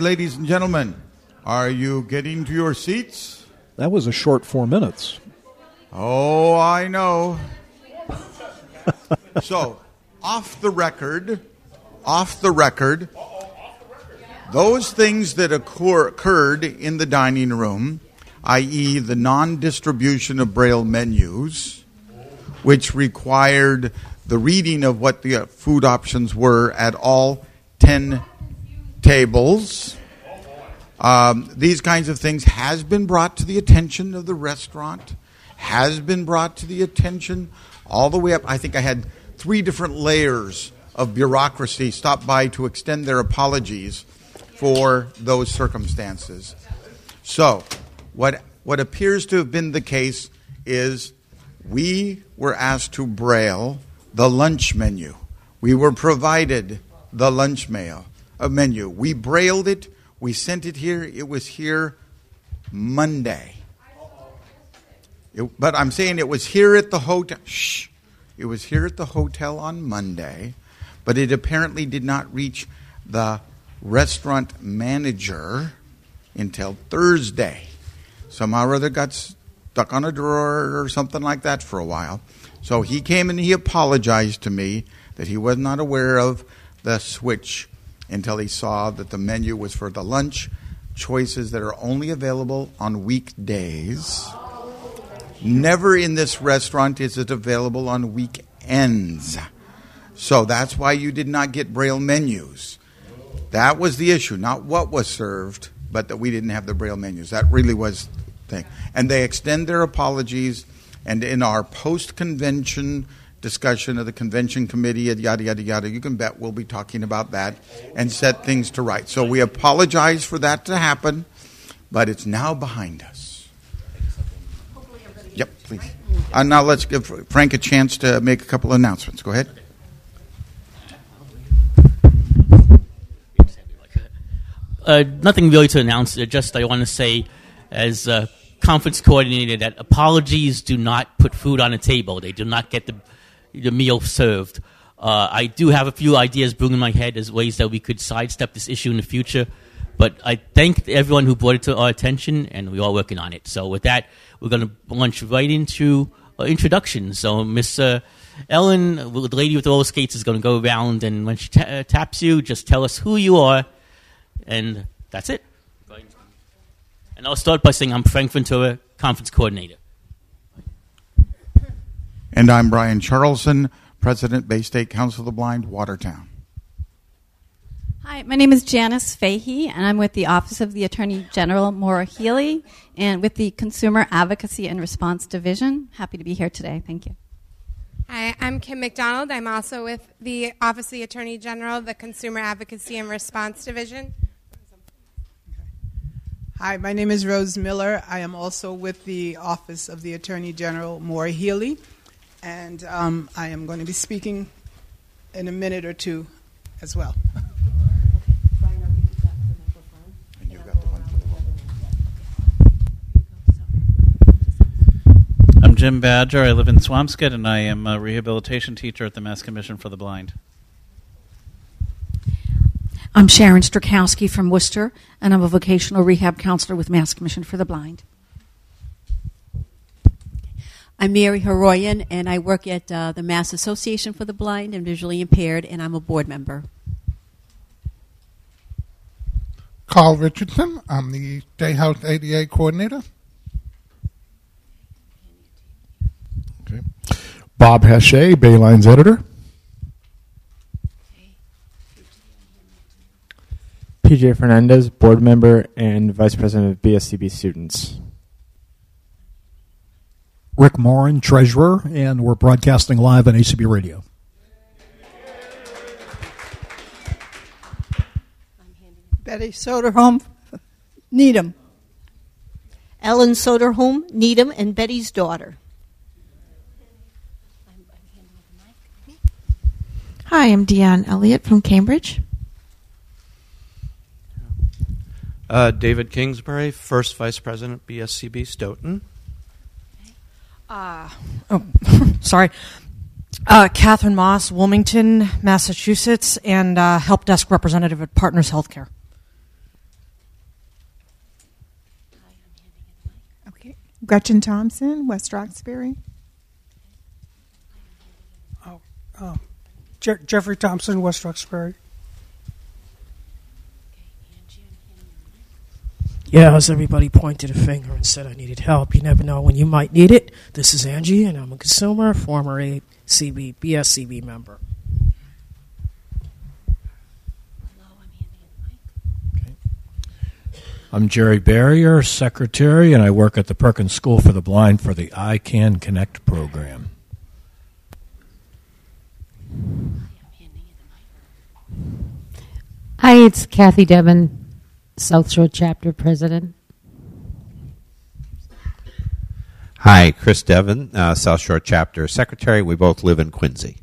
Ladies and gentlemen, are you getting to your seats? That was a short four minutes. Oh, I know. so, off the record, off the record, those things that occur, occurred in the dining room, i.e., the non distribution of Braille menus, which required the reading of what the uh, food options were at all 10 tables. Um, these kinds of things has been brought to the attention of the restaurant, has been brought to the attention all the way up. I think I had three different layers of bureaucracy stop by to extend their apologies for those circumstances. So, what what appears to have been the case is we were asked to braille the lunch menu. We were provided the lunch mail a menu. We brailled it. We sent it here. It was here Monday. It, but I'm saying it was here at the hotel. Shh. It was here at the hotel on Monday, but it apparently did not reach the restaurant manager until Thursday. Somehow or other got stuck on a drawer or something like that for a while. So he came and he apologized to me that he was not aware of the switch until he saw that the menu was for the lunch choices that are only available on weekdays. Never in this restaurant is it available on weekends. So that's why you did not get Braille menus. That was the issue, not what was served, but that we didn't have the Braille menus. That really was the thing. And they extend their apologies, and in our post convention discussion of the convention committee, yada, yada, yada. You can bet we'll be talking about that and set things to right. So we apologize for that to happen, but it's now behind us. Yep, please. Uh, now let's give Frank a chance to make a couple of announcements. Go ahead. Uh, nothing really to announce. Uh, just I want to say, as a conference coordinator, that apologies do not put food on the table. They do not get the the meal served. Uh, I do have a few ideas brewing in my head as ways that we could sidestep this issue in the future. But I thank everyone who brought it to our attention, and we're all working on it. So with that, we're going to launch right into uh, introductions. So Miss uh, Ellen, the lady with the roller skates, is going to go around, and when she ta- uh, taps you, just tell us who you are, and that's it. And I'll start by saying I'm Frank Ventura, conference coordinator. And I'm Brian Charlson, President, Bay State Council of the Blind, Watertown. Hi, my name is Janice Fahey, and I'm with the Office of the Attorney General, Maura Healey and with the Consumer Advocacy and Response Division. Happy to be here today. Thank you. Hi, I'm Kim McDonald. I'm also with the Office of the Attorney General, the Consumer Advocacy and Response Division. Hi, my name is Rose Miller. I am also with the Office of the Attorney General, Maura Healey and um, I am going to be speaking in a minute or two as well. I'm Jim Badger. I live in Swampscott, and I am a rehabilitation teacher at the Mass Commission for the Blind. I'm Sharon Strakowski from Worcester, and I'm a vocational rehab counselor with Mass Commission for the Blind. I'm Mary Haroyan, and I work at uh, the Mass Association for the Blind and Visually Impaired, and I'm a board member. Carl Richardson. I'm the Day House ADA coordinator. Okay. Bob Hachey, Baylines editor. PJ Fernandez, board member and vice president of BSCB students. Rick Morin, treasurer, and we're broadcasting live on ACB Radio. Betty Soderholm, Needham. Ellen Soderholm, Needham, and Betty's daughter. Hi, I'm Deanne Elliott from Cambridge. Uh, David Kingsbury, first vice president, BSCB Stoughton. Uh, oh, sorry. Uh, Catherine Moss, Wilmington, Massachusetts, and uh, help desk representative at Partners Healthcare. Okay. Gretchen Thompson, West Roxbury. Oh. oh. Je- Jeffrey Thompson, West Roxbury. Yeah, as everybody pointed a finger and said I needed help. You never know when you might need it. This is Angie, and I'm a consumer, former ACB, BSCB member. Hello, I'm Andy. I'm Jerry Berrier, Secretary, and I work at the Perkins School for the Blind for the iCanConnect program. Hi, it's Kathy Devon, South Shore Chapter President. Hi, Chris Devon, uh, South Shore Chapter Secretary. We both live in Quincy.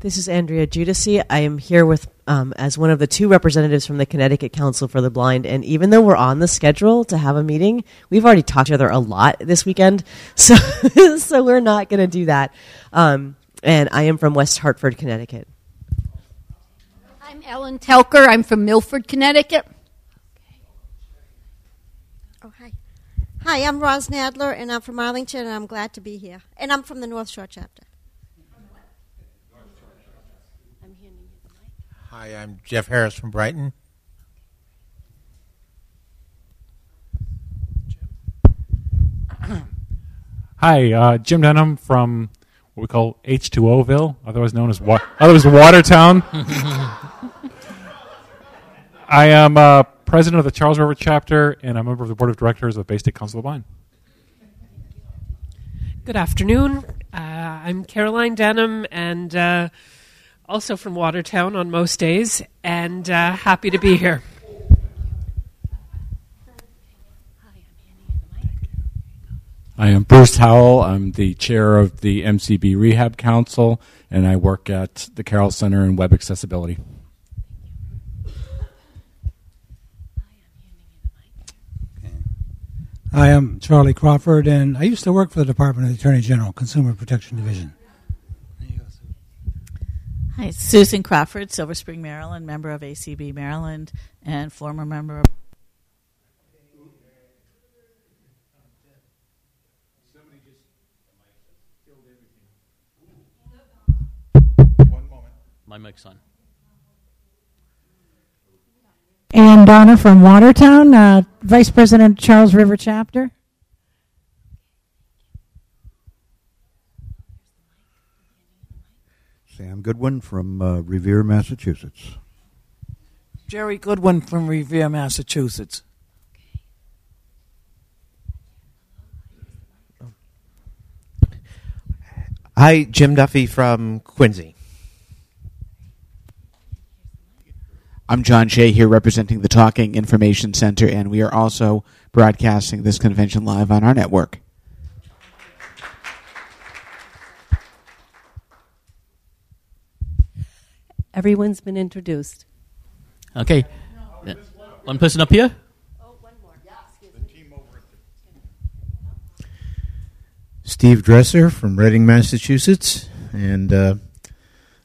This is Andrea Judici. I am here with um, as one of the two representatives from the Connecticut Council for the Blind. And even though we're on the schedule to have a meeting, we've already talked to each other a lot this weekend, so so we're not going to do that. Um, and I am from West Hartford, Connecticut. I'm Ellen Telker. I'm from Milford, Connecticut. Oh, hi. Hi, I'm Roz Nadler, and I'm from Arlington, and I'm glad to be here. And I'm from the North Shore chapter. Hi, I'm Jeff Harris from Brighton. Hi, uh, Jim Denham from what we call H2Oville, otherwise known as wa- otherwise Watertown. I am uh, president of the Charles River chapter and a member of the board of directors of Bay State Council of Blind. Good afternoon. Uh, I'm Caroline Denham and uh, also from Watertown on most days, and uh, happy to be here. I am Bruce Howell. I'm the chair of the MCB Rehab Council, and I work at the Carroll Center in Web Accessibility. Hi, I am Charlie Crawford, and I used to work for the Department of the Attorney General, Consumer Protection Division. Hi, Susan Crawford, Silver Spring, Maryland, member of ACB Maryland, and former member of. My mic's on. And Donna from Watertown, uh, Vice President Charles River Chapter. Sam Goodwin from uh, Revere, Massachusetts. Jerry Goodwin from Revere, Massachusetts. Hi, Jim Duffy from Quincy. I'm John Shea here representing the Talking Information Center, and we are also broadcasting this convention live on our network. Everyone's been introduced. Okay. Yeah. One person up here? Steve Dresser from Reading, Massachusetts, and uh,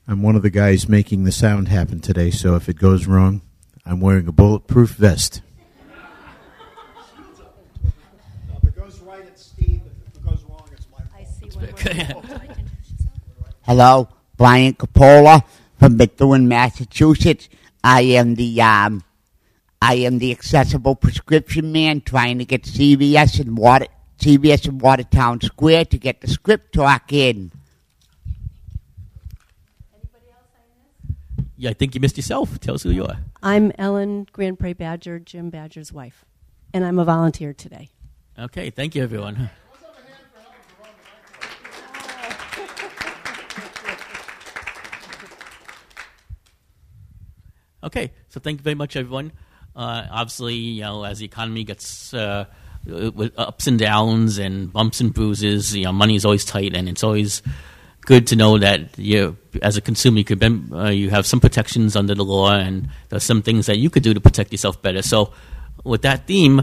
I'm one of the guys making the sound happen today. So if it goes wrong, I'm wearing a bulletproof vest. If it goes right, it's Steve. If it goes wrong, it's my fault. Hello, Brian Capola from Methuen, Massachusetts. I am the um, I am the accessible prescription man trying to get CVS and Water CVS in Watertown Square to get the ScripTalk in. Yeah, I think you missed yourself. Tell us who you are. I'm Ellen Grand Prairie Badger, Jim Badger's wife, and I'm a volunteer today. Okay, thank you, everyone. Okay, so thank you very much, everyone. Uh, obviously, you know, as the economy gets uh, with ups and downs and bumps and bruises, you know, money is always tight, and it's always good to know that you, as a consumer, you could uh, you have some protections under the law, and there's some things that you could do to protect yourself better. So, with that theme,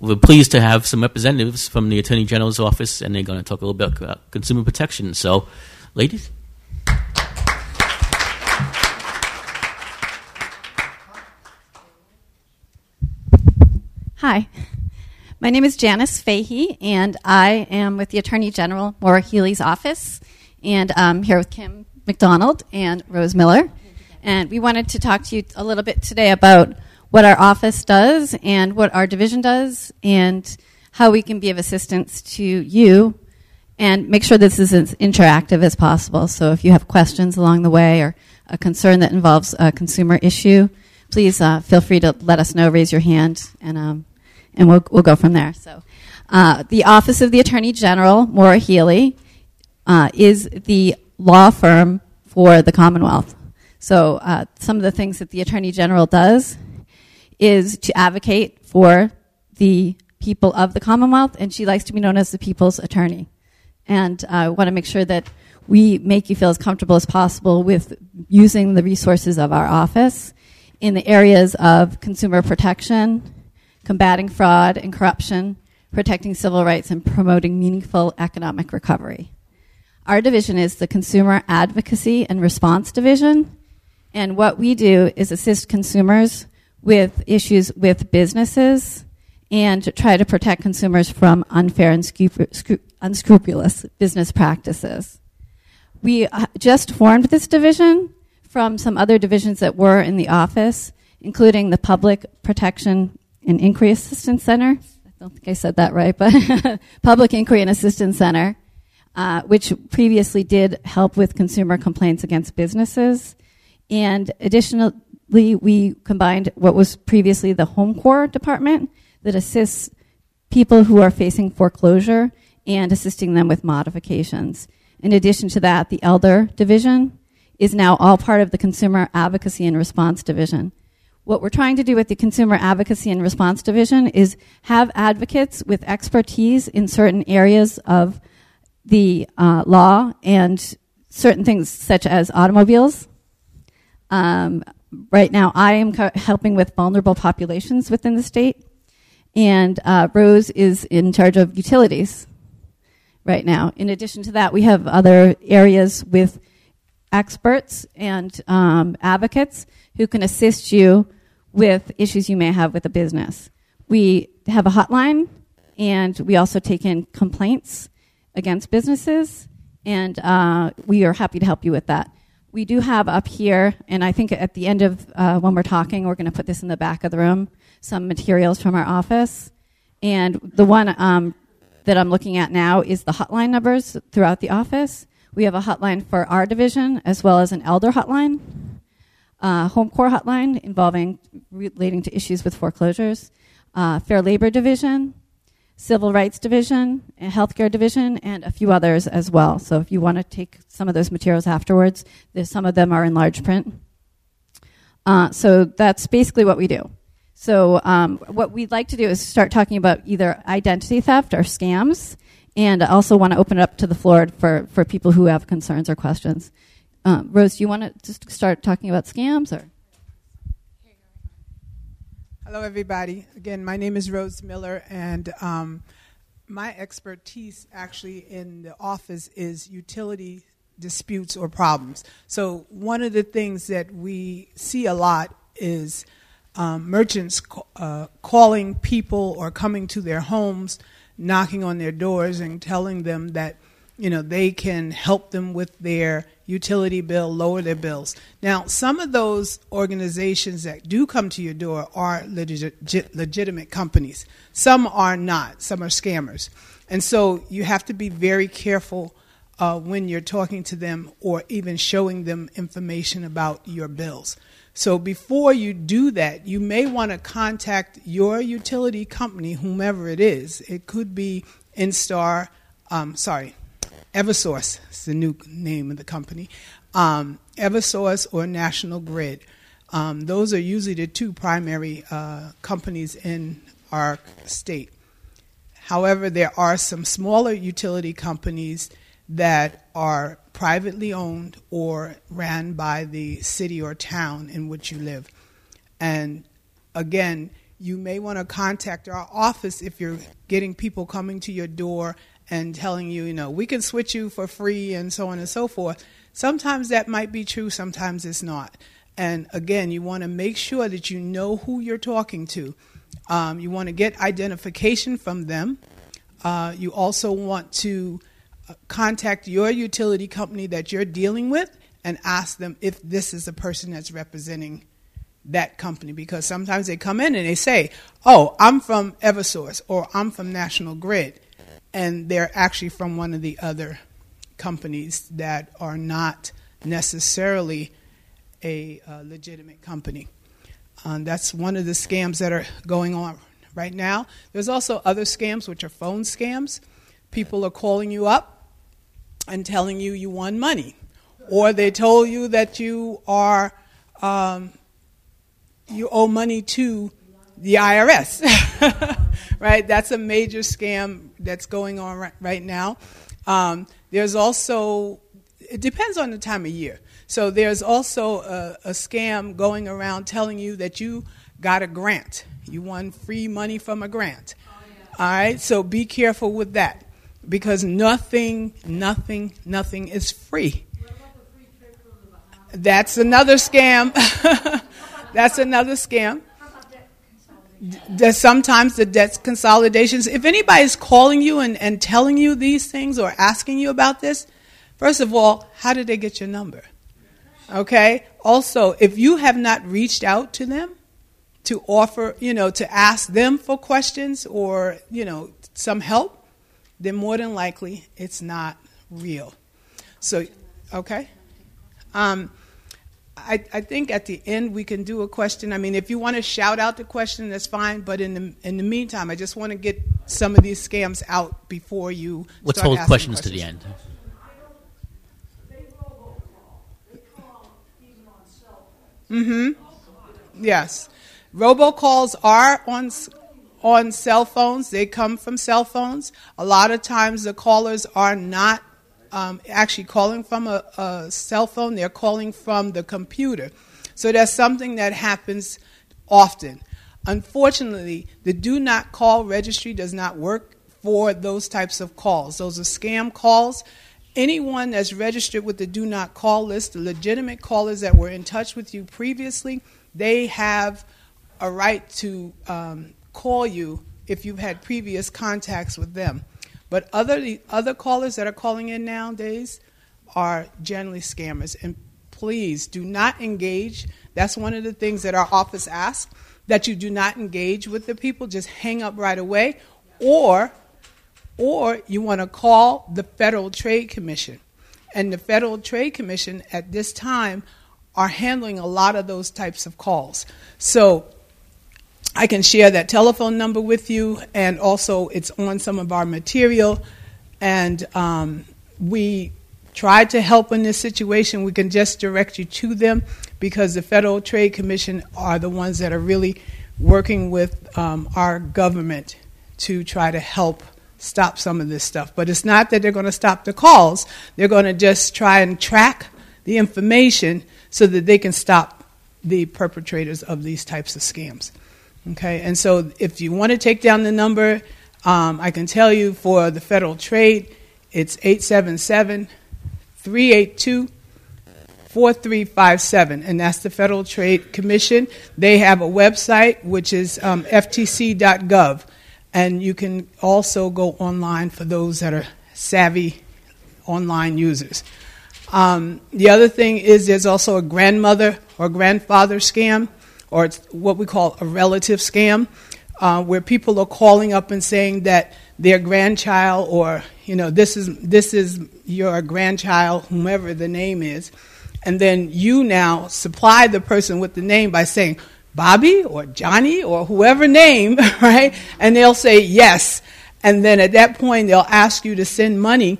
we're pleased to have some representatives from the Attorney General's office, and they're going to talk a little bit about consumer protection. So, ladies. Hi. My name is Janice Fahey, and I am with the Attorney General, Maura Healey's office, and I'm here with Kim McDonald and Rose Miller. And we wanted to talk to you a little bit today about what our office does and what our division does and how we can be of assistance to you and make sure this is as interactive as possible. So if you have questions along the way or a concern that involves a consumer issue, please uh, feel free to let us know, raise your hand, and, um, and we'll, we'll go from there. So uh, the Office of the Attorney General, Maura Healey, uh, is the law firm for the Commonwealth. So uh, some of the things that the Attorney General does is to advocate for the people of the Commonwealth, and she likes to be known as the people's attorney. And I want to make sure that we make you feel as comfortable as possible with using the resources of our office in the areas of consumer protection, combating fraud and corruption, protecting civil rights, and promoting meaningful economic recovery. Our division is the Consumer Advocacy and Response Division, and what we do is assist consumers with issues with businesses and try to protect consumers from unfair and unscrupulous business practices. We uh, just formed this division from some other divisions that were in the office, including the Public Protection and Inquiry Assistance Center. I don't think I said that right, but Public Inquiry and Assistance Center, uh, which previously did help with consumer complaints against businesses. And additionally, we combined what was previously the HomeCorps Department that assists people who are facing foreclosure and assisting them with modifications. In addition to that, the Elder Division is now all part of the Consumer Advocacy and Response Division. What we're trying to do with the Consumer Advocacy and Response Division is have advocates with expertise in certain areas of the uh, law and certain things such as automobiles. Um, right now, I am co- helping with vulnerable populations within the state, and uh, Rose is in charge of utilities right now. In addition to that, we have other areas with experts and um, advocates who can assist you with issues you may have with a business. We have a hotline, and we also take in complaints against businesses, and uh, we are happy to help you with that. We do have up here, and I think at the end of uh, when we're talking, we're going to put this in the back of the room, some materials from our office. And the one um, that I'm looking at now is the hotline numbers throughout the office. We have a hotline for our division as well as an elder hotline, uh, HomeCorps hotline involving relating to issues with foreclosures, uh, fair labor division, civil rights division, healthcare division, and a few others as well. So if you want to take some of those materials afterwards, some of them are in large print. Uh, so that's basically what we do. So um, what we'd like to do is start talking about either identity theft or scams and I also want to open it up to the floor for, for people who have concerns or questions. Um, Rose, do you want to just start talking about scams or? Hello, everybody. Again, my name is Rose Miller, and um, my expertise actually in the office is utility disputes or problems. So, one of the things that we see a lot is um, merchants uh, calling people or coming to their homes knocking on their doors and telling them that you know they can help them with their utility bill lower their bills. Now some of those organizations that do come to your door are legit, legitimate companies. Some are not. Some are scammers. And so you have to be very careful uh, when you're talking to them or even showing them information about your bills. So before you do that, you may want to contact your utility company, whomever it is. It could be NSTAR, um, sorry, Eversource is the new name of the company, um, Eversource or National Grid. Um, those are usually the two primary uh, companies in our state. However, there are some smaller utility companies that are privately owned or ran by the city or town in which you live. And again, you may want to contact our office if you're getting people coming to your door and telling you, you know, we can switch you for free and so on and so forth. Sometimes that might be true, sometimes it's not. And again, you want to make sure that you know who you're talking to. Um, you want to get identification from them. Uh, you also want to uh, contact your utility company that you're dealing with and ask them if this is the person that's representing that company because sometimes they come in and they say, "Oh, I'm from EverSource or I'm from National Grid," and they're actually from one of the other companies that are not necessarily a uh, legitimate company. Um, that's one of the scams that are going on right now. There's also other scams, which are phone scams. People are calling you up and telling you you won money, or they told you that you are um, you owe money to the IRS. right? That's a major scam that's going on right, right now. Um, there's also, it depends on the time of year. So there's also a, a scam going around telling you that you got a grant. You won free money from a grant. All right, so be careful with that because nothing, nothing, nothing is free. That's another scam. That's another scam. There's sometimes the debt consolidations. If anybody's calling you and, and telling you these things or asking you about this, first of all, how did they get your number? Okay? Also, if you have not reached out to them to offer, you know, to ask them for questions or, you know, some help, then more than likely it's not real. So, okay? Um, I, I, think at the end we can do a question. I mean, if you want to shout out the question, that's fine. But in the in the meantime, I just want to get some of these scams out before you. Let's hold questions, questions, to the end. Mm-hmm. Yes, robocalls are on on cell phones. They come from cell phones. A lot of times, the callers are not um, actually calling from a, a cell phone, they're calling from the computer. So that's something that happens often. Unfortunately, the do not call registry does not work for those types of calls. Those are scam calls. Anyone that's registered with the do not call list, the legitimate callers that were in touch with you previously, they have a right to um, call you if you've had previous contacts with them. But other the other callers that are calling in nowadays are generally scammers. And please do not engage. That's one of the things that our office asks that you do not engage with the people. Just hang up right away, or or you want to call the Federal Trade Commission. And the Federal Trade Commission at this time are handling a lot of those types of calls. So I can share that telephone number with you, and also it's on some of our material. And um, we try to help in this situation. We can just direct you to them because the Federal Trade Commission are the ones that are really working with um, our government to try to help stop some of this stuff. But it's not that they're going to stop the calls, they're going to just try and track the information so that they can stop the perpetrators of these types of scams. Okay, and so if you want to take down the number, um, I can tell you for the federal trade, it's 877 382 4357, and that's the Federal Trade Commission. They have a website which is um, ftc.gov, and you can also go online for those that are savvy online users. Um, the other thing is there's also a grandmother or grandfather scam or it's what we call a relative scam, uh, where people are calling up and saying that their grandchild or you know this is this is your grandchild, whomever the name is, and then you now supply the person with the name by saying Bobby or Johnny or whoever name, right? And they'll say yes, and then at that point they'll ask you to send money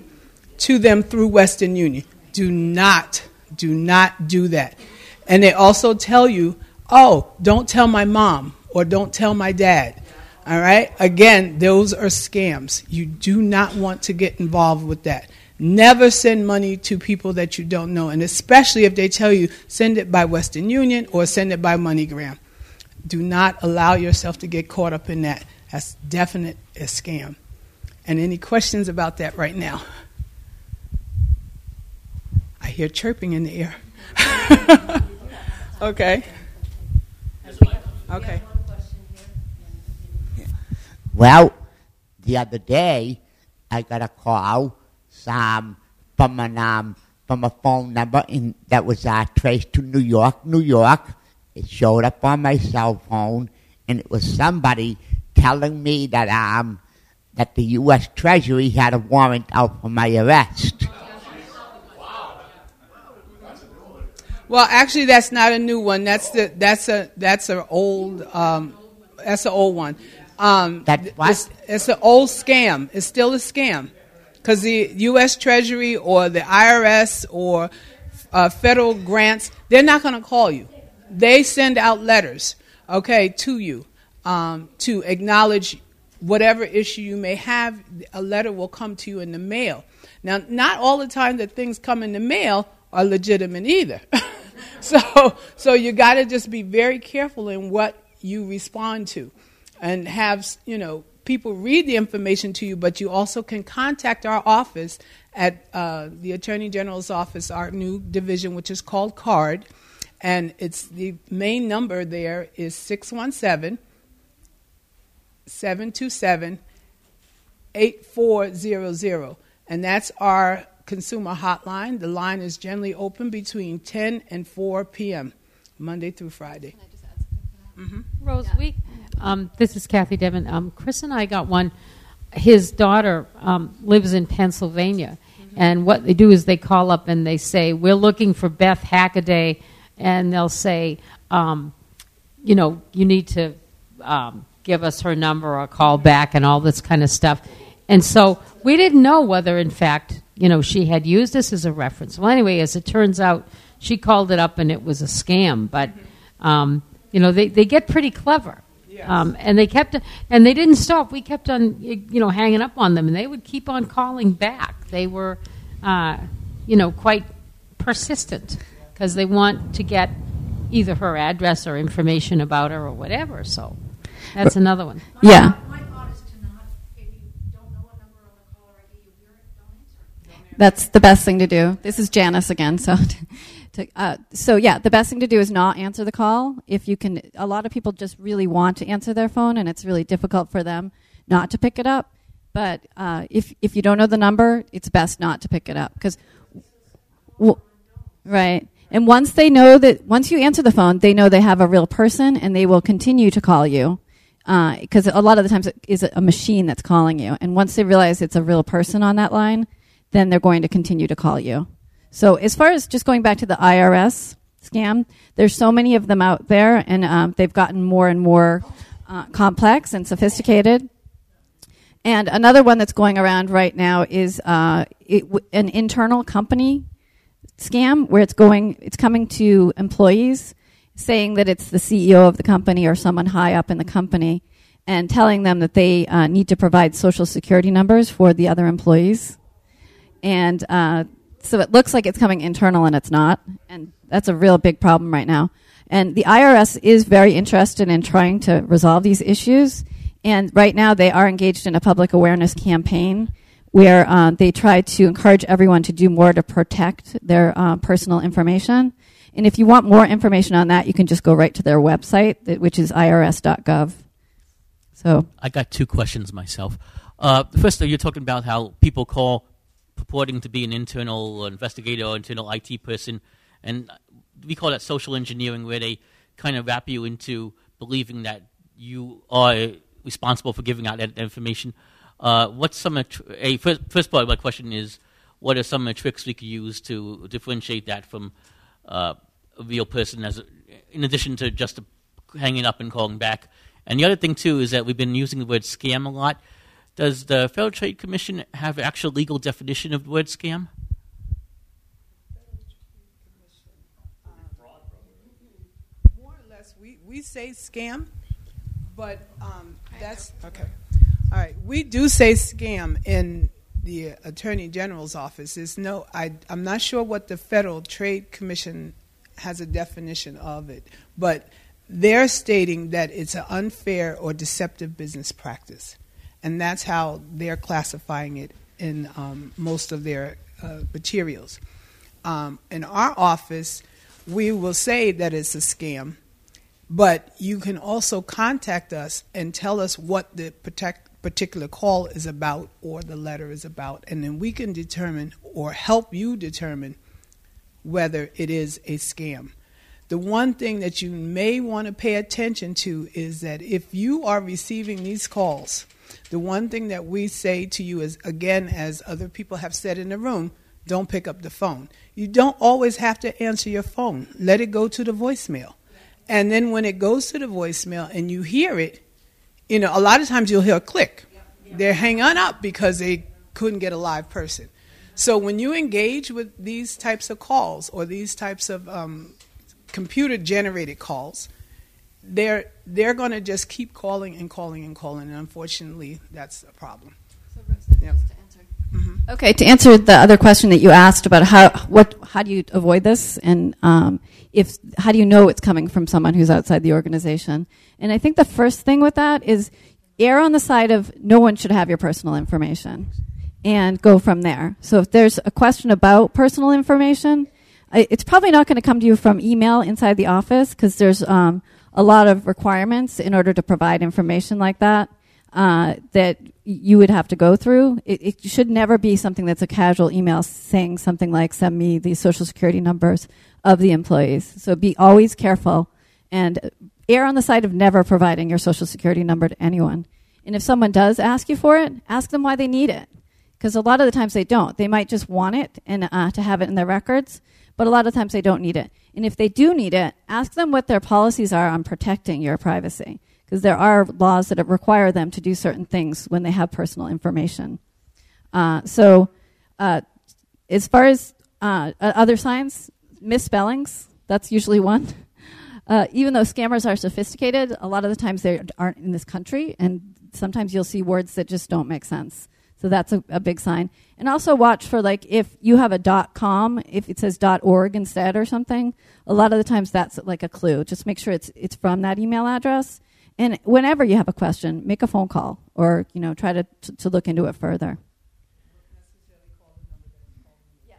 to them through Western Union. Do not, do not do that. And they also tell you oh, don't tell my mom or don't tell my dad. All right? Again, those are scams. You do not want to get involved with that. Never send money to people that you don't know, and especially if they tell you send it by Western Union or send it by MoneyGram. Do not allow yourself to get caught up in that. That's definite a scam. And any questions about that right now? I hear chirping in the air. okay. Okay. Well, the other day, I got a call um, from an um, from a phone number in, that was uh, traced to New York, New York. It showed up on my cell phone, and it was somebody telling me that um that the U.S. Treasury had a warrant out for my arrest. Well, actually, that's not a new one. That's the that's a that's an old um, that's an old one. Um, That's what? It's, it's an old scam. It's still a scam because the U.S. Treasury or the IRS or uh, federal grants they're not going to call you. They send out letters, okay, to you um, to acknowledge whatever issue you may have. A letter will come to you in the mail. Now, not all the time that things come in the mail are legitimate either. so, so you got to just be very careful in what you respond to, and have you know people read the information to you. But you also can contact our office at uh, the Attorney General's office, our new division, which is called CARD, and it's the main number there is 617 727 8400. And that's our consumer hotline. The line is generally open between 10 and 4 p.m., Monday through Friday. Mm-hmm. Rose, we, um, this is Kathy Devon. Um, Chris and I got one. His daughter um, lives in Pennsylvania, and what they do is they call up and they say, "We're looking for Beth Hackaday," and they'll say, um, "You know, you need to um, give us her number or call back and all this kind of stuff." And so we didn't know whether, in fact, you know, she had used this as a reference. Well, anyway, as it turns out, she called it up and it was a scam. But um, you know, they, they get pretty clever. Um, and they kept, and they didn't stop. We kept on, you know, hanging up on them, and they would keep on calling back. They were, uh, you know, quite persistent because they want to get either her address or information about her or whatever. So that's another one. Yeah. That's the best thing to do. This is Janice again. So, to, uh, so yeah, the best thing to do is not answer the call. If you can, a lot of people just really want to answer their phone, and it's really difficult for them not to pick it up. But uh, if if you don't know the number, it's best not to pick it up because, well, right. And once they know that, once you answer the phone, they know they have a real person, and they will continue to call you because a lot of the times it is a machine that's calling you. And once they realize it's a real person on that line, then they're going to continue to call you. So, as far as just going back to the IRS scam, there's so many of them out there, and um, they've gotten more and more uh, complex and sophisticated. And another one that's going around right now is uh, it, an internal company scam where it's going, it's coming to employees saying that it's the CEO of the company or someone high up in the company, and telling them that they uh, need to provide social security numbers for the other employees and uh, so it looks like it's coming internal and it's not. And that's a real big problem right now. And the irs is very interested in trying to resolve these issues. And right now they are engaged in a public awareness campaign where uh, they try to encourage everyone to do more to protect their uh, personal information. And if you want more information on that you can just go right to their website which is irs.gov so I got two questions myself. Uh, first, you're talking about how people call purporting to be an internal investigator or internal IT person, and we call that social engineering, where they kind of wrap you into believing that you are responsible for giving out that information. Uh, what's some a first, first part of my question is, what are some tricks we could use to differentiate that from uh, a real person, as a, in addition to just hanging up and calling back? And the other thing too is that we've been using the word scam a lot. Does the Federal Trade Commission have actual legal definition of the word scam? More or less, we, we say scam, but um, that's okay. All right, we do say scam in the Attorney General's office. There's no, I, I'm not sure what the Federal Trade Commission has a definition of it, but they're stating that it's an unfair or deceptive business practice, and that's how they're classifying it in um, most of their uh, materials. Um, in our office, we will say that it's a scam But you can also contact us and tell us what the protect, particular call is about or the letter is about, and then we can determine or help you determine whether it is a scam. The one thing that you may want to pay attention to is that if you are receiving these calls, the one thing that we say to you is, again, as other people have said in the room, don't pick up the phone. You don't always have to answer your phone. Let it go to the voicemail. And then when it goes to the voicemail and you hear it, you know, a lot of times you'll hear a click. They're hanging up because they couldn't get a live person. So when you engage with these types of calls or these types of um, computer generated calls, they're they're going to just keep calling and calling and calling, and unfortunately, that's a problem. Yep. Mm-hmm. Okay, to answer the other question that you asked about how what how do you avoid this, and um, if how do you know it's coming from someone who's outside the organization? And I think the first thing with that is err on the side of no one should have your personal information, and go from there. So if there's a question about personal information, it's probably not going to come to you from email inside the office because there's um, a lot of requirements in order to provide information like that uh, that you would have to go through. It, it, should never be something that's a casual email saying something like, send me the social security numbers of the employees. So be always careful and err on the side of never providing your social security number to anyone. And if someone does ask you for it, ask them why they need it. Because a lot of the times they don't. They might just want it and uh, to have it in their records, but a lot of times they don't need it. And if they do need it, ask them what their policies are on protecting your privacy because there are laws that require them to do certain things when they have personal information. Uh, so, uh, as far as uh, other signs, misspellings, that's usually one. Uh, even though scammers are sophisticated, a lot of the times they aren't in this country, and sometimes you'll see words that just don't make sense. So that's a, a, big sign. And also watch for like if you have a dot com, if it says dot org instead or something, a lot of the times that's like a clue. Just make sure it's it's from that email address and whenever you have a question, make a phone call or you know try to to look into it further.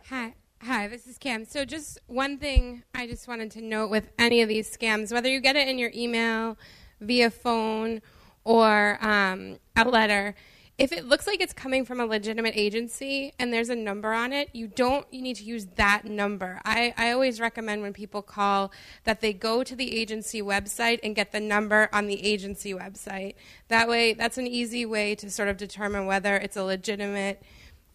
Hi. Hi, this is Cam. So, just one thing I just wanted to note with any of these scams, whether you get it in your email, via phone, or um, a letter, if it looks like it's coming from a legitimate agency and there's a number on it, you don't you need to use that number. I, I always recommend when people call that they go to the agency website and get the number on the agency website. That way that's an easy way to sort of determine whether it's a legitimate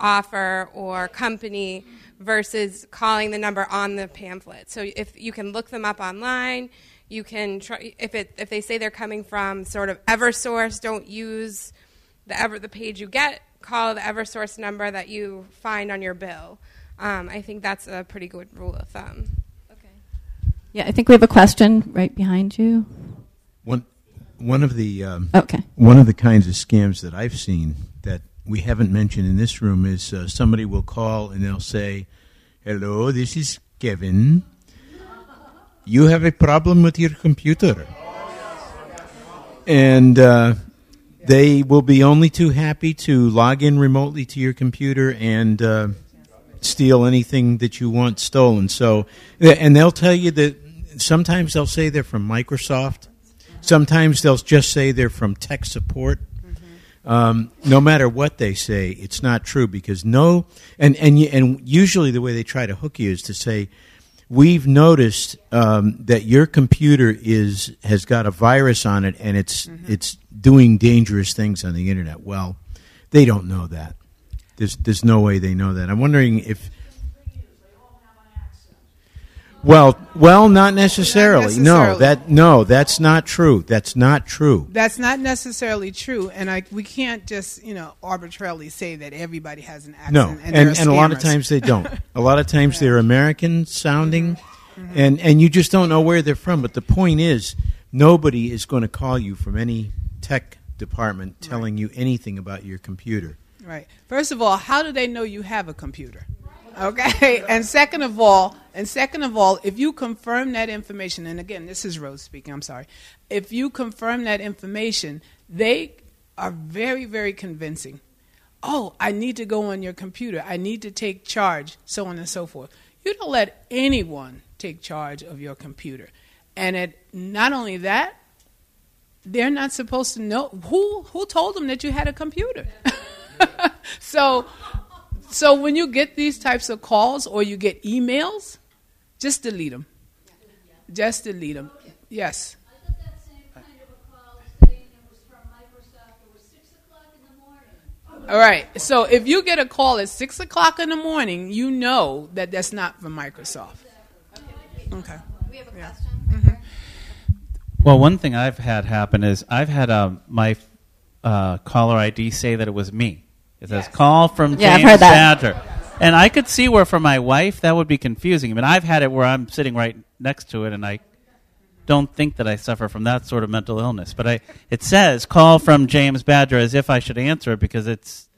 offer or company versus calling the number on the pamphlet. So if you can look them up online, you can try if it if they say they're coming from sort of Eversource, don't use the ever the page you get, call the EverSource number that you find on your bill. Um, I think that's a pretty good rule of thumb. Okay. Yeah, I think we have a question right behind you. One, one of the um, okay. One of the kinds of scams that I've seen that we haven't mentioned in this room is uh, somebody will call and they'll say, "Hello, this is Kevin. You have a problem with your computer." And uh, they will be only too happy to log in remotely to your computer and uh, steal anything that you want stolen. So, and they'll tell you that sometimes they'll say they're from Microsoft. Sometimes they'll just say they're from tech support. Um, no matter what they say, it's not true because no, and and and usually the way they try to hook you is to say, we've noticed um, that your computer is has got a virus on it and it's mm-hmm. it's doing dangerous things on the internet. Well, they don't know that. There's there's no way they know that. I'm wondering if well, well, not necessarily. not necessarily. No, that no, that's not true. That's not true. That's not necessarily true, and I we can't just you know arbitrarily say that everybody has an accent. No, and and, and a lot of times they don't. a lot of times they're American sounding, mm-hmm. and and you just don't know where they're from. But the point is, nobody is going to call you from any tech department telling right. you anything about your computer. Right. First of all, how do they know you have a computer? Okay. And second of all, and second of all, if you confirm that information, and again, this is Rose speaking, I'm sorry. If you confirm that information, they are very, very convincing. Oh, I need to go on your computer. I need to take charge, so on and so forth. You don't let anyone take charge of your computer. And it, not only that, they're not supposed to know who who told them that you had a computer. so so when you get these types of calls or you get emails, just delete them. Just delete them. Yes. All right. So if you get a call at six o'clock in the morning, you know that that's not from Microsoft. Okay. We have a Yeah. question. Well, one thing I've had happen is I've had um, my uh, caller ID say that it was me. It says call from Yeah, James. Badger. And I could see where for my wife that would be confusing. I mean, I've had it where I'm sitting right next to it and I don't think that I suffer from that sort of mental illness. But I, it says call from James Badger as if I should answer it because it's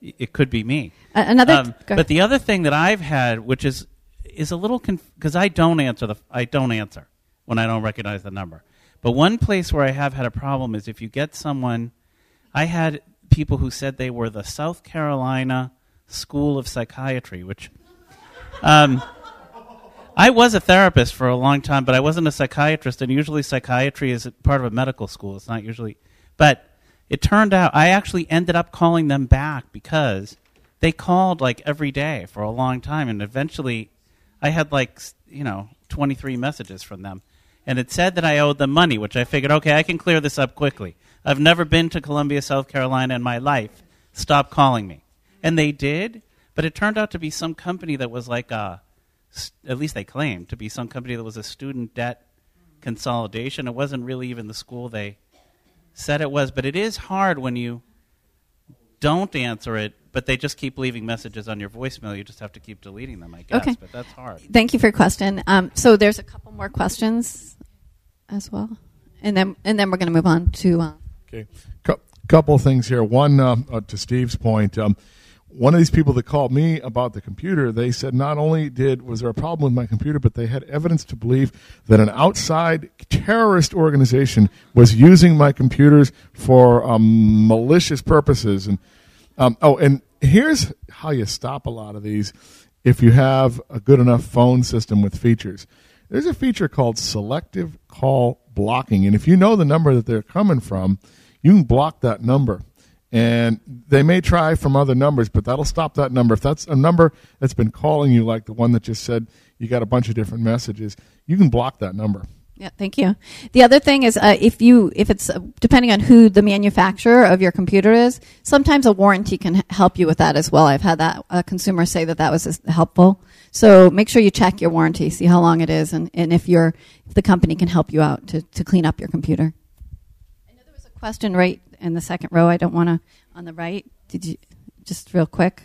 it could be me. A- another- Um, but the other thing that I've had, which is is a little because I don't answer the I don't answer when I don't recognize the number. But one place where I have had a problem is if you get someone. I had people who said they were the South Carolina School of Psychiatry, which. Um, I was a therapist for a long time, but I wasn't a psychiatrist, and usually psychiatry is part of a medical school. It's not usually. But it turned out I actually ended up calling them back because they called like every day for a long time, and eventually I had like, you know, 23 messages from them. And it said that I owed them money, which I figured, okay, I can clear this up quickly. I've never been to Columbia, South Carolina in my life. Stop calling me. And they did, but it turned out to be some company that was like a, at least they claimed to be some company that was a student debt consolidation. It wasn't really even the school they said it was, but it is hard when you don't answer it, but they just keep leaving messages on your voicemail. You just have to keep deleting them, I guess. Okay. But that's hard. Thank you for your question. Um, so there's a couple more questions as well, and then and then we're going to move on to. Uh, Okay, Cou- couple things here. One, um, uh, to Steve's point, um, one of these people that called me about the computer, they said not only did was there a problem with my computer, but they had evidence to believe that an outside terrorist organization was using my computers for um, malicious purposes. And um, oh, and here's how you stop a lot of these: if you have a good enough phone system with features. There's a feature called selective call blocking, and if you know the number that they're coming from, you can block that number. And they may try from other numbers, but that'll stop that number. If that's a number that's been calling you, like the one that just said you got a bunch of different messages, you can block that number. yeah, thank you. The other thing is, uh, if you if it's uh, depending on who the manufacturer of your computer is, sometimes a warranty can help you with that as well. I've had that a consumer say that that was helpful. So make sure you check your warranty, see how long it is, and, and if your if the company can help you out to, to clean up your computer. I know there was a question right in the second row. I don't want to on the right. Did you just real quick?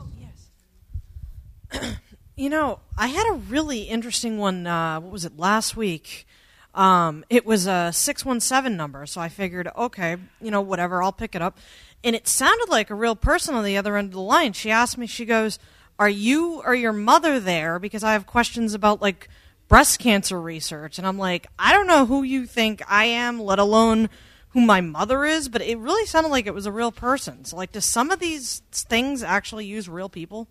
Oh, yes. You know, I had a really interesting one. Uh, what was it last week? Um, it was a six one seven number, so I figured, okay, you know, whatever, I'll pick it up. And it sounded like a real person on the other end of the line. She asked me, she goes, "Are you or your mother there?" Because I have questions about like breast cancer research, and I'm like, I don't know who you think I am, let alone who my mother is. But it really sounded like it was a real person. So, like, do some of these things actually use real people?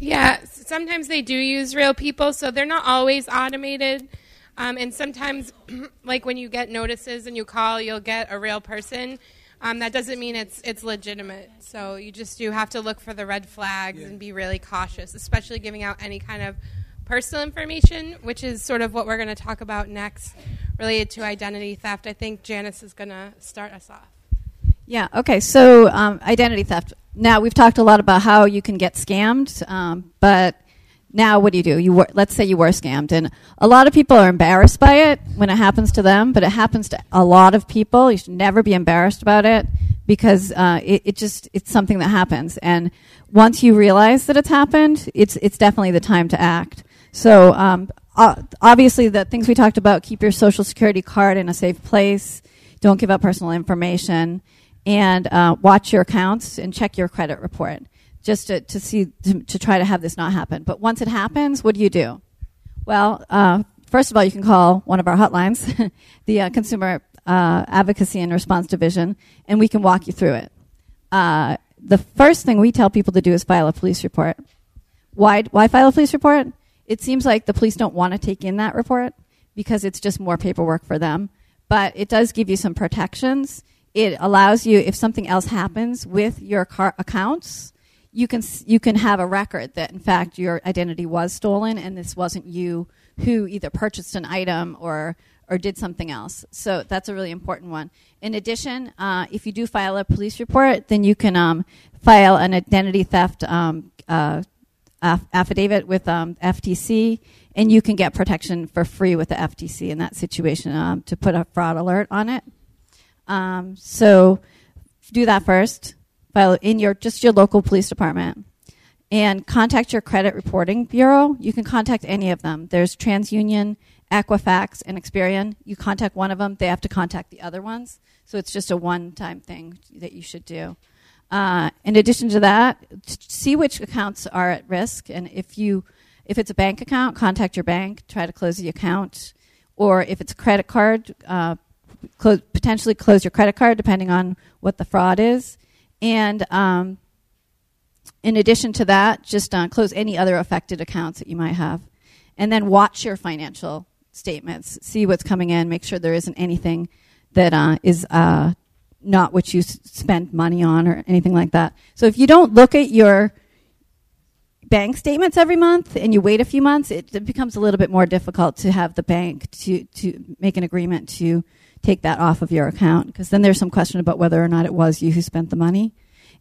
Yeah, sometimes they do use real people, so they're not always automated. Um, and sometimes, like when you get notices and you call, you'll get a real person. Um, that doesn't mean it's it's legitimate. So you just do have to look for the red flags and be really cautious, especially giving out any kind of personal information, which is sort of what we're going to talk about next, related to identity theft. I think Janice is going to start us off. Yeah. Okay. So um, identity theft. Now we've talked a lot about how you can get scammed, um, but now what do you do? You were, let's say you were scammed, and a lot of people are embarrassed by it when it happens to them, but it happens to a lot of people. You should never be embarrassed about it because uh, it, it just it's something that happens, and once you realize that it's happened, it's it's definitely the time to act. So um, obviously, the things we talked about: keep your social security card in a safe place. Don't give out personal information and uh, watch your accounts and check your credit report just to, to see to, to try to have this not happen but once it happens what do you do well uh, first of all you can call one of our hotlines the uh, consumer uh, advocacy and response division and we can walk you through it uh, the first thing we tell people to do is file a police report. Why, why file a police report? It seems like the police don't want to take in that report because it's just more paperwork for them. But it does give you some protections. It allows you, if something else happens with your car accounts, you can you can have a record that in fact your identity was stolen and this wasn't you who either purchased an item or or did something else. So that's a really important one. In addition, uh, if you do file a police report, then you can um, file an identity theft um, uh, aff- affidavit with um, FTC, and you can get protection for free with the FTC in that situation um, to put a fraud alert on it. Um, so do that first. File in your just your local police department and contact your credit reporting bureau. You can contact any of them. There's TransUnion, Equifax, and Experian. You contact one of them, they have to contact the other ones. So it's just a one-time thing that you should do. Uh, in addition to that, see which accounts are at risk, and if you if it's a bank account, contact your bank. Try to close the account, or if it's a credit card, uh, close, potentially close your credit card depending on what the fraud is. And um, in addition to that, just uh, close any other affected accounts that you might have. And then watch your financial statements, see what's coming in, make sure there isn't anything that uh, is uh, not what you s- spend money on or anything like that. So if you don't look at your bank statements every month and you wait a few months, it, it becomes a little bit more difficult to have the bank to, to make an agreement to take that off of your account because then there's some question about whether or not it was you who spent the money.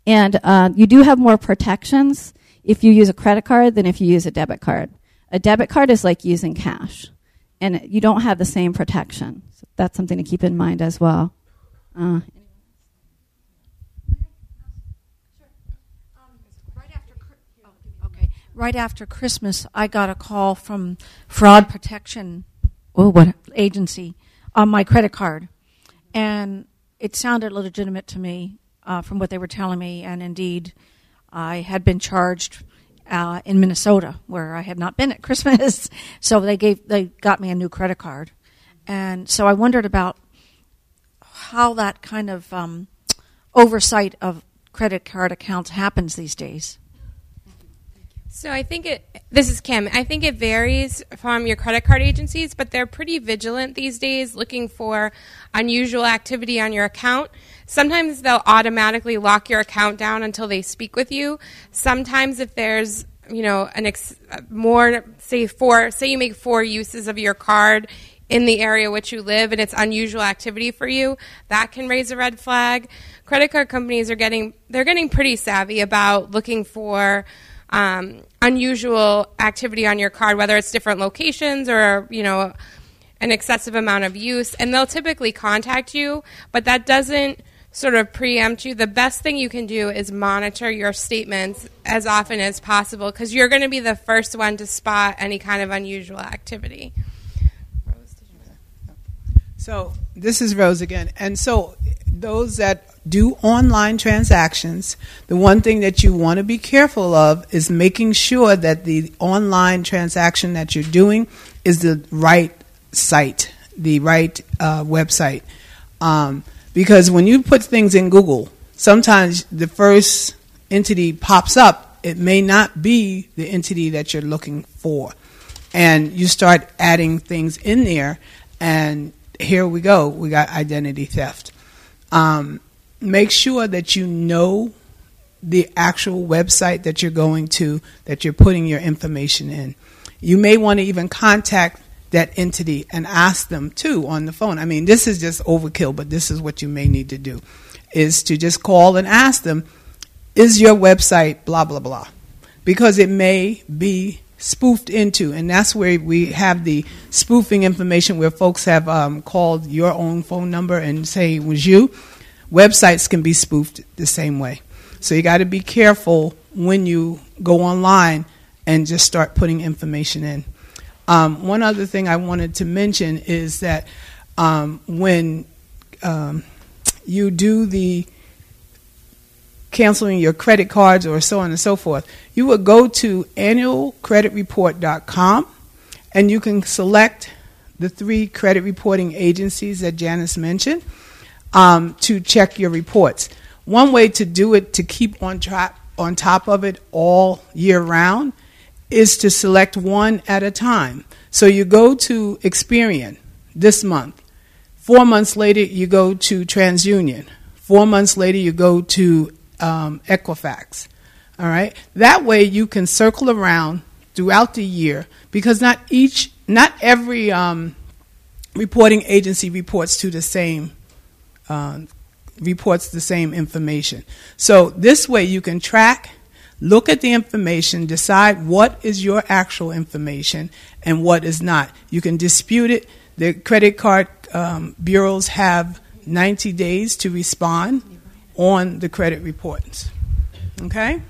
And uh, you do have more protections if you use a credit card than if you use a debit card. A debit card is like using cash, and you don't have the same protection. So that's something to keep in mind as well. Uh, Right after Christmas, I got a call from fraud protection oh, what agency on my credit card, and it sounded legitimate to me uh, from what they were telling me. And indeed, I had been charged uh, in Minnesota where I had not been at Christmas, so they gave they got me a new credit card, and so I wondered about how that kind of um, oversight of credit card accounts happens these days. So I think it. This is Kim. I think it varies from your credit card agencies, but they're pretty vigilant these days, looking for unusual activity on your account. Sometimes they'll automatically lock your account down until they speak with you. Sometimes, if there's you know an ex- more say four, say you make four uses of your card in the area which you live and it's unusual activity for you, that can raise a red flag. Credit card companies are getting they're getting pretty savvy about looking for um, unusual activity on your card, whether it's different locations or you know an excessive amount of use, and they'll typically contact you, but that doesn't sort of preempt you. The best thing you can do is monitor your statements as often as possible because you're going to be the first one to spot any kind of unusual activity. So this is Rose again. And so those that do online transactions, the one thing that you want to be careful of is making sure that the online transaction that you're doing is the right site, the right uh, website. Um, because when you put things in Google, sometimes the first entity pops up. It may not be the entity that you're looking for. And you start adding things in there, and here we go. We got identity theft. Um, make sure that you know the actual website that you're going to, that you're putting your information in. You may want to even contact that entity and ask them too on the phone. I mean, this is just overkill, but this is what you may need to do is to just call and ask them, is your website blah blah blah? Because it may be spoofed into, and that's where we have the spoofing information where folks have um, called your own phone number and say it was you. Websites can be spoofed the same way. So you got to be careful when you go online and just start putting information in. Um, one other thing I wanted to mention is that um, when um, you do the canceling your credit cards or so on and so forth, you would go to annualcreditreport.com and you can select the three credit reporting agencies that Janice mentioned um, to check your reports. one way to do it to keep on track on top of it all year round is to select one at a time. So you go to Experian this month. Four months later, you go to TransUnion. Four months later, you go to um, Equifax. All right. That way, you can circle around throughout the year because not each, not every um, reporting agency reports to the same uh, reports the same information. So this way, you can track, look at the information, decide what is your actual information and what is not. You can dispute it. The credit card um, bureaus have 90 days to respond on the credit reports. Okay?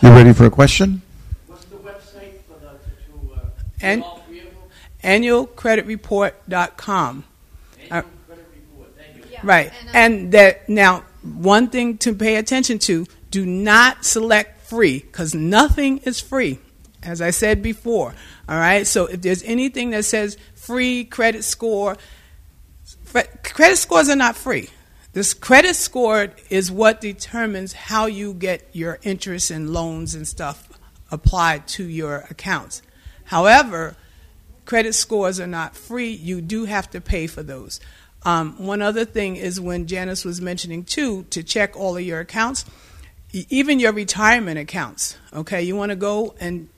You ready for a question? And annualcreditreport.com. Uh, right. And that now one thing to pay attention to, do not select free cuz nothing is free. As I said before. All right? So if there's anything that says free credit score, credit scores are not free. This credit score is what determines how you get your interest and loans and stuff applied to your accounts. However, credit scores are not free. You do have to pay for those. Um, one other thing is when Janice was mentioning too to check all of your accounts, even your retirement accounts. Okay, you want to go and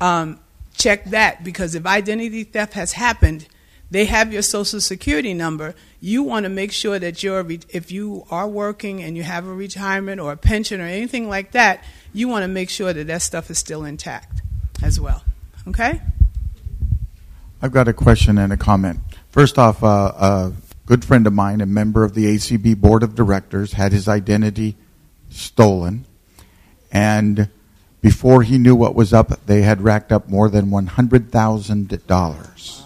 um, check that because if identity theft has happened, they have your social security number. You want to make sure that you're, if you are working and you have a retirement or a pension or anything like that, you want to make sure that that stuff is still intact as well. Okay? I've got a question and a comment. First off, uh, a good friend of mine, a member of the ACB Board of Directors, had his identity stolen. And before he knew what was up, they had racked up more than $100,000.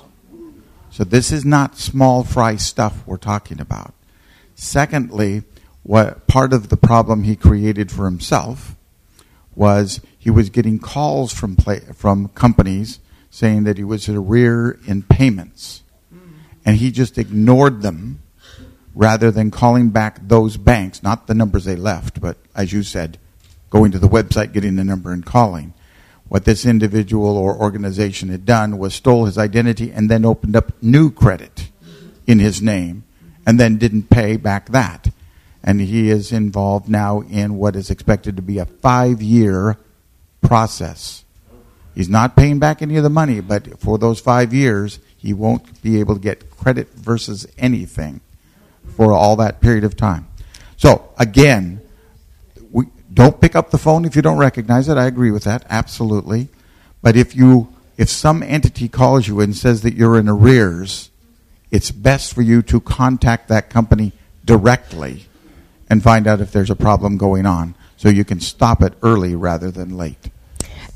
So this is not small fry stuff we're talking about. Secondly, what part of the problem he created for himself was he was getting calls from play, from companies saying that he was at arrear in payments, and he just ignored them rather than calling back those banks, not the numbers they left, but as you said, going to the website, getting the number, and calling. What this individual or organization had done was stole his identity and then opened up new credit in his name and then didn't pay back that. And he is involved now in what is expected to be a five year process. He's not paying back any of the money, but for those five years, he won't be able to get credit versus anything for all that period of time. So, again, don't pick up the phone if you don't recognize it. I agree with that, absolutely. But if you if some entity calls you and says that you're in arrears, it's best for you to contact that company directly and find out if there's a problem going on so you can stop it early rather than late.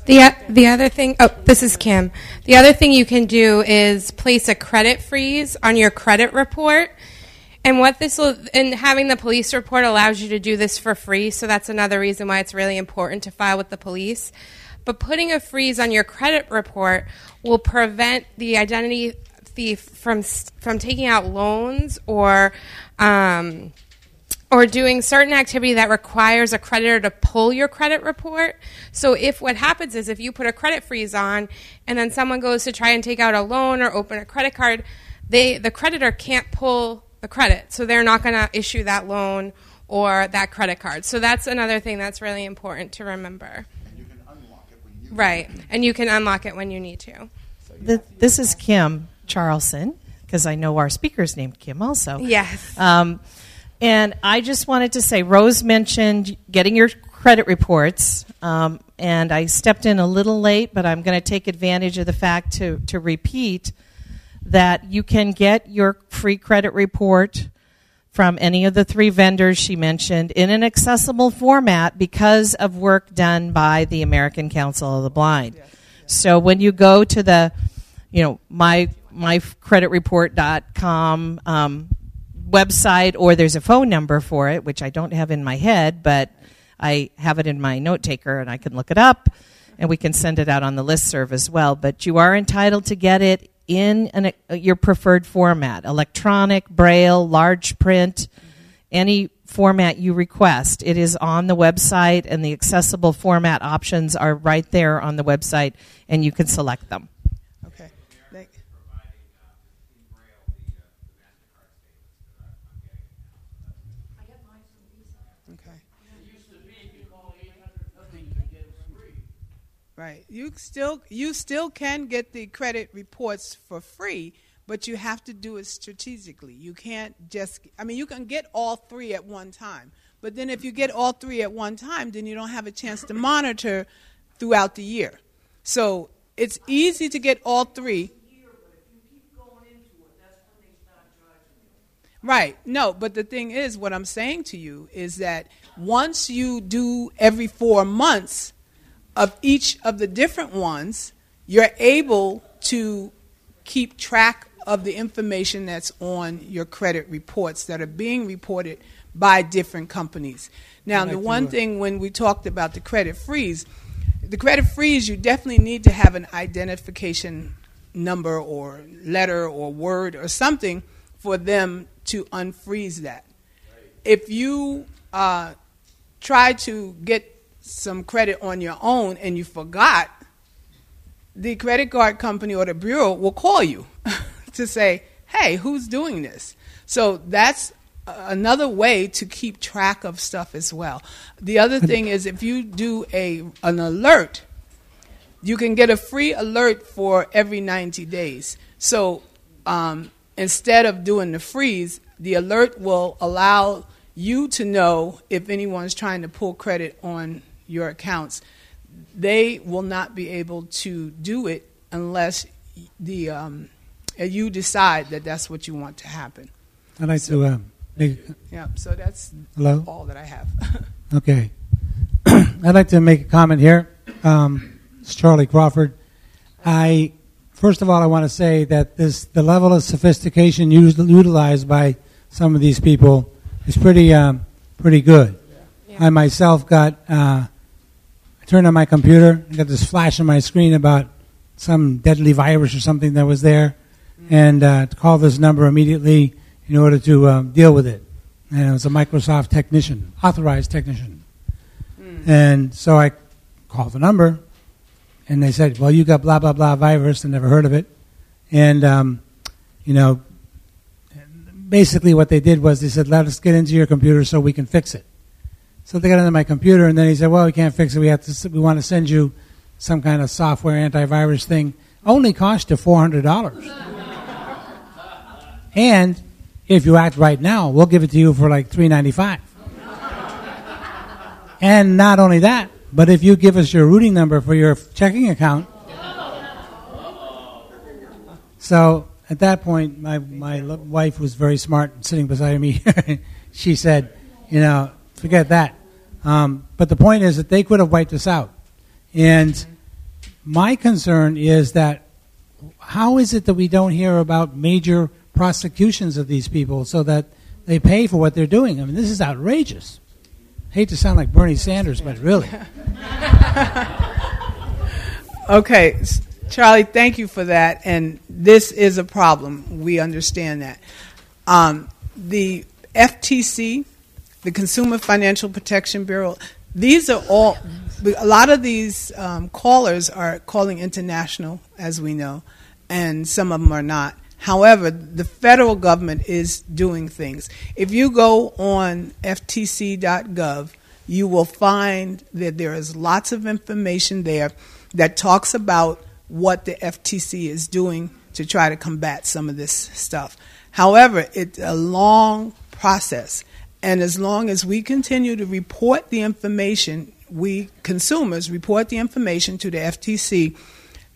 The, uh, the other thing, oh, this is Kim. The other thing you can do is place a credit freeze on your credit report. And what this will, and having the police report allows you to do this for free. So that's another reason why it's really important to file with the police. But putting a freeze on your credit report will prevent the identity thief from from taking out loans or um, or doing certain activity that requires a creditor to pull your credit report. So if what happens is if you put a credit freeze on and then someone goes to try and take out a loan or open a credit card, they the creditor can't pull the credit. So they're not going to issue that loan or that credit card. So that's another thing that's really important to remember. right. And you can unlock it when you need to. this is Kim Charlson because I know our speaker's named Kim also. Yes. Um, and I just wanted to say, Rose mentioned getting your credit reports, um, and I stepped in a little late, but I'm going to take advantage of the fact to, to repeat that you can get your free credit report from any of the three vendors she mentioned in an accessible format because of work done by the American Council of the Blind. So when you go to the, you know, my mycreditreport.com um, website or there's a phone number for it, which I don't have in my head, but I have it in my note taker and I can look it up and we can send it out on the list serve as well. But you are entitled to get it in an, uh, your preferred format electronic, braille, large print, any format you request. It is on the website, and the accessible format options are right there on the website, and you can select them. Okay. Thank- Okay. Right. You still you still can get the credit reports for free, but you have to do it strategically. You can't just I mean you can get all three at one time. But then if you get all three at one time, then you don't have a chance to monitor throughout the year. So it's easy to get all three. Right. No, but the thing is, what I'm saying to you is that once you do every four months of each of the different ones, you're able to keep track of the information that's on your credit reports that are being reported by different companies. Now, the one thing when we talked about the credit freeze, the credit freeze, you definitely need to have an identification number or letter or word or something for them to unfreeze that. If you uh, try to get some credit on your own and you forgot, the credit card company or the bureau will call you to say, hey, who's doing this? So that's another way to keep track of stuff as well. The other thing is if you do a an alert, you can get a free alert for every 90 days. So um, instead of doing the freeze, the alert will allow you to know if anyone's trying to pull credit on your accounts. They will not be able to do it unless the um, uh, you decide that that's what you want to happen. I'd like to uh, make. Yeah, so that's Hello? all that I have. Okay. I'd like to make a comment here. Um, it's Charlie Crawford. I first of all, I want to say that this the level of sophistication used, utilized by some of these people is pretty um, pretty good. I myself got uh, I turned on my computer and got this flash on my screen about some deadly virus or something that was there, and uh, to call this number immediately in order to um, deal with it. And it was a Microsoft technician, authorized technician. And so I called the number, and they said, "Well, you got blah blah blah virus. I never heard of it." And um, you know, basically what they did was they said, "Let us get into your computer so we can fix it." So they got into my computer, and then he said, "Well, we can't fix it. We have to. We want to send you some kind of software antivirus thing. Only cost you four hundred dollars." and if you act right now, we'll give it to you for like three ninety five. And not only that, but if you give us your routing number for your checking account. So at that point, my, my wife was very smart sitting beside me. she said, you know, forget that. Um, but the point is that they could have wiped us out. And my concern is that how is it that we don't hear about major prosecutions of these people so that they pay for what they're doing? I mean, this is outrageous. hate to sound like Bernie Sanders, but really. Okay, Charlie, thank you for that. And this is a problem. We understand that. Um, the FTC, the Consumer Financial Protection Bureau, these are all, a lot of these um, callers are calling international, as we know, and some of them are not. However, the federal government is doing things. If you go on ftc.gov, you will find that there is lots of information there that talks about what the FTC is doing to try to combat some of this stuff. However, it's a long process. And as long as we continue to report the information, we consumers report the information to the FTC,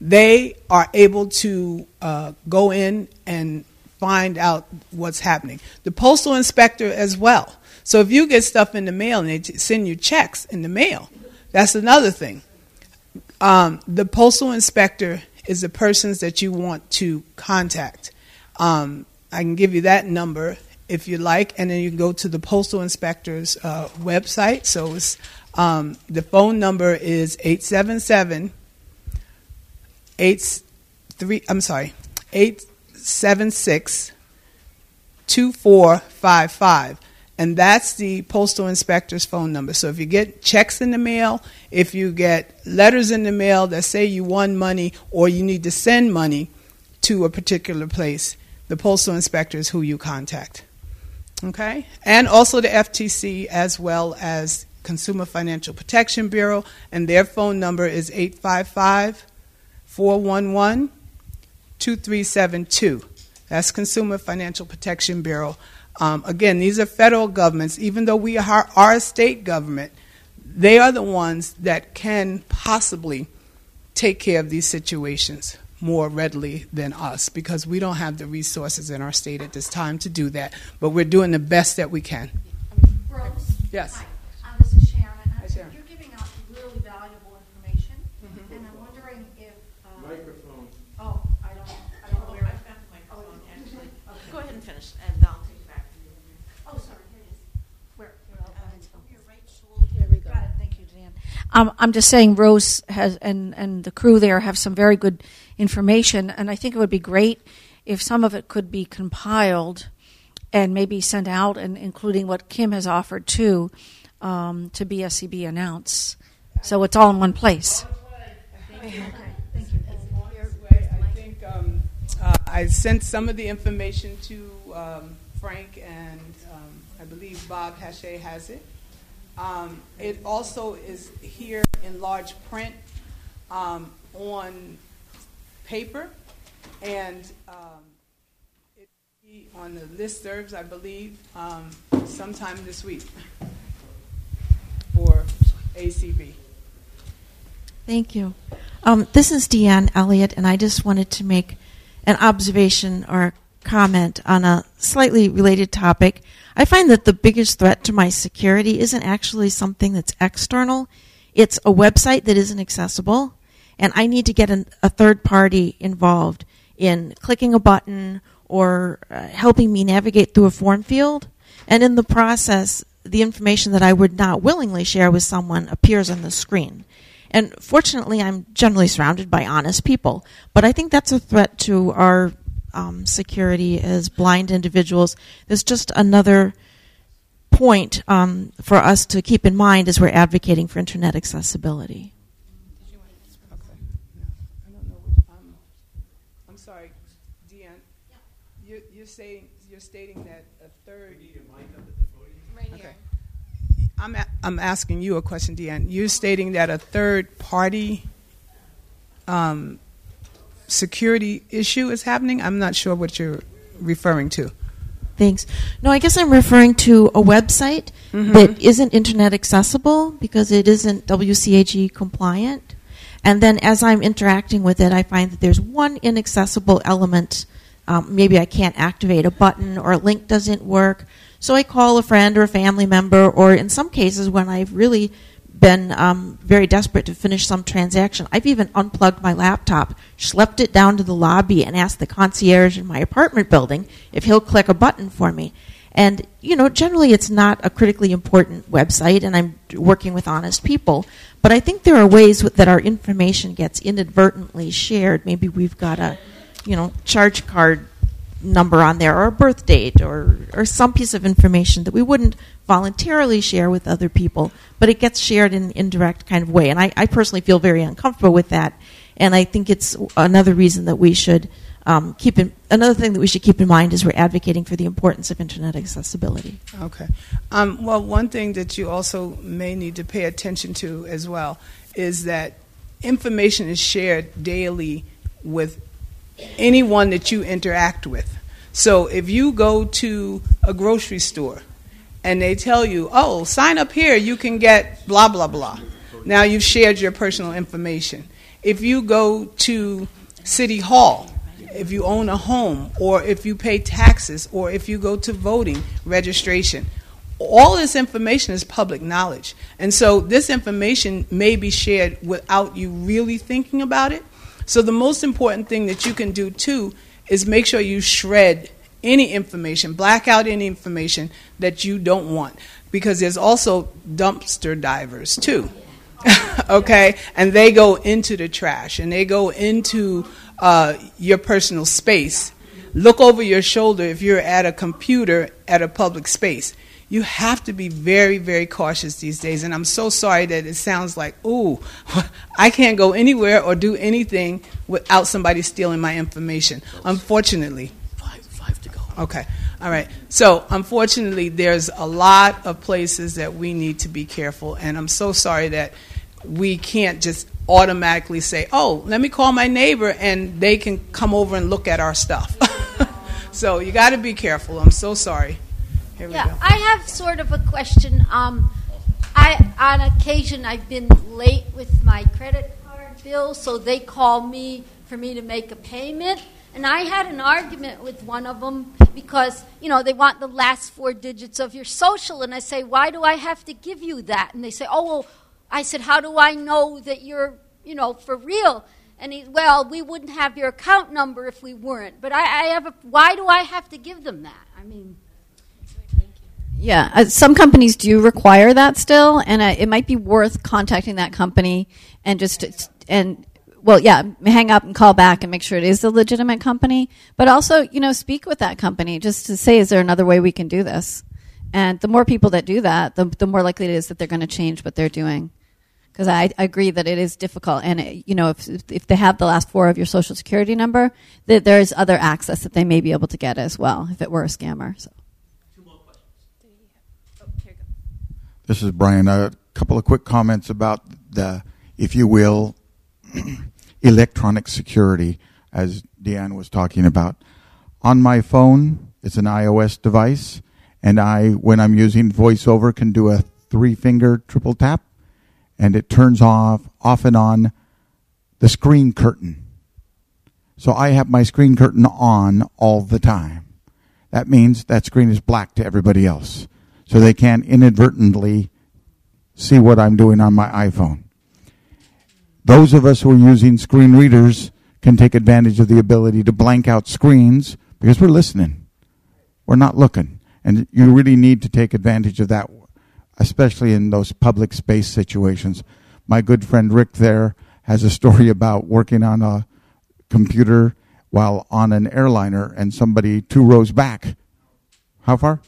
they are able to uh, go in and find out what's happening. The postal inspector as well. So if you get stuff in the mail and they send you checks in the mail, that's another thing. Um, the postal inspector is the persons that you want to contact. Um, I can give you that number if you like, and then you can go to the postal inspector's uh, website. So it's, um, the phone number is 877 eight three I'm sorry, eight seven six two four five five. And that's the postal inspector's phone number. So if you get checks in the mail, if you get letters in the mail that say you won money or you need to send money to a particular place, the postal inspector is who you contact. Okay? And also the FTC as well as Consumer Financial Protection Bureau, and their phone number is 855 411 2372. That's Consumer Financial Protection Bureau. Um, again, these are federal governments. Even though we are, are a state government, they are the ones that can possibly take care of these situations more readily than us because we don't have the resources in our state at this time to do that. But we're doing the best that we can. Rose? Yes. Hi, uh, this is Sharon. Sharon. You're giving out really valuable information, and I'm wondering if. Uh, Microphone. Oh, I don't, I don't know where. I've got the microphone, actually. Go ahead and finish, and I'll take it back. Oh, sorry, here it is. Where? Here, I'll- I'll- Your right shoulder. There we go. Got it. Thank you, Dan. Um, I'm just saying, Rose has and and the crew there have some very good information, and I think it would be great if some of it could be compiled and maybe sent out, and including what Kim has offered too, um, to BSCB announce, so it's all in one place. I think I sent some of the information to um, Frank, and um, I believe Bob Hachey has it. Um, it also is here in large print um, on paper, and um, it will be on the listservs, I believe, um, sometime this week for ACB. Thank you. Um, this is Deanne Elliott, and I just wanted to make an observation or comment on a slightly related topic. I find that the biggest threat to my security isn't actually something that's external, it's a website that isn't accessible, and I need to get an, a third party involved in clicking a button or uh, helping me navigate through a form field. And in the process, the information that I would not willingly share with someone appears on the screen. And fortunately, I'm generally surrounded by honest people. But I think that's a threat to our um, security as blind individuals. There's just another point um, for us to keep in mind as we're advocating for internet accessibility. I'm sorry, Deanne. You're, you're saying you're stating that a third. Right Okay. I'm a, I'm asking you a question, Deanne. You're stating that a third party um, security issue is happening. I'm not sure what you're referring to. Thanks. No, I guess I'm referring to a website Mhm. that isn't internet accessible because it isn't WCAG compliant. And then as I'm interacting with it, I find that there's one inaccessible element. Um, maybe I can't activate a button or a link doesn't work. So I call a friend or a family member, or in some cases, when I've really been um, very desperate to finish some transaction, I've even unplugged my laptop, schlepped it down to the lobby, and asked the concierge in my apartment building if he'll click a button for me. And, you know, generally it's not a critically important website, and I'm working with honest people. But I think there are ways that our information gets inadvertently shared. Maybe we've got a, you know, charge card number on there, or a birth date, or, or some piece of information that we wouldn't voluntarily share with other people, but it gets shared in an indirect kind of way. And I, I personally feel very uncomfortable with that. And I think it's another reason that we should um, keep in, another thing that we should keep in mind is we're advocating for the importance of internet accessibility. Okay. Um, well, one thing that you also may need to pay attention to as well is that information is shared daily with anyone that you interact with. So if you go to a grocery store and they tell you, oh, sign up here, you can get blah, blah, blah. Now you've shared your personal information. If you go to City Hall, if you own a home, or if you pay taxes, or if you go to voting registration, all this information is public knowledge. And so this information may be shared without you really thinking about it. So the most important thing that you can do too is make sure you shred any information, black out any information that you don't want. Because there's also dumpster divers too. okay? And they go into the trash and they go into uh, your personal space. Look over your shoulder if you're at a computer at a public space. You have to be very, very cautious these days. And I'm so sorry that it sounds like, ooh, I can't go anywhere or do anything without somebody stealing my information. Unfortunately. Five, five to go. Okay. All right. So, unfortunately, there's a lot of places that we need to be careful. And I'm so sorry that we can't just automatically say, oh, let me call my neighbor and they can come over and look at our stuff. so, you got to be careful. I'm so sorry. Here we yeah, go. I have sort of a question. Um, I, on occasion, I've been late with my credit card bill, so they call me for me to make a payment. And I had an argument with one of them because, you know, they want the last four digits of your social. And I say, why do I have to give you that? And they say, oh, well, I said, how do I know that you're, you know, for real? And he, well, we wouldn't have your account number if we weren't. But I, I have a, why do I have to give them that? I mean, Yeah, uh, some companies do require that still, and uh, it might be worth contacting that company and just and well, yeah, hang up and call back and make sure it is a legitimate company. But also, you know, speak with that company just to say, is there another way we can do this? And the more people that do that, the, the more likely it is that they're going to change what they're doing. Because I, I agree that it is difficult, and it, you know, if if they have the last four of your social security number, that there's other access that they may be able to get as well if it were a scammer. So. This is Brian. A couple of quick comments about the, if you will, electronic security, as Deanne was talking about. On my phone, it's an iOS device, and I, when I'm using VoiceOver, can do a three finger triple tap, and it turns off, off and on the screen curtain. So I have my screen curtain on all the time. That means that screen is black to everybody else. So they can't inadvertently see what I'm doing on my iPhone. Those of us who are using screen readers can take advantage of the ability to blank out screens because we're listening. We're not looking. And you really need to take advantage of that, especially in those public space situations. My good friend Rick there has a story about working on a computer while on an airliner and somebody two rows back. How far?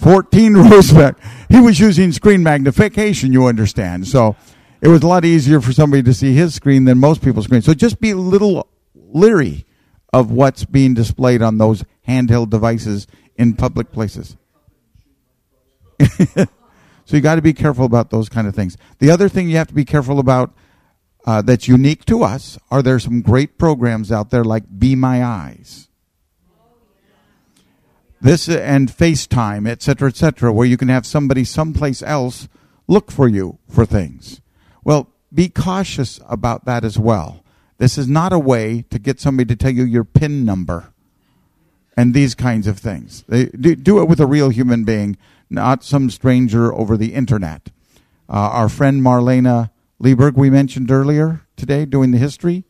14 rows back. He was using screen magnification, you understand. So it was a lot easier for somebody to see his screen than most people's screen. So just be a little leery of what's being displayed on those handheld devices in public places. so you got to be careful about those kind of things. The other thing you have to be careful about uh, that's unique to us are there some great programs out there like Be My Eyes this and FaceTime, et cetera, et cetera, where you can have somebody someplace else look for you for things. Well, be cautious about that as well. This is not a way to get somebody to tell you your PIN number and these kinds of things. They, do, do it with a real human being, not some stranger over the internet. Uh, our friend Marlaina Lieberg, we mentioned earlier today, doing the history,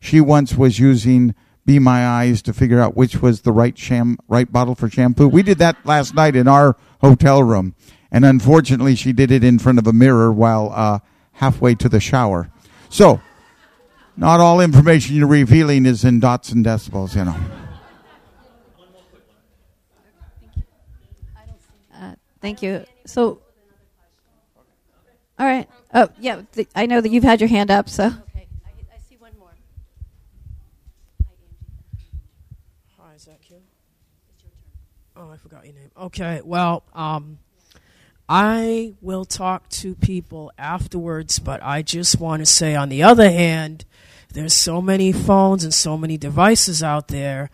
she once was using be my eyes to figure out which was the right sham right bottle for shampoo. We did that last night in our hotel room, and unfortunately, she did it in front of a mirror while uh, halfway to the shower. So, not all information you're revealing is in dots and decibels, you know. Uh, thank you. So, all right. Oh, yeah. Th- I know that you've had your hand up, so. Okay, I, I see one more. Hi, is that Kim? Oh, I forgot your name. Okay, well, um, I will talk to people afterwards, but I just want to say, on the other hand, there's so many phones and so many devices out there.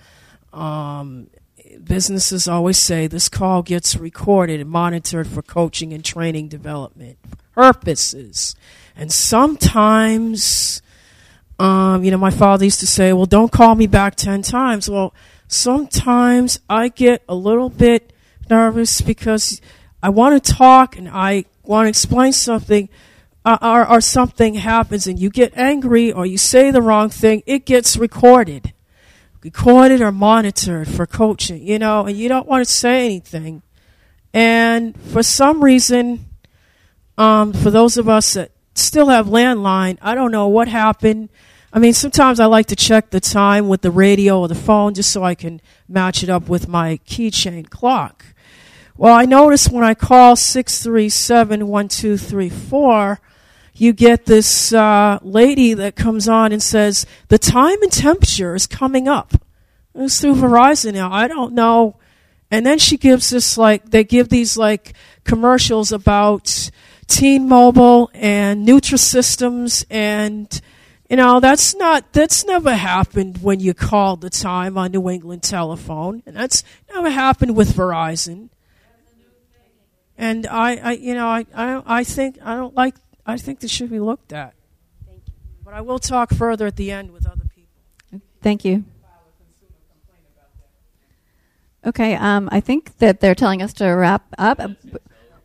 Um, businesses always say this call gets recorded and monitored for coaching and training development purposes. And sometimes, um, you know, my father used to say, well, don't call me back 10 times. Well, sometimes I get a little bit nervous because I want to talk and I want to explain something. Uh, or, or something happens and you get angry or you say the wrong thing, it gets recorded recorded or monitored for coaching, you know, and you don't want to say anything. And for some reason, um, for those of us that still have landline, I don't know what happened. I mean, sometimes I like to check the time with the radio or the phone just so I can match it up with my keychain clock. Well, I noticed when I call 637 1234, you get this uh, lady that comes on and says, The time and temperature is coming up. It's through Verizon now. I don't know. And then she gives this, like, they give these, like, commercials about T-Mobile and Nutrisystems and you know, that's not that's never happened when you called the time on New England telephone. And that's never happened with Verizon. And I, I you know, I, I I think I don't like I think this should be looked at. But I will talk further at the end with other people. Thank you. Okay, um, I think that they're telling us to wrap up.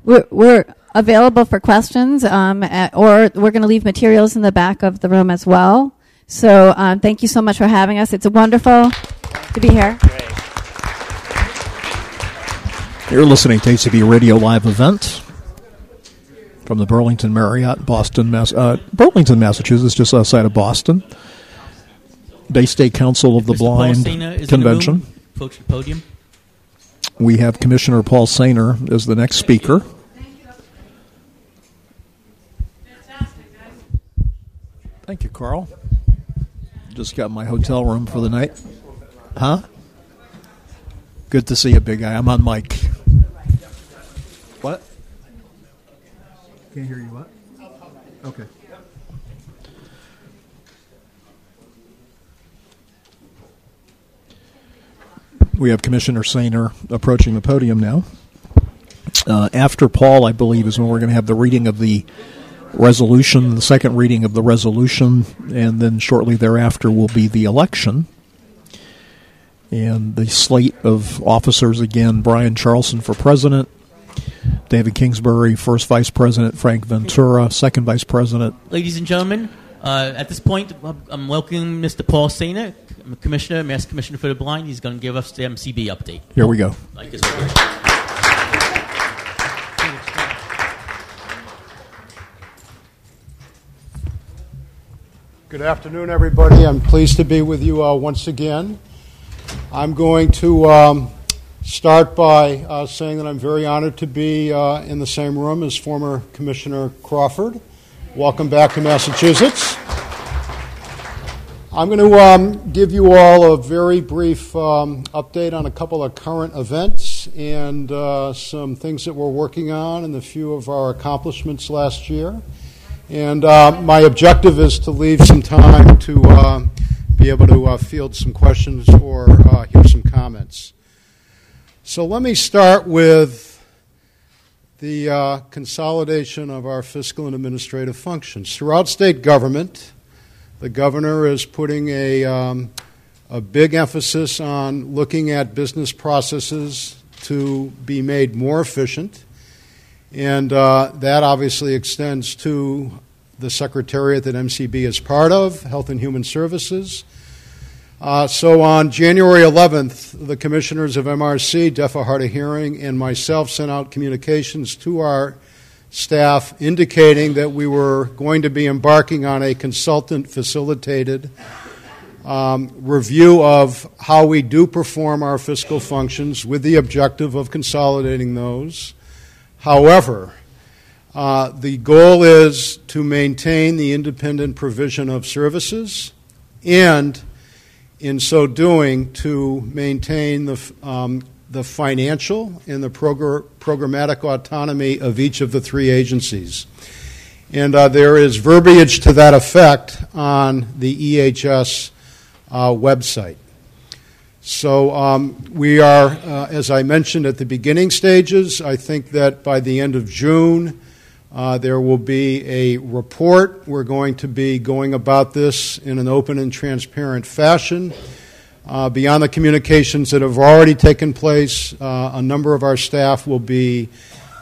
We're, we're available for questions, um, at, or we're going to leave materials in the back of the room as well. So um, thank you so much for having us. It's a wonderful to be here. You're listening to ACB Radio Live event from the Burlington Marriott, Boston, Mass- uh, Burlington, Massachusetts, just outside of Boston. Bay State Council of the Mr. Blind Paul Saner is Convention. In the. Approach the podium. We have Commissioner Paul Saner as the next speaker. Thank you, Carl. Just got my hotel room for the night. Huh? Good to see you, big guy. I'm on mic. What? Can't hear you. What? Okay. We have Commissioner Saner approaching the podium now. Uh, after Paul, I believe, is when we're going to have the reading of the resolution, the second reading of the resolution, and then shortly thereafter will be the election. And the slate of officers again Brian Charlson for president, David Kingsbury, first vice president, Frank Ventura, second vice president. Ladies and gentlemen, uh, at this point, I'm welcoming Mr. Paul Saner, Commissioner, Mass Commissioner for the Blind. He's going to give us the MCB update. Here we go. Like this right here. Good afternoon, everybody. I'm pleased to be with you all once again. I'm going to um, start by uh, saying that I'm very honored to be uh, in the same room as former Commissioner Crawford. Welcome back to Massachusetts. I'm going to um, give you all a very brief um, update on a couple of current events and uh, some things that we're working on and a few of our accomplishments last year. And uh, my objective is to leave some time to uh, be able to uh, field some questions or uh, hear some comments. So let me start with the uh, consolidation of our fiscal and administrative functions. Throughout state government, the governor is putting a, um, a big emphasis on looking at business processes to be made more efficient and uh, that obviously extends to the secretariat that MCB is part of, Health and Human Services. Uh, so on January 11th, the commissioners of MRC, Deaf, Hard of Hearing, and myself sent out communications to our staff indicating that we were going to be embarking on a consultant facilitated um, review of how we do perform our fiscal functions with the objective of consolidating those. However, uh, the goal is to maintain the independent provision of services and, in so doing, to maintain the, um, the financial and the progr- programmatic autonomy of each of the three agencies. And uh, there is verbiage to that effect on the EHS uh, website. So um, we are, uh, as I mentioned at the beginning stages, I think that by the end of June, uh, there will be a report. We're going to be going about this in an open and transparent fashion. Uh, beyond the communications that have already taken place, uh, a number of our staff will be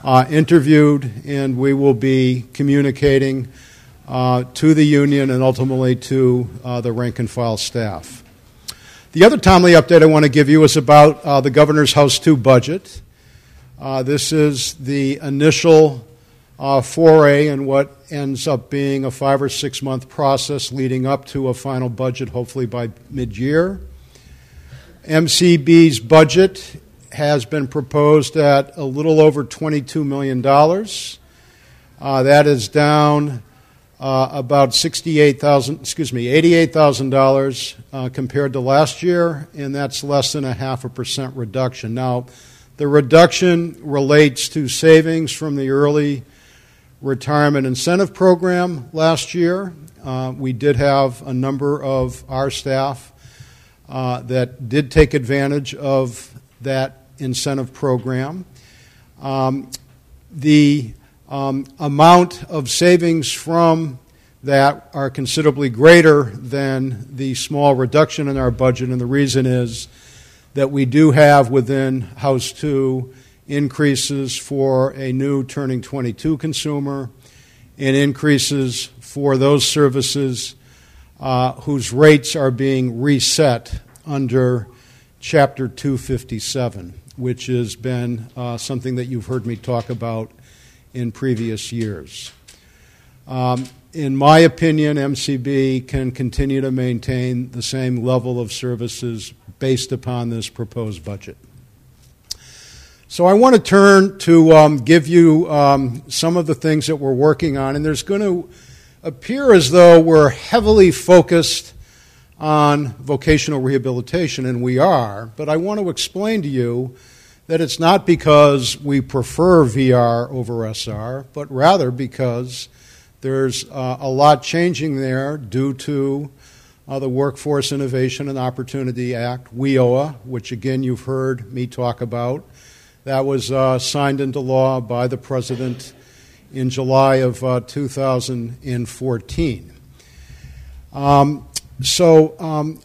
uh, interviewed, and we will be communicating uh, to the union and ultimately to the rank and file staff. The other timely update I want to give you is about uh, the Governor's House 2 budget. Uh, this is the initial uh, foray in what ends up being a five or six month process leading up to a final budget, hopefully by mid year. MCB's budget has been proposed at a little over $22 million. Uh, that is down uh, about sixty-eight thousand, excuse me, eighty-eight thousand uh, dollars compared to last year, and that's less than a half a percent reduction. Now, the reduction relates to savings from the early retirement incentive program last year. Uh, we did have a number of our staff uh, that did take advantage of that incentive program. Um, the um, amount of savings from that are considerably greater than the small reduction in our budget, and the reason is that we do have within House 2 increases for a new turning 22 consumer and increases for those services uh, whose rates are being reset under Chapter 257, which has been uh, something that you've heard me talk about in previous years. Um, in my opinion, MCB can continue to maintain the same level of services based upon this proposed budget. So I want to turn to um, give you um, some of the things that we're working on, and there's going to appear as though we're heavily focused on vocational rehabilitation, and we are, but I want to explain to you that it's not because we prefer VR over SR, but rather because there's uh, a lot changing there due to uh, the Workforce Innovation and Opportunity Act, WIOA, which again you've heard me talk about. That was uh, signed into law by the President in July of uh, 2014. Um, so, um,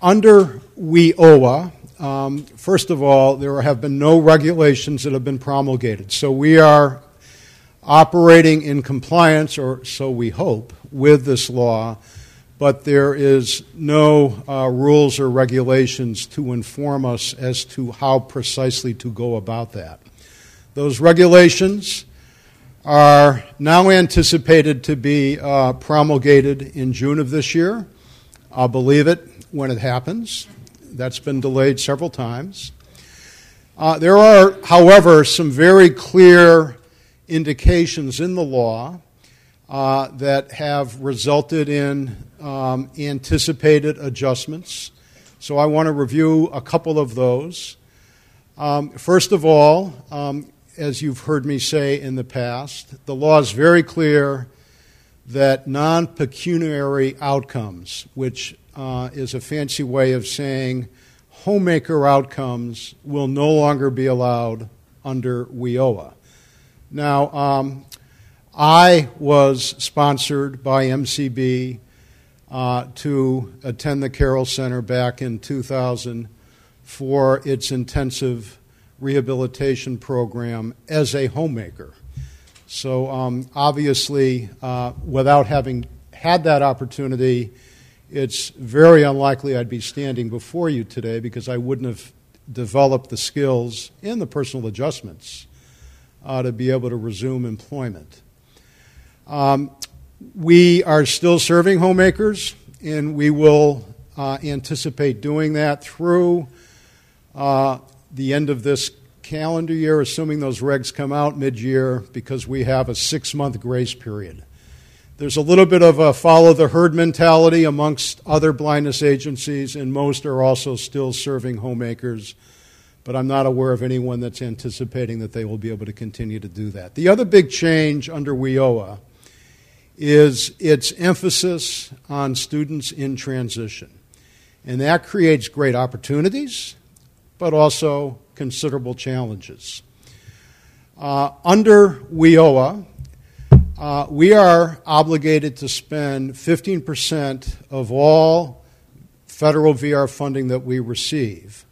under WIOA, um, first of all, there have been no regulations that have been promulgated. So we are operating in compliance, or so we hope, with this law, but there is no uh, rules or regulations to inform us as to how precisely to go about that. Those regulations are now anticipated to be uh, promulgated in June of this year. I'll believe it when it happens. That's been delayed several times. Uh, there are, however, some very clear indications in the law uh, that have resulted in um, anticipated adjustments. So I want to review a couple of those. Um, first of all, um, as you've heard me say in the past, the law is very clear that non pecuniary outcomes, which uh, is a fancy way of saying homemaker outcomes will no longer be allowed under WIOA. Now, um, I was sponsored by MCB uh, to attend the Carroll Center back in 2000 for its intensive rehabilitation program as a homemaker. So, um, obviously, uh, without having had that opportunity, it's very unlikely I'd be standing before you today because I wouldn't have developed the skills and the personal adjustments uh, to be able to resume employment. Um, we are still serving homemakers, and we will uh, anticipate doing that through uh, the end of this calendar year, assuming those regs come out mid year, because we have a six month grace period. There's a little bit of a follow the herd mentality amongst other blindness agencies, and most are also still serving homemakers. But I'm not aware of anyone that's anticipating that they will be able to continue to do that. The other big change under WIOA is its emphasis on students in transition. And that creates great opportunities, but also considerable challenges. Uh, under WIOA, uh, we are obligated to spend 15% of all federal VR funding that we receive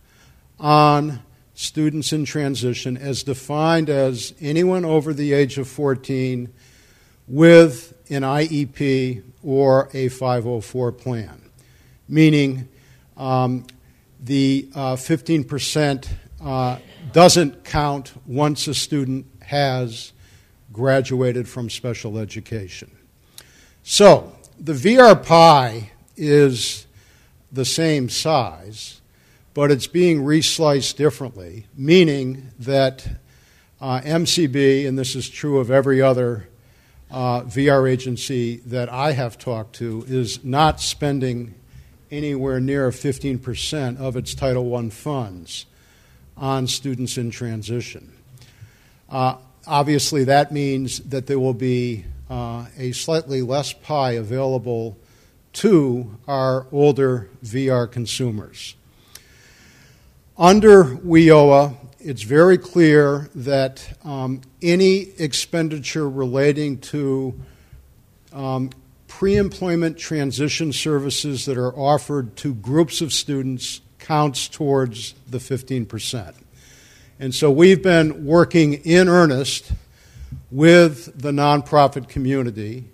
on students in transition, as defined as anyone over the age of 14 with an IEP or a 504 plan, meaning um, the uh, 15% uh, doesn't count once a student has graduated from special education. So, the VR pie is the same size, but it's being resliced differently, meaning that uh, MCB, and this is true of every other uh, VR agency that I have talked to, is not spending anywhere near 15% of its Title I funds on students in transition. Uh, obviously, that means that there will be uh, a slightly less pie available to our older VR consumers. Under WIOA, it's very clear that um, any expenditure relating to um, pre employment transition services that are offered to groups of students counts towards the 15%. And so we've been working in earnest with the nonprofit community,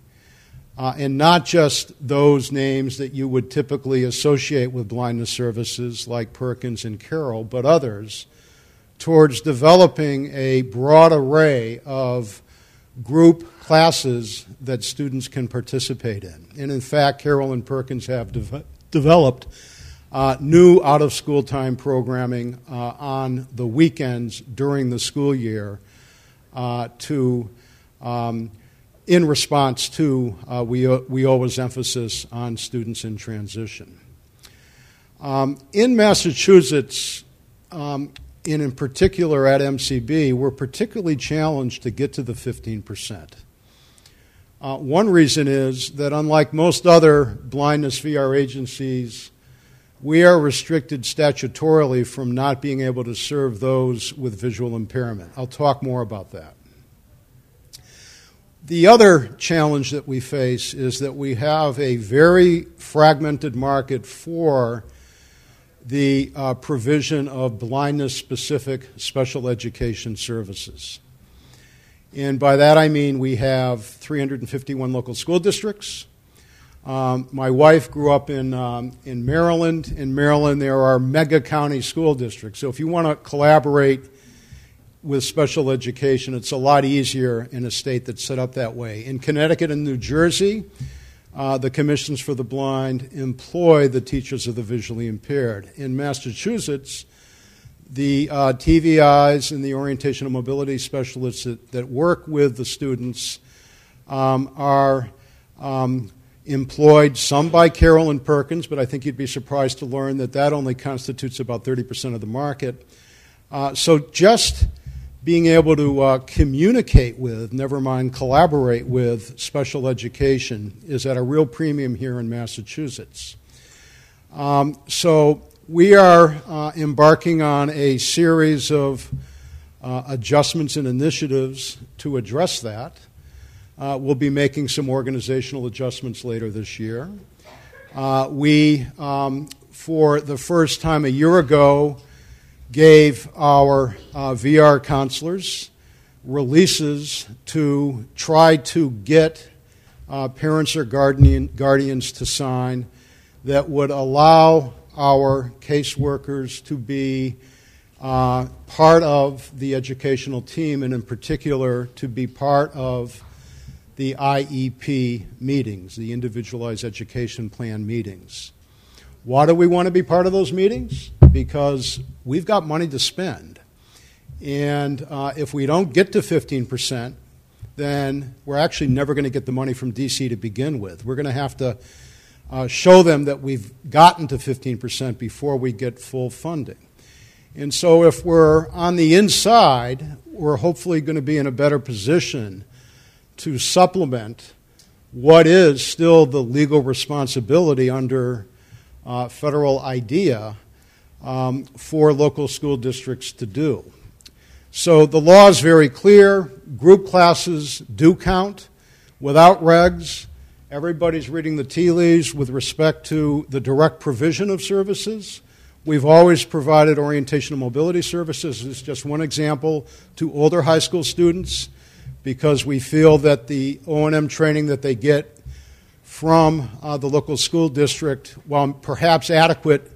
uh, and not just those names that you would typically associate with blindness services like Perkins and Carroll, but others, towards developing a broad array of group classes that students can participate in. And in fact, Carroll and Perkins have de- developed uh, new out of school time programming uh, on the weekends during the school year uh, to, um, in response to uh, we, we always emphasis on students in transition. Um, in Massachusetts, um, and in particular at MCB, we're particularly challenged to get to the 15%. Uh, one reason is that, unlike most other blindness VR agencies, we are restricted statutorily from not being able to serve those with visual impairment. I'll talk more about that. The other challenge that we face is that we have a very fragmented market for the uh, provision of blindness specific special education services. And by that I mean we have 351 local school districts. Um, my wife grew up in, um, in Maryland. In Maryland, there are mega county school districts. So if you want to collaborate with special education, it's a lot easier in a state that's set up that way. In Connecticut and New Jersey, uh, the commissions for the blind employ the teachers of the visually impaired. In Massachusetts, the uh, TVIs and the orientation and mobility specialists that, that work with the students um, are um, employed some by Carroll and Perkins, but I think you'd be surprised to learn that that only constitutes about 30% of the market. Uh, so just being able to uh, communicate with, never mind collaborate with, special education is at a real premium here in Massachusetts. Um, so we are uh, embarking on a series of uh, adjustments and initiatives to address that. Uh, we'll be making some organizational adjustments later this year. Uh, we, um, for the first time a year ago, gave our uh, VR counselors releases to try to get uh, parents or guardian, guardians to sign that would allow our caseworkers to be uh, part of the educational team, and in particular, to be part of the IEP meetings, the Individualized Education Plan meetings. Why do we want to be part of those meetings? because we've got money to spend. And uh, if we don't get to 15%, then we're actually never going to get the money from DC to begin with. We're going to have to uh, show them that we've gotten to 15% before we get full funding. And so, if we're on the inside, we're hopefully going to be in a better position to supplement what is still the legal responsibility under uh, federal IDEA um, for local school districts to do. So the law is very clear. Group classes do count without regs. Everybody's reading the tea leaves with respect to the direct provision of services. We've always provided orientation and mobility services, as just one example, to older high school students because we feel that the O&M training that they get from uh, the local school district, while perhaps adequate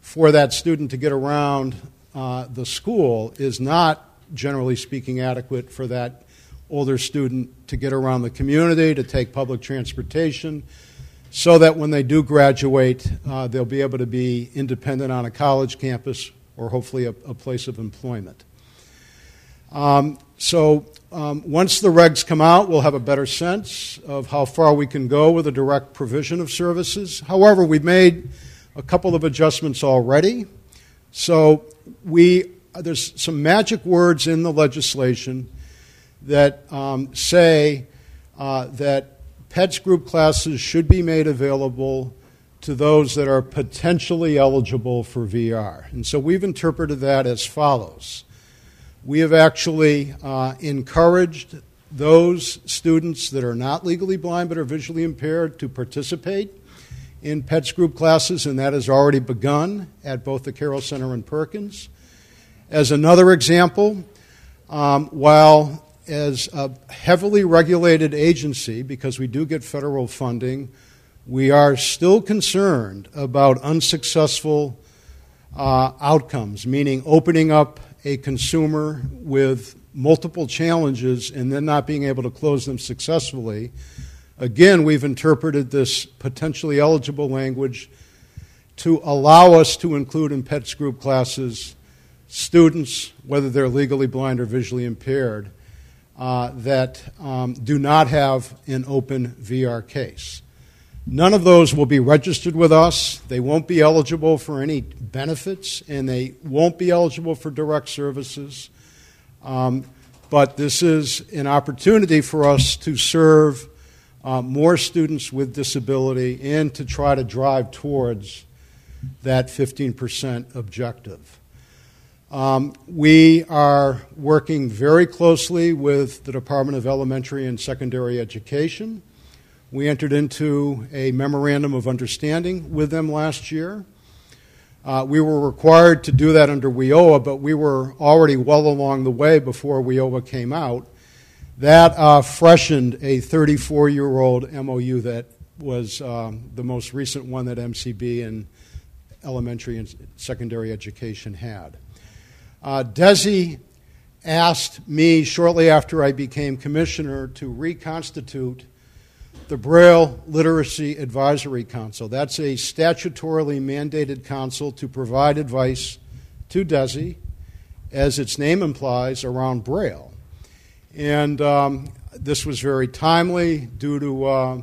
for that student to get around uh, the school is not, generally speaking, adequate for that older student to get around the community, to take public transportation, so that when they do graduate, uh, they'll be able to be independent on a college campus or hopefully a, a place of employment. Um, so um, once the regs come out, we'll have a better sense of how far we can go with a direct provision of services. However, we've made a couple of adjustments already. So we there's some magic words in the legislation that um, say uh, that PETS group classes should be made available to those that are potentially eligible for VR. And so we've interpreted that as follows. We have actually uh, encouraged those students that are not legally blind but are visually impaired to participate in PETS group classes, and that has already begun at both the Carroll Center and Perkins. As another example, um, while as a heavily regulated agency, because we do get federal funding, we are still concerned about unsuccessful uh, outcomes, meaning opening up a consumer with multiple challenges and then not being able to close them successfully. Again, we've interpreted this potentially eligible language to allow us to include in PETS group classes students, whether they're legally blind or visually impaired, uh, that um, do not have an open VR case. None of those will be registered with us. They won't be eligible for any benefits, and they won't be eligible for direct services. Um, but this is an opportunity for us to serve uh, more students with disability and to try to drive towards that 15% objective. Um, we are working very closely with the Department of Elementary and Secondary Education. We entered into a memorandum of understanding with them last year. Uh, we were required to do that under WIOA, but we were already well along the way before WIOA came out. That uh, freshened a 34 year old MOU that was um, the most recent one that MCB and elementary and secondary education had. Uh, DESE asked me shortly after I became commissioner to reconstitute the Braille Literacy Advisory Council. That's a statutorily mandated council to provide advice to DESE, as its name implies, around Braille. And um, this was very timely due to uh,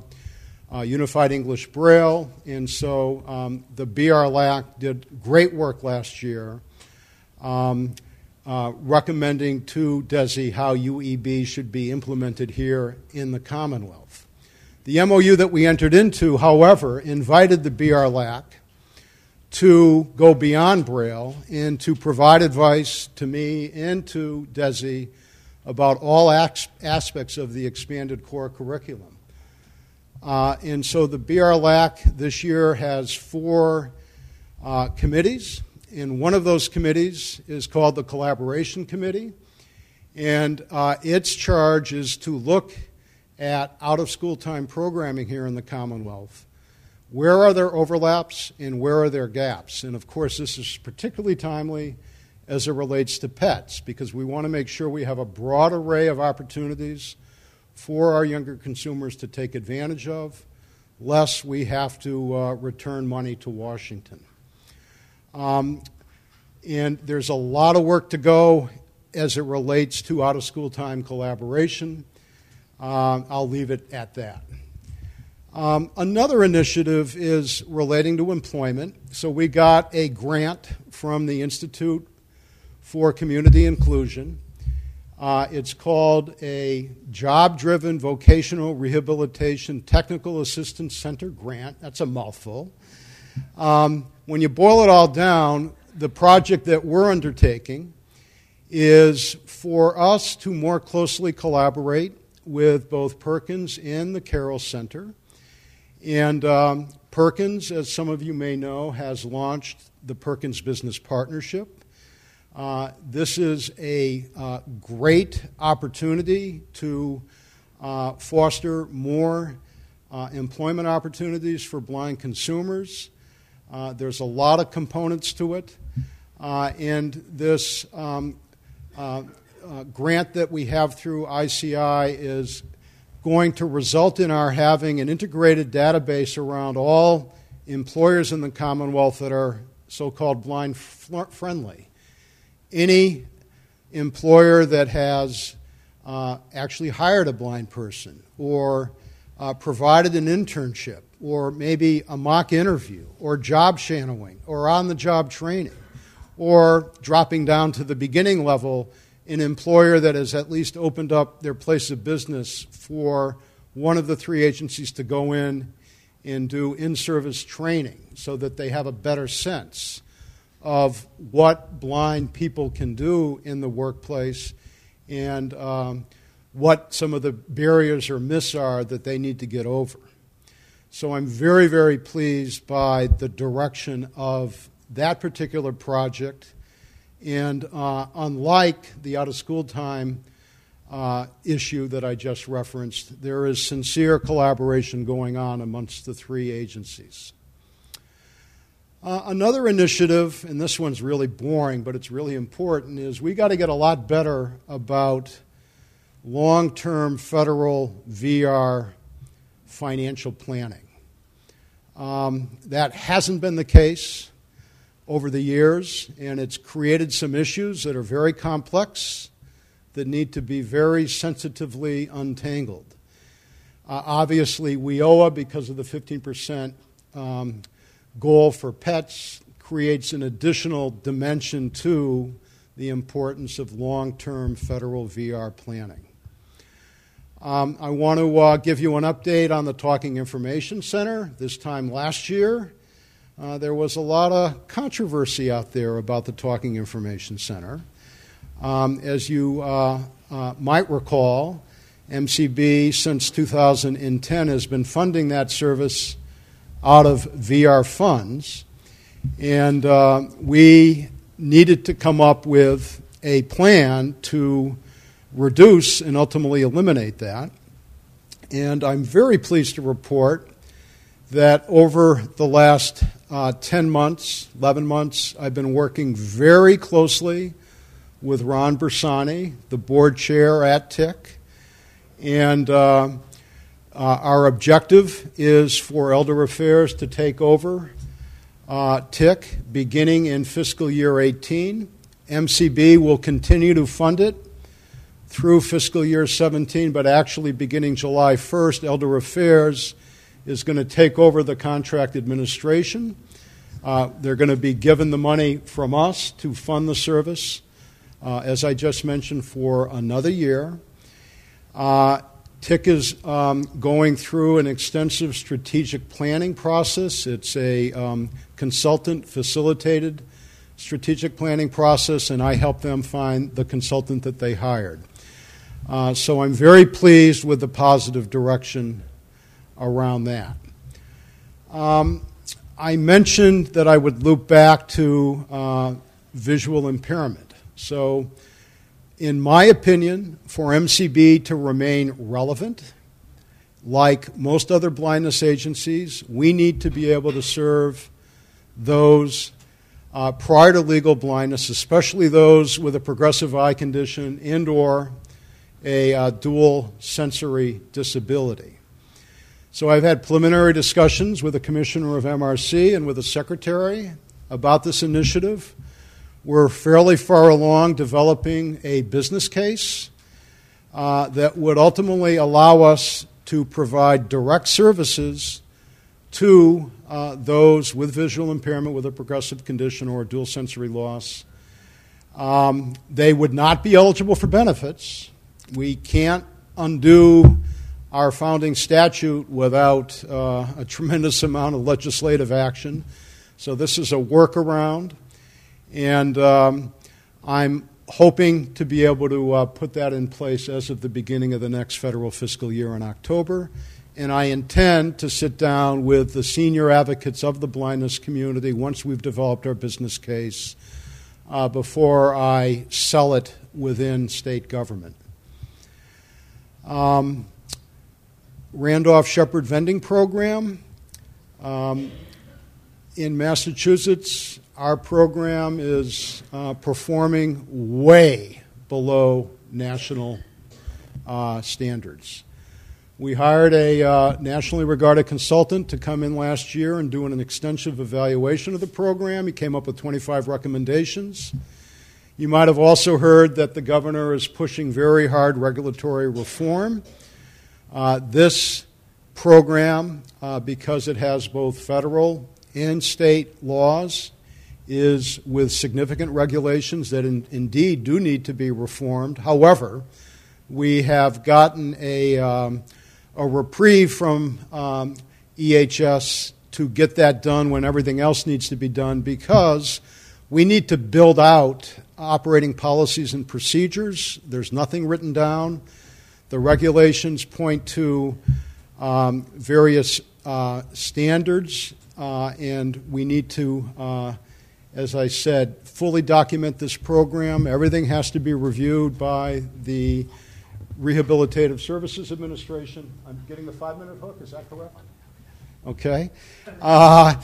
uh, Unified English Braille, and so um, the BRLAC did great work last year um, uh, recommending to DESE how UEB should be implemented here in the Commonwealth. The MOU that we entered into, however, invited the BRLAC to go beyond Braille and to provide advice to me and to DESE about all aspects of the expanded core curriculum. Uh, and so the BRLAC this year has four uh, committees and one of those committees is called the Collaboration Committee. And uh, its charge is to look at out of school time programming here in the Commonwealth. Where are there overlaps and where are there gaps? And of course, this is particularly timely as it relates to pets because we want to make sure we have a broad array of opportunities for our younger consumers to take advantage of, lest we have to uh, return money to Washington. Um, and there's a lot of work to go as it relates to out of school time collaboration. Um, I'll leave it at that. Um, another initiative is relating to employment. So we got a grant from the Institute for Community Inclusion. Uh, it's called a Job Driven Vocational Rehabilitation Technical Assistance Center grant. That's a mouthful. Um, when you boil it all down, the project that we're undertaking is for us to more closely collaborate with both Perkins and the Carroll Center. And um, Perkins, as some of you may know, has launched the Perkins Business Partnership. Uh, this is a uh, great opportunity to uh, foster more uh, employment opportunities for blind consumers. Uh, there's a lot of components to it. Uh, and this um, uh, grant that we have through ICI is going to result in our having an integrated database around all employers in the Commonwealth that are so called blind friendly. Any employer that has uh, actually hired a blind person or uh, provided an internship or maybe a mock interview or job shadowing or on the job training or dropping down to the beginning level an employer that has at least opened up their place of business for one of the three agencies to go in and do in service training so that they have a better sense of what blind people can do in the workplace and um, what some of the barriers or myths are that they need to get over. So I'm very, very pleased by the direction of that particular project. And uh, unlike the out of school time uh, issue that I just referenced, there is sincere collaboration going on amongst the three agencies. Uh, another initiative, and this one's really boring, but it's really important, is we got to get a lot better about long term federal VR financial planning. Um, that hasn't been the case over the years, and it's created some issues that are very complex that need to be very sensitively untangled. Uh, obviously, WIOA, because of the 15% um, goal for pets, creates an additional dimension to the importance of long term federal VR planning. Um, I want to uh, give you an update on the Talking Information Center. This time last year, uh, there was a lot of controversy out there about the Talking Information Center. Um, as you uh, uh might recall, MCB since 2010 has been funding that service out of VR funds, and uh, we needed to come up with a plan to reduce and ultimately eliminate that. And I'm very pleased to report that over the last uh, 10 months, 11 months, I've been working very closely with Ron Bersani, the board chair at TIC. And uh, uh, our objective is for Elder Affairs to take over uh, TIC beginning in fiscal year 18. MCB will continue to fund it through fiscal year 17, but actually beginning July 1st, Elder Affairs is going to take over the contract administration. Uh, they're going to be given the money from us to fund the service, uh, as I just mentioned, for another year. Uh, TIC is um, going through an extensive strategic planning process. It's a um, consultant facilitated strategic planning process, and I help them find the consultant that they hired. Uh, so I'm very pleased with the positive direction around that. Um, I mentioned that I would loop back to uh, visual impairment. So, in my opinion, for MCB to remain relevant, like most other blindness agencies, we need to be able to serve those uh, prior to legal blindness, especially those with a progressive eye condition and or a uh, dual sensory disability. So I've had preliminary discussions with the commissioner of MRC and with the secretary about this initiative. We're fairly far along developing a business case uh, that would ultimately allow us to provide direct services to uh, those with visual impairment, with a progressive condition, or dual sensory loss. Um, they would not be eligible for benefits we can't undo our founding statute without uh, a tremendous amount of legislative action. So this is a workaround, and um, I'm hoping to be able to uh, put that in place as of the beginning of the next federal fiscal year in October. And I intend to sit down with the senior advocates of the blindness community once we've developed our business case uh, before I sell it within state government. Um, Randolph Sheppard Vending Program. Um, in Massachusetts, our program is uh, performing way below national uh, standards. We hired a uh, nationally regarded consultant to come in last year and do an extensive evaluation of the program. He came up with 25 recommendations. You might have also heard that the governor is pushing very hard regulatory reform. Uh, this program, uh, because it has both federal and state laws, is with significant regulations that in, indeed do need to be reformed. However, we have gotten a, um, a reprieve from um, EHS to get that done when everything else needs to be done because we need to build out operating policies and procedures. There's nothing written down. The regulations point to um, various uh, standards, uh, and we need to, uh, as I said, fully document this program. Everything has to be reviewed by the Rehabilitative Services Administration. I'm getting the five minute hook, is that correct? Okay. Uh,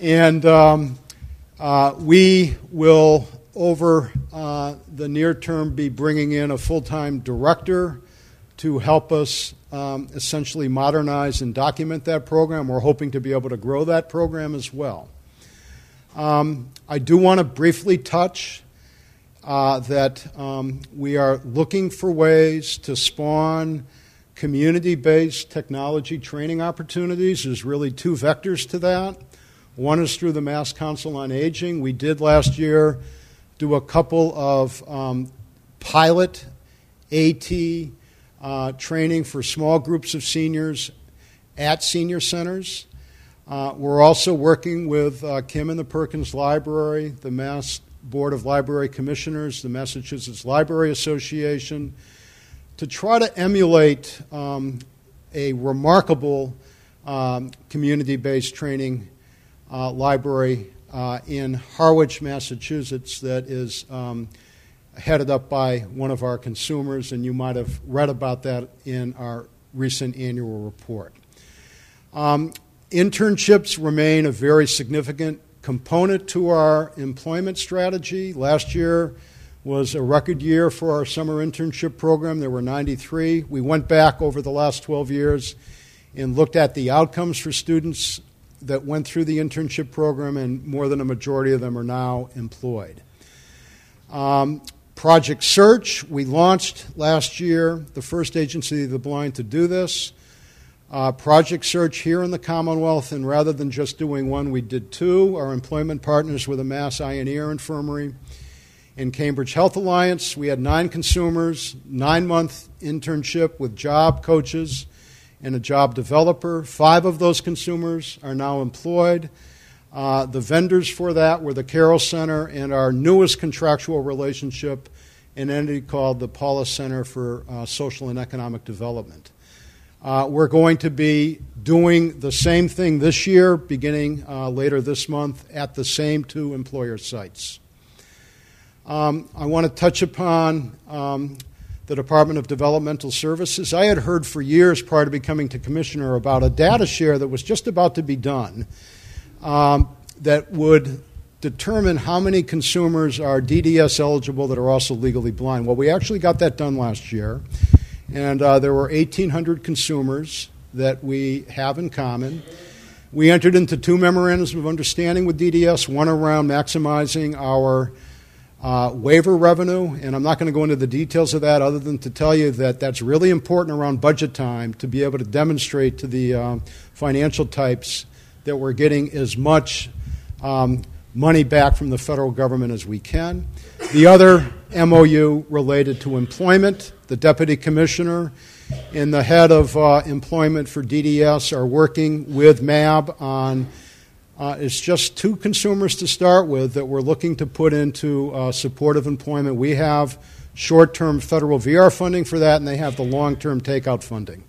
and um, uh, we will, over uh, the near term, be bringing in a full time director to help us um, essentially modernize and document that program. We're hoping to be able to grow that program as well. Um, I do want to briefly touch uh, that um, we are looking for ways to spawn community based technology training opportunities. There's really two vectors to that. One is through the Mass Council on Aging. We did last year do a couple of um, pilot AT uh, training for small groups of seniors at senior centers. Uh, we're also working with uh, Kim and the Perkins Library, the Mass Board of Library Commissioners, the Massachusetts Library Association, to try to emulate um, a remarkable um, community based training uh, library uh, in Harwich, Massachusetts, that is um, headed up by one of our consumers, and you might have read about that in our recent annual report. Um, internships remain a very significant component to our employment strategy. Last year was a record year for our summer internship program. There were 93. We went back over the last 12 years and looked at the outcomes for students that went through the internship program, and more than a majority of them are now employed. Um, Project Search, we launched last year, the first agency of the blind to do this. Uh, Project Search here in the Commonwealth, and rather than just doing one, we did two. Our employment partners were the Mass Eye and Ear Infirmary and Cambridge Health Alliance. We had nine consumers, nine month internship with job coaches and a job developer. Five of those consumers are now employed. Uh, the vendors for that were the Carroll Center and our newest contractual relationship, an entity called the Polus Center for uh, Social and Economic Development. Uh, we're going to be doing the same thing this year, beginning uh, later this month, at the same two employer sites. Um, I want to touch upon um, the Department of Developmental Services. I had heard for years prior to becoming to commissioner about a data share that was just about to be done um, that would determine how many consumers are DDS eligible that are also legally blind. Well, we actually got that done last year, and uh, there were 1,800 consumers that we have in common. We entered into two memorandums of understanding with DDS, one around maximizing our uh, waiver revenue, and I'm not going to go into the details of that other than to tell you that that's really important around budget time to be able to demonstrate to the uh, financial types that we're getting as much um, money back from the federal government as we can. The other MOU related to employment, the deputy commissioner and the head of uh, employment for DDS are working with MAB on uh, it's just two consumers to start with that we're looking to put into uh, supportive employment. We have short term federal VR funding for that, and they have the long term takeout funding.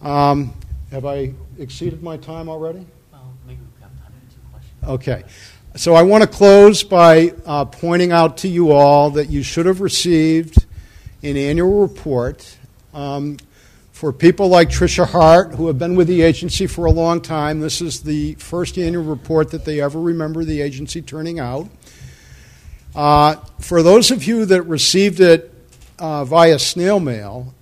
Um, have I exceeded my time already? Well, maybe we've got time for two questions. Okay. So I want to close by uh, pointing out to you all that you should have received an annual report. Um, for people like Tricia Hart, who have been with the agency for a long time, this is the first annual report that they ever remember the agency turning out. Uh, for those of you that received it uh, via snail mail,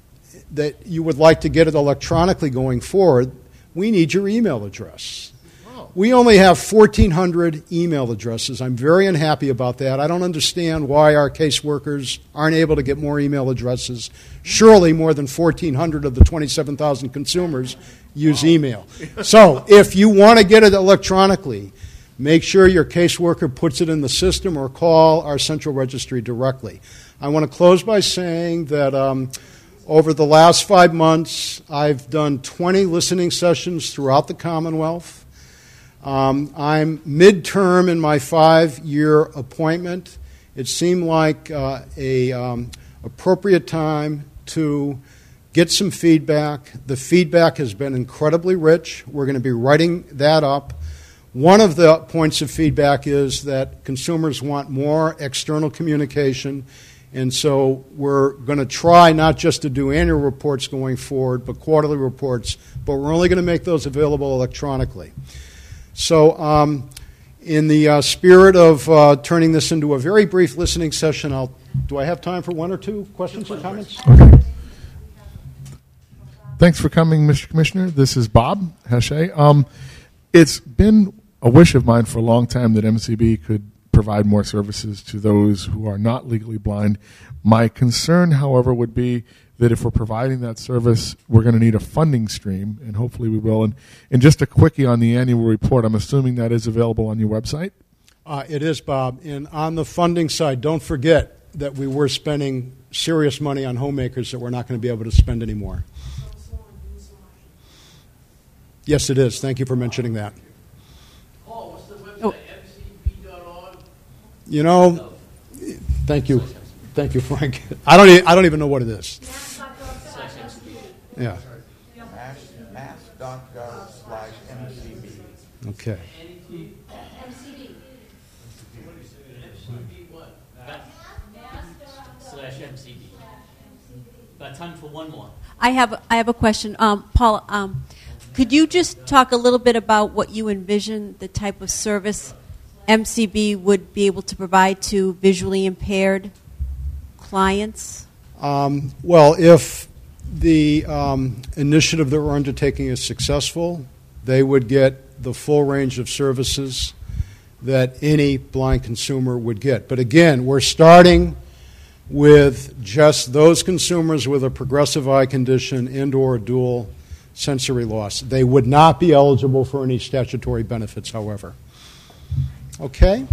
that you would like to get it electronically going forward, we need your email address. We only have 1,400 email addresses. I'm very unhappy about that. I don't understand why our caseworkers aren't able to get more email addresses. Surely more than 1,400 of the 27,000 consumers use email. So if you want to get it electronically, make sure your caseworker puts it in the system or call our central registry directly. I want to close by saying that um, over the last five months, I've done 20 listening sessions throughout the Commonwealth. Um, I'm midterm in my five year appointment. It seemed like uh, a um, appropriate time to get some feedback. The feedback has been incredibly rich. We're going to be writing that up. One of the points of feedback is that consumers want more external communication, and so we're going to try not just to do annual reports going forward, but quarterly reports, but we're only going to make those available electronically. So, um, in the uh, spirit of uh, turning this into a very brief listening session, I'll, do I have time for one or two questions or comments? Okay. Thanks for coming, Mr. Commissioner. This is Bob Hachey. Um, it's been a wish of mine for a long time that MCB could provide more services to those who are not legally blind. My concern, however, would be that if we're providing that service, we're going to need a funding stream, and hopefully we will. And, and just a quickie on the annual report, I'm assuming that is available on your website? Uh, it is, Bob. And on the funding side, don't forget that we were spending serious money on homemakers that we're not going to be able to spend anymore. Yes, it is. Thank you for mentioning that. You know, thank you, thank you, Frank. I don't, e- I don't even know what it is. Yeah. Mass.gov slash MCB. Okay. Slash MCB. Got time for one more. I have I have a question, um, Paul. Um, could you just talk a little bit about what you envision the type of service MCB would be able to provide to visually impaired clients? Um, well, if the um, initiative that we're undertaking is successful, they would get the full range of services that any blind consumer would get. But again, we're starting with just those consumers with a progressive eye condition and or dual sensory loss. They would not be eligible for any statutory benefits, however. Okay?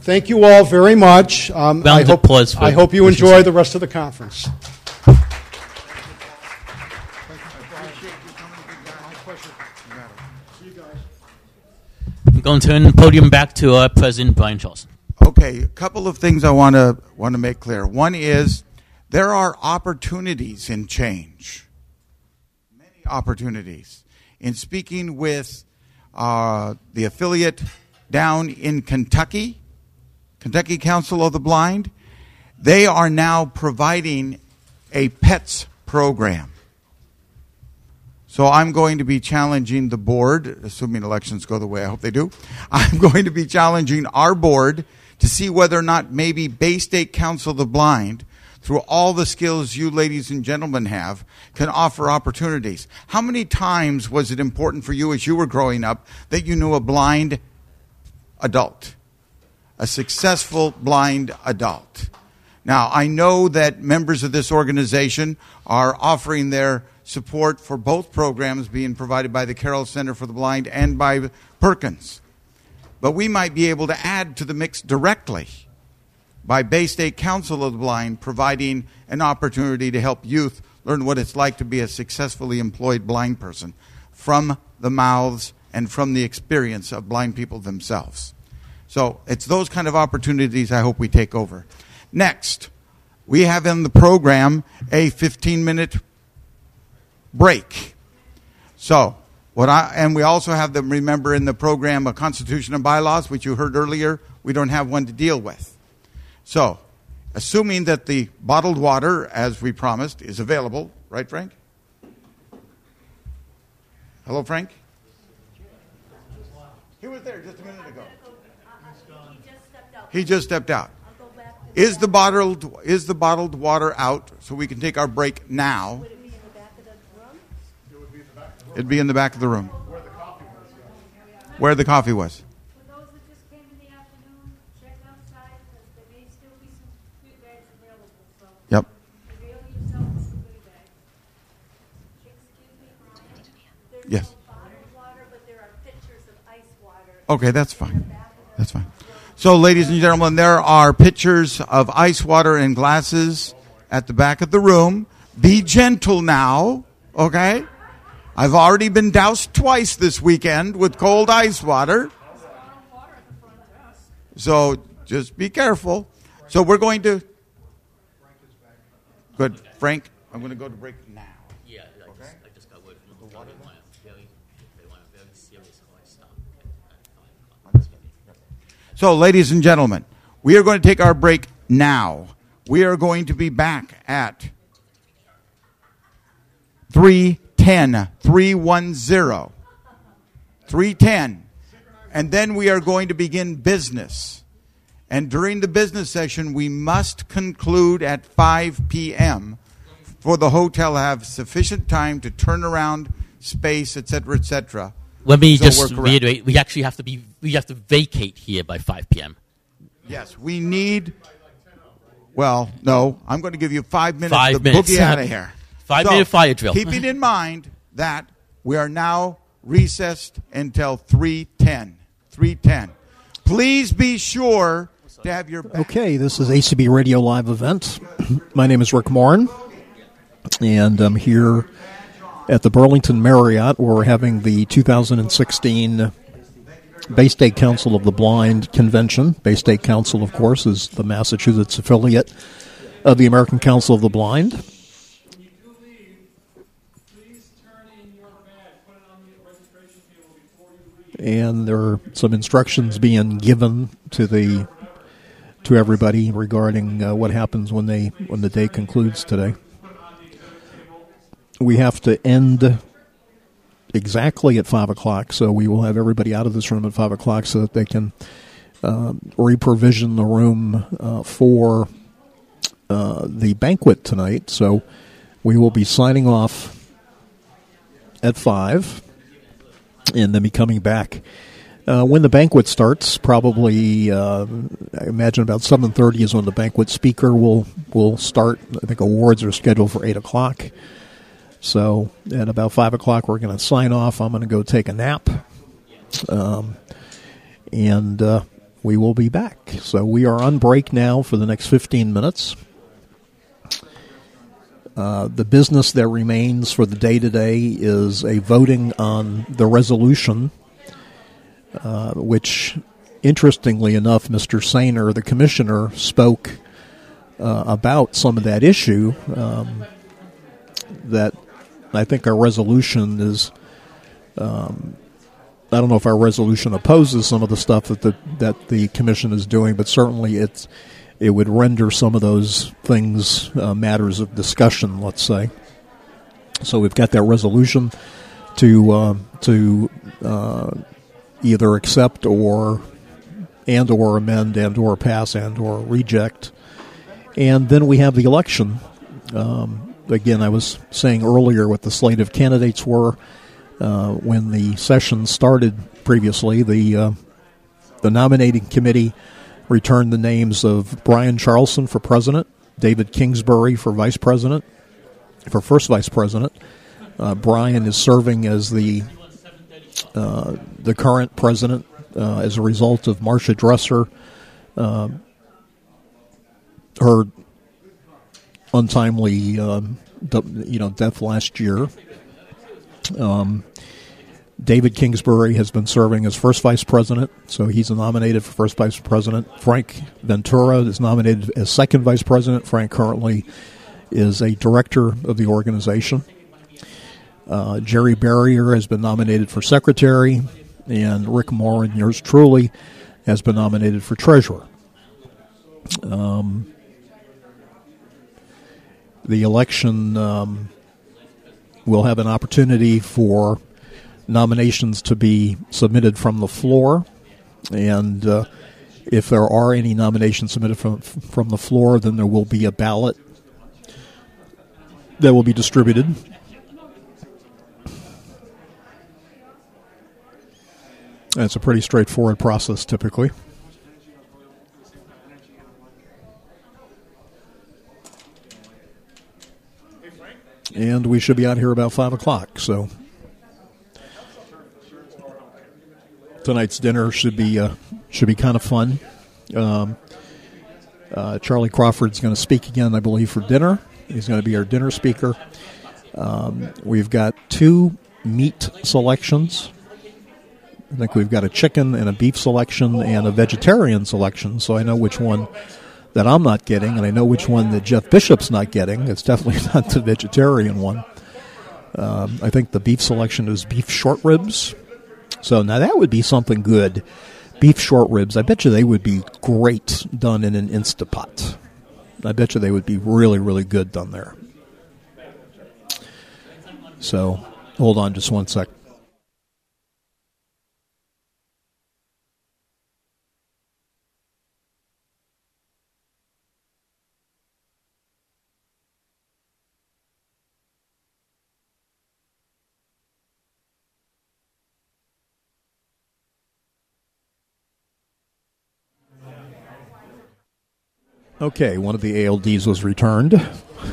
Thank you all very much. Um, I, hope, applause for I hope you enjoy Singh. the rest of the conference. I'm going to turn the podium back to our President Brian Charlson. Okay, a couple of things I want to want to make clear. One is there are opportunities in change. Many opportunities. In speaking with uh, the affiliate down in Kentucky, Kentucky Council of the Blind, they are now providing a PETS program. So I'm going to be challenging the board, assuming elections go the way I hope they do. I'm going to be challenging our board to see whether or not maybe Bay State Council of the Blind, through all the skills you ladies and gentlemen have, can offer opportunities. How many times was it important for you as you were growing up that you knew a blind adult? A successful blind adult. Now, I know that members of this organization are offering their support for both programs being provided by the Carroll Center for the Blind and by Perkins. But we might be able to add to the mix directly by Bay State Council of the Blind providing an opportunity to help youth learn what it's like to be a successfully employed blind person from the mouths and from the experience of blind people themselves. So it's those kind of opportunities I hope we take over. Next, we have in the program a 15 minute break. So, what I, and we also have them remember in the program a constitution and bylaws, which you heard earlier, we don't have one to deal with. So, assuming that the bottled water, as we promised, is available, right, Frank? Hello, Frank? He was there just a minute ago. He just stepped out. Is the bottled is the bottled water out so we can take our break now? It'd be in the back of the room. Where the coffee was. Okay, that's fine. That's fine. So, ladies and gentlemen, there are pitchers of ice water and glasses at the back of the room. Be gentle now, okay? I've already been doused twice this weekend with cold ice water. So, just be careful. So, we're going to. Good. Frank, I'm going to go to break now. Yeah, I just, I just got word from the water. They want a very, they want a very serious hard stop. So, ladies and gentlemen, we are going to take our break now. We are going to be back at 310, 310, 310. And then we are going to begin business. And during the business session, we must conclude at 5 p.m. for the hotel to have sufficient time to turn around space, etc., etc. Let me So just reiterate: we actually have to be, we have to vacate here by 5 p.m. Yes, we need. Well, no, I'm going to give you five minutes Five to minutes. boogie out of here. Five-minute fire drill. Keeping in mind that we are now recessed until 310. 310. Please be sure to have your Okay, this is ACB Radio Live event. My name is Rick Morin, and I'm here at the Burlington Marriott we're having the 2016 Bay State Council of the Blind convention. Bay State Council, of course, is the Massachusetts affiliate of the American Council of the Blind. And there are some instructions being given to the to everybody regarding uh, what happens when they when the day concludes today. We have to end exactly at five o'clock, so we will have everybody out of this room at five o'clock so that they can uh, reprovision the room uh, for uh, the banquet tonight. So we will be signing off at five, and then be coming back. Uh, when the banquet starts, probably uh, I imagine about seven thirty is when the banquet speaker will will start. I think awards are scheduled for eight o'clock. So at about five o'clock, we're going to sign off. I'm going to go take a nap, um, and uh, we will be back. So we are on break now for the next fifteen minutes. Uh, the business that remains for the day today is a voting on the resolution uh, which, interestingly enough, Mr. Saner, the commissioner, spoke uh, about some of that issue. Um, that I think our resolution is. Um, I don't know if our resolution opposes some of the stuff that the that the commission is doing, but certainly it's it would render some of those things uh, matters of discussion. Let's say. So we've got that resolution to uh, to uh, either accept or and or amend and or pass and or reject. And then we have the election. Um, again, I was saying earlier what the slate of candidates were uh, when the session started previously. The uh, the nominating committee returned the names of Brian Charlson for president, David Kingsbury for vice president, for first vice president. Uh, Brian is serving as the uh, the current president uh, as a result of Marsha Dresser, uh, her untimely, um, you know, death last year. Um, David Kingsbury has been serving as first vice president, so he's nominated for first vice president. Frank Ventura is nominated as second vice president. Frank currently is a director of the organization. Uh, Jerry Berrier has been nominated for secretary, and Rick Morin yours truly has been nominated for treasurer. Um, the election um, will have an opportunity for nominations to be submitted from the floor. And uh, if there are any nominations submitted from, from the floor, then there will be a ballot that will be distributed. And it's a pretty straightforward process typically. And we should be out here about 5 o'clock, so tonight's dinner should be uh, should be kind of fun. Um, uh, Charlie Crawford's going to speak again, I believe, for dinner. He's going to be our dinner speaker. Um, we've got two meat selections. I think we've got a chicken and a beef selection and a vegetarian selection, so I know which one that I'm not getting, and I know which one that Jeff Bishop's not getting. It's definitely not the vegetarian one. Um, I think the beef selection is beef short ribs. So now that would be something good. Beef short ribs. I bet you they would be great done in an Instapot. I bet you they would be really, really good done there. So hold on just one sec. Okay, one of the ALDs was returned.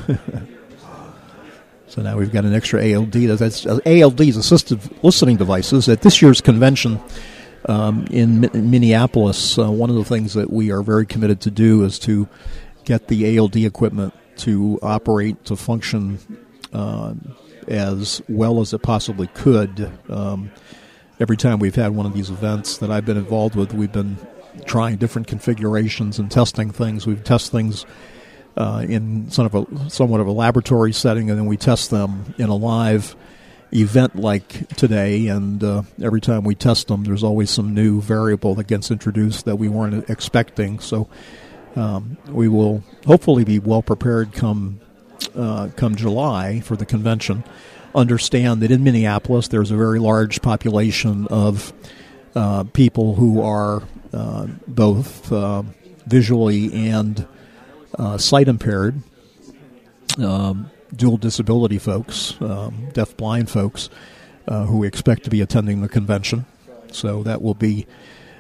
so now we've got an extra ALD. That's uh, ALDs, assistive listening devices. At this year's convention um, in, in, Minneapolis, uh, one of the things that we are very committed to do is to get the ALD equipment to operate, to function uh, as well as it possibly could. Um, every time we've had one of these events that I've been involved with, we've been trying different configurations and testing things. We test things uh, in sort of a somewhat of a laboratory setting, and then we test them in a live event like today. And uh, every time we test them, there's always some new variable that gets introduced that we weren't expecting. So um, we will hopefully be well prepared come uh, come July for the convention. Understand that in Minneapolis, there's a very large population of uh, people who are both uh, visually and uh, sight impaired, um, dual disability folks, um, deaf blind folks, uh, who we expect to be attending the convention. So that will be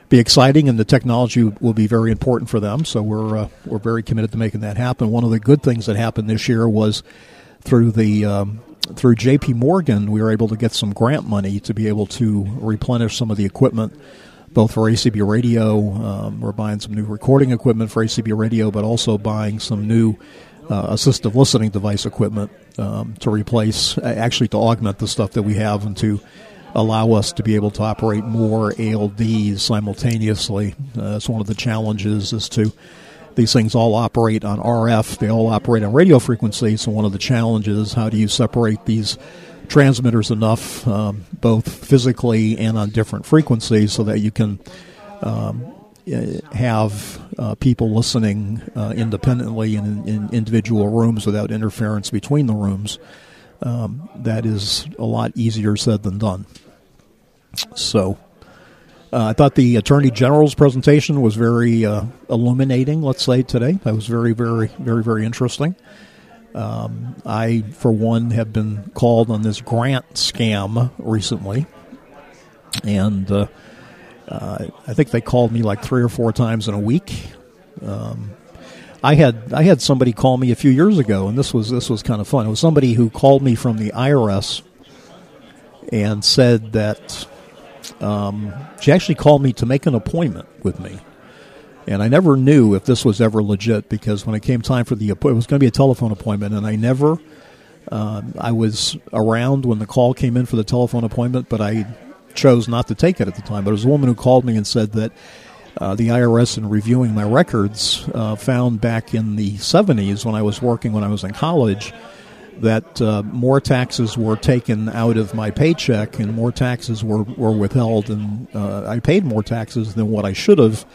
be exciting, and the technology will be very important for them. So we're uh, we're very committed to making that happen. One of the good things that happened this year was through the um, through J.P. Morgan, we were able to get some grant money to be able to replenish some of the equipment both for ACB radio. Um, we're buying some new recording equipment for ACB radio, but also buying some new uh, assistive listening device equipment um, to replace, actually to augment the stuff that we have and to allow us to be able to operate more ALDs simultaneously. Uh, that's one of the challenges is to these things all operate on RF. They all operate on radio frequency. So one of the challenges, how do you separate these transmitters enough, um, both physically and on different frequencies, so that you can um, have uh, people listening uh, independently in, in, individual rooms without interference between the rooms. Um, that is a lot easier said than done. So, uh, I thought the Attorney General's presentation was very uh, illuminating, let's say, today. That was very, very, very, very interesting. Um, I, for one, have been called on this grant scam recently, and uh, uh, I think they called me like three or four times in a week. Um, I had I had somebody call me a few years ago, and this was this was kind of fun. It was somebody who called me from the IRS and said that um, she actually called me to make an appointment with me and I never knew if this was ever legit because when it came time for the appointment, it was going to be a telephone appointment, and I never. Uh, I was around when the call came in for the telephone appointment, but I chose not to take it at the time. But it was a woman who called me and said that uh, the IRS, in reviewing my records, uh, found back in the 70s when I was working when I was in college that uh, more taxes were taken out of my paycheck and more taxes were, were withheld, and uh, I paid more taxes than what I should have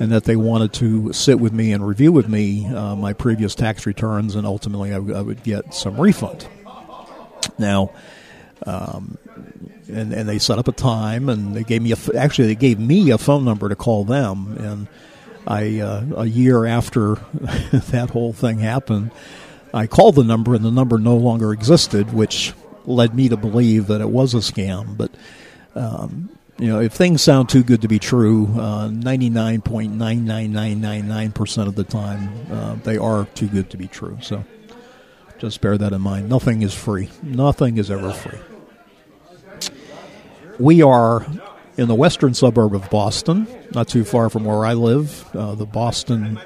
and that they wanted to sit with me and review with me uh, my previous tax returns, and ultimately I, w- I would get some refund. Now, um, and and they set up a time, and they gave me a f- actually they gave me a phone number to call them, and I uh, a year after that whole thing happened, I called the number, and the number no longer existed, which led me to believe that it was a scam, but. Um, you know, if things sound too good to be true, uh, 99.99999% of the time, uh, they are too good to be true. So just bear that in mind. Nothing is free. Nothing is ever free. We are in the western suburb of Boston, not too far from where I live, uh, the Boston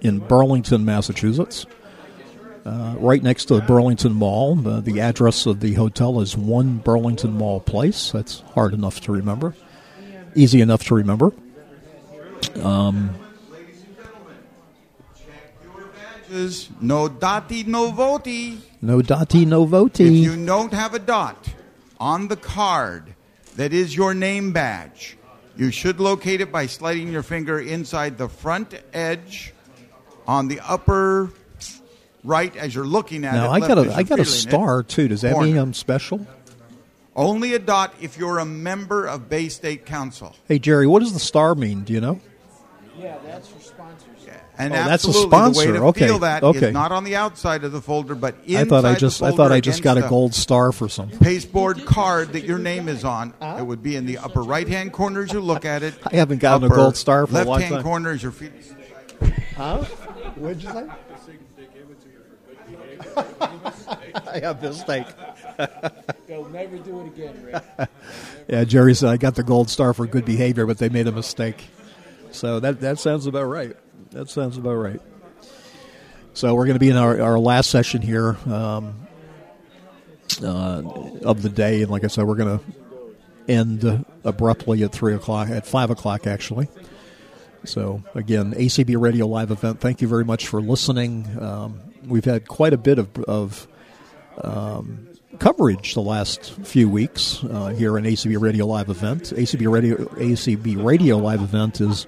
in Burlington, Massachusetts. Uh, right next to the Burlington Mall. Uh, the address of the hotel is 1 Burlington Mall Place. That's hard enough to remember. Easy enough to remember. Um, No doti, no voti. no dati, no voti. If you don't have a dot on the card that is your name badge, you should locate it by sliding your finger inside the front edge on the upper right as you're looking at now it. I got as I got a feeling it. star too. Does that Corner. mean I'm special? Only a dot if you're a member of Bay State Council. Hey Jerry, what does the star mean? Do you know? Yeah, that's for sponsors. And Oh, that's a absolutely, sponsor. the way to Okay, feel that is okay. not on the outside of the folder, but inside I thought I the just I thought I just got a gold star for some. pasteboard card that your name is on. It would be in the upper right-hand corner as you look at it. I haven't gotten a gold star for a long left-hand corner as your feet. Huh? What'd you say? I have this steak. They'll never do it again, Rick. Yeah, Jerry said I got the gold star for good behavior, but they made a mistake. So that that sounds about right. That sounds about right. So we're going to be in our, our last session here um, uh, of the day, and like I said, we're going to end uh, abruptly at three o'clock, at five o'clock actually. So again, ACB Radio Live event. Thank you very much for listening. Um, we've had quite a bit of, of um, coverage the last few weeks uh, here in ACB Radio Live event. ACB Radio ACB Radio Live event is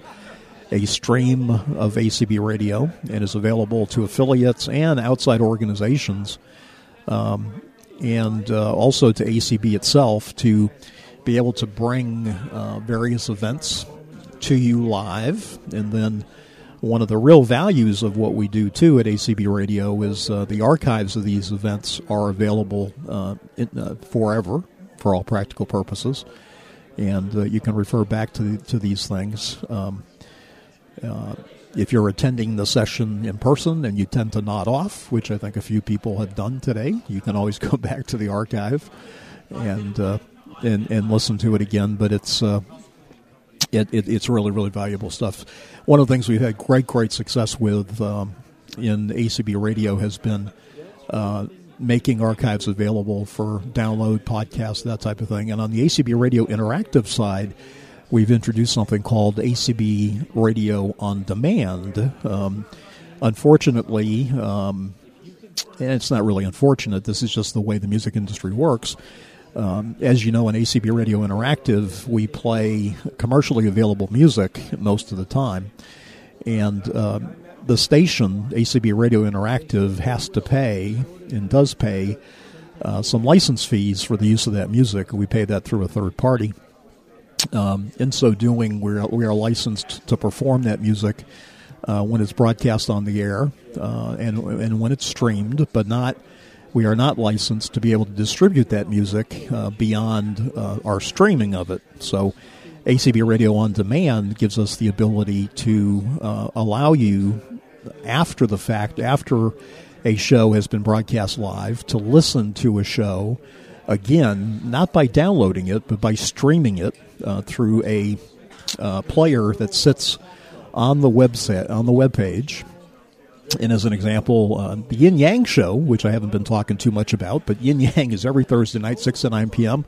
a stream of ACB Radio and is available to affiliates and outside organizations, um, and uh, also to ACB itself to be able to bring uh, various events to you live, and then one of the real values of what we do too at ACB Radio is uh, the archives of these events are available uh, in, uh, forever for all practical purposes, and uh, you can refer back to to these things. Um, uh, if you're attending the session in person and you tend to nod off, which I think a few people have done today, you can always go back to the archive and uh, and and listen to it again. But it's it, it, it's really, really valuable stuff. One of the things we've had great, great success with um, in ACB Radio has been uh, making archives available for download, podcast, that type of thing. And on the ACB Radio interactive side, we've introduced something called ACB Radio on Demand. Um, unfortunately, um, and it's not really unfortunate, this is just the way the music industry works. Um, as you know, in ACB Radio Interactive, we play commercially available music most of the time. And um, the station, ACB Radio Interactive, has to pay and does pay uh, some license fees for the use of that music. We pay that through a third party. Um, in so doing, we're, we are licensed to perform that music uh, when it's broadcast on the air uh, and, and when it's streamed, but not we are not licensed to be able to distribute that music uh, beyond uh, our streaming of it. So, ACB Radio on Demand gives us the ability to uh, allow you, after the fact, after a show has been broadcast live, to listen to a show again, not by downloading it, but by streaming it uh, through a uh, player that sits on the website on the web page. And as an example, uh, the Yin Yang Show, which I haven't been talking too much about, but Yin Yang is every Thursday night, 6 to 9 p.m.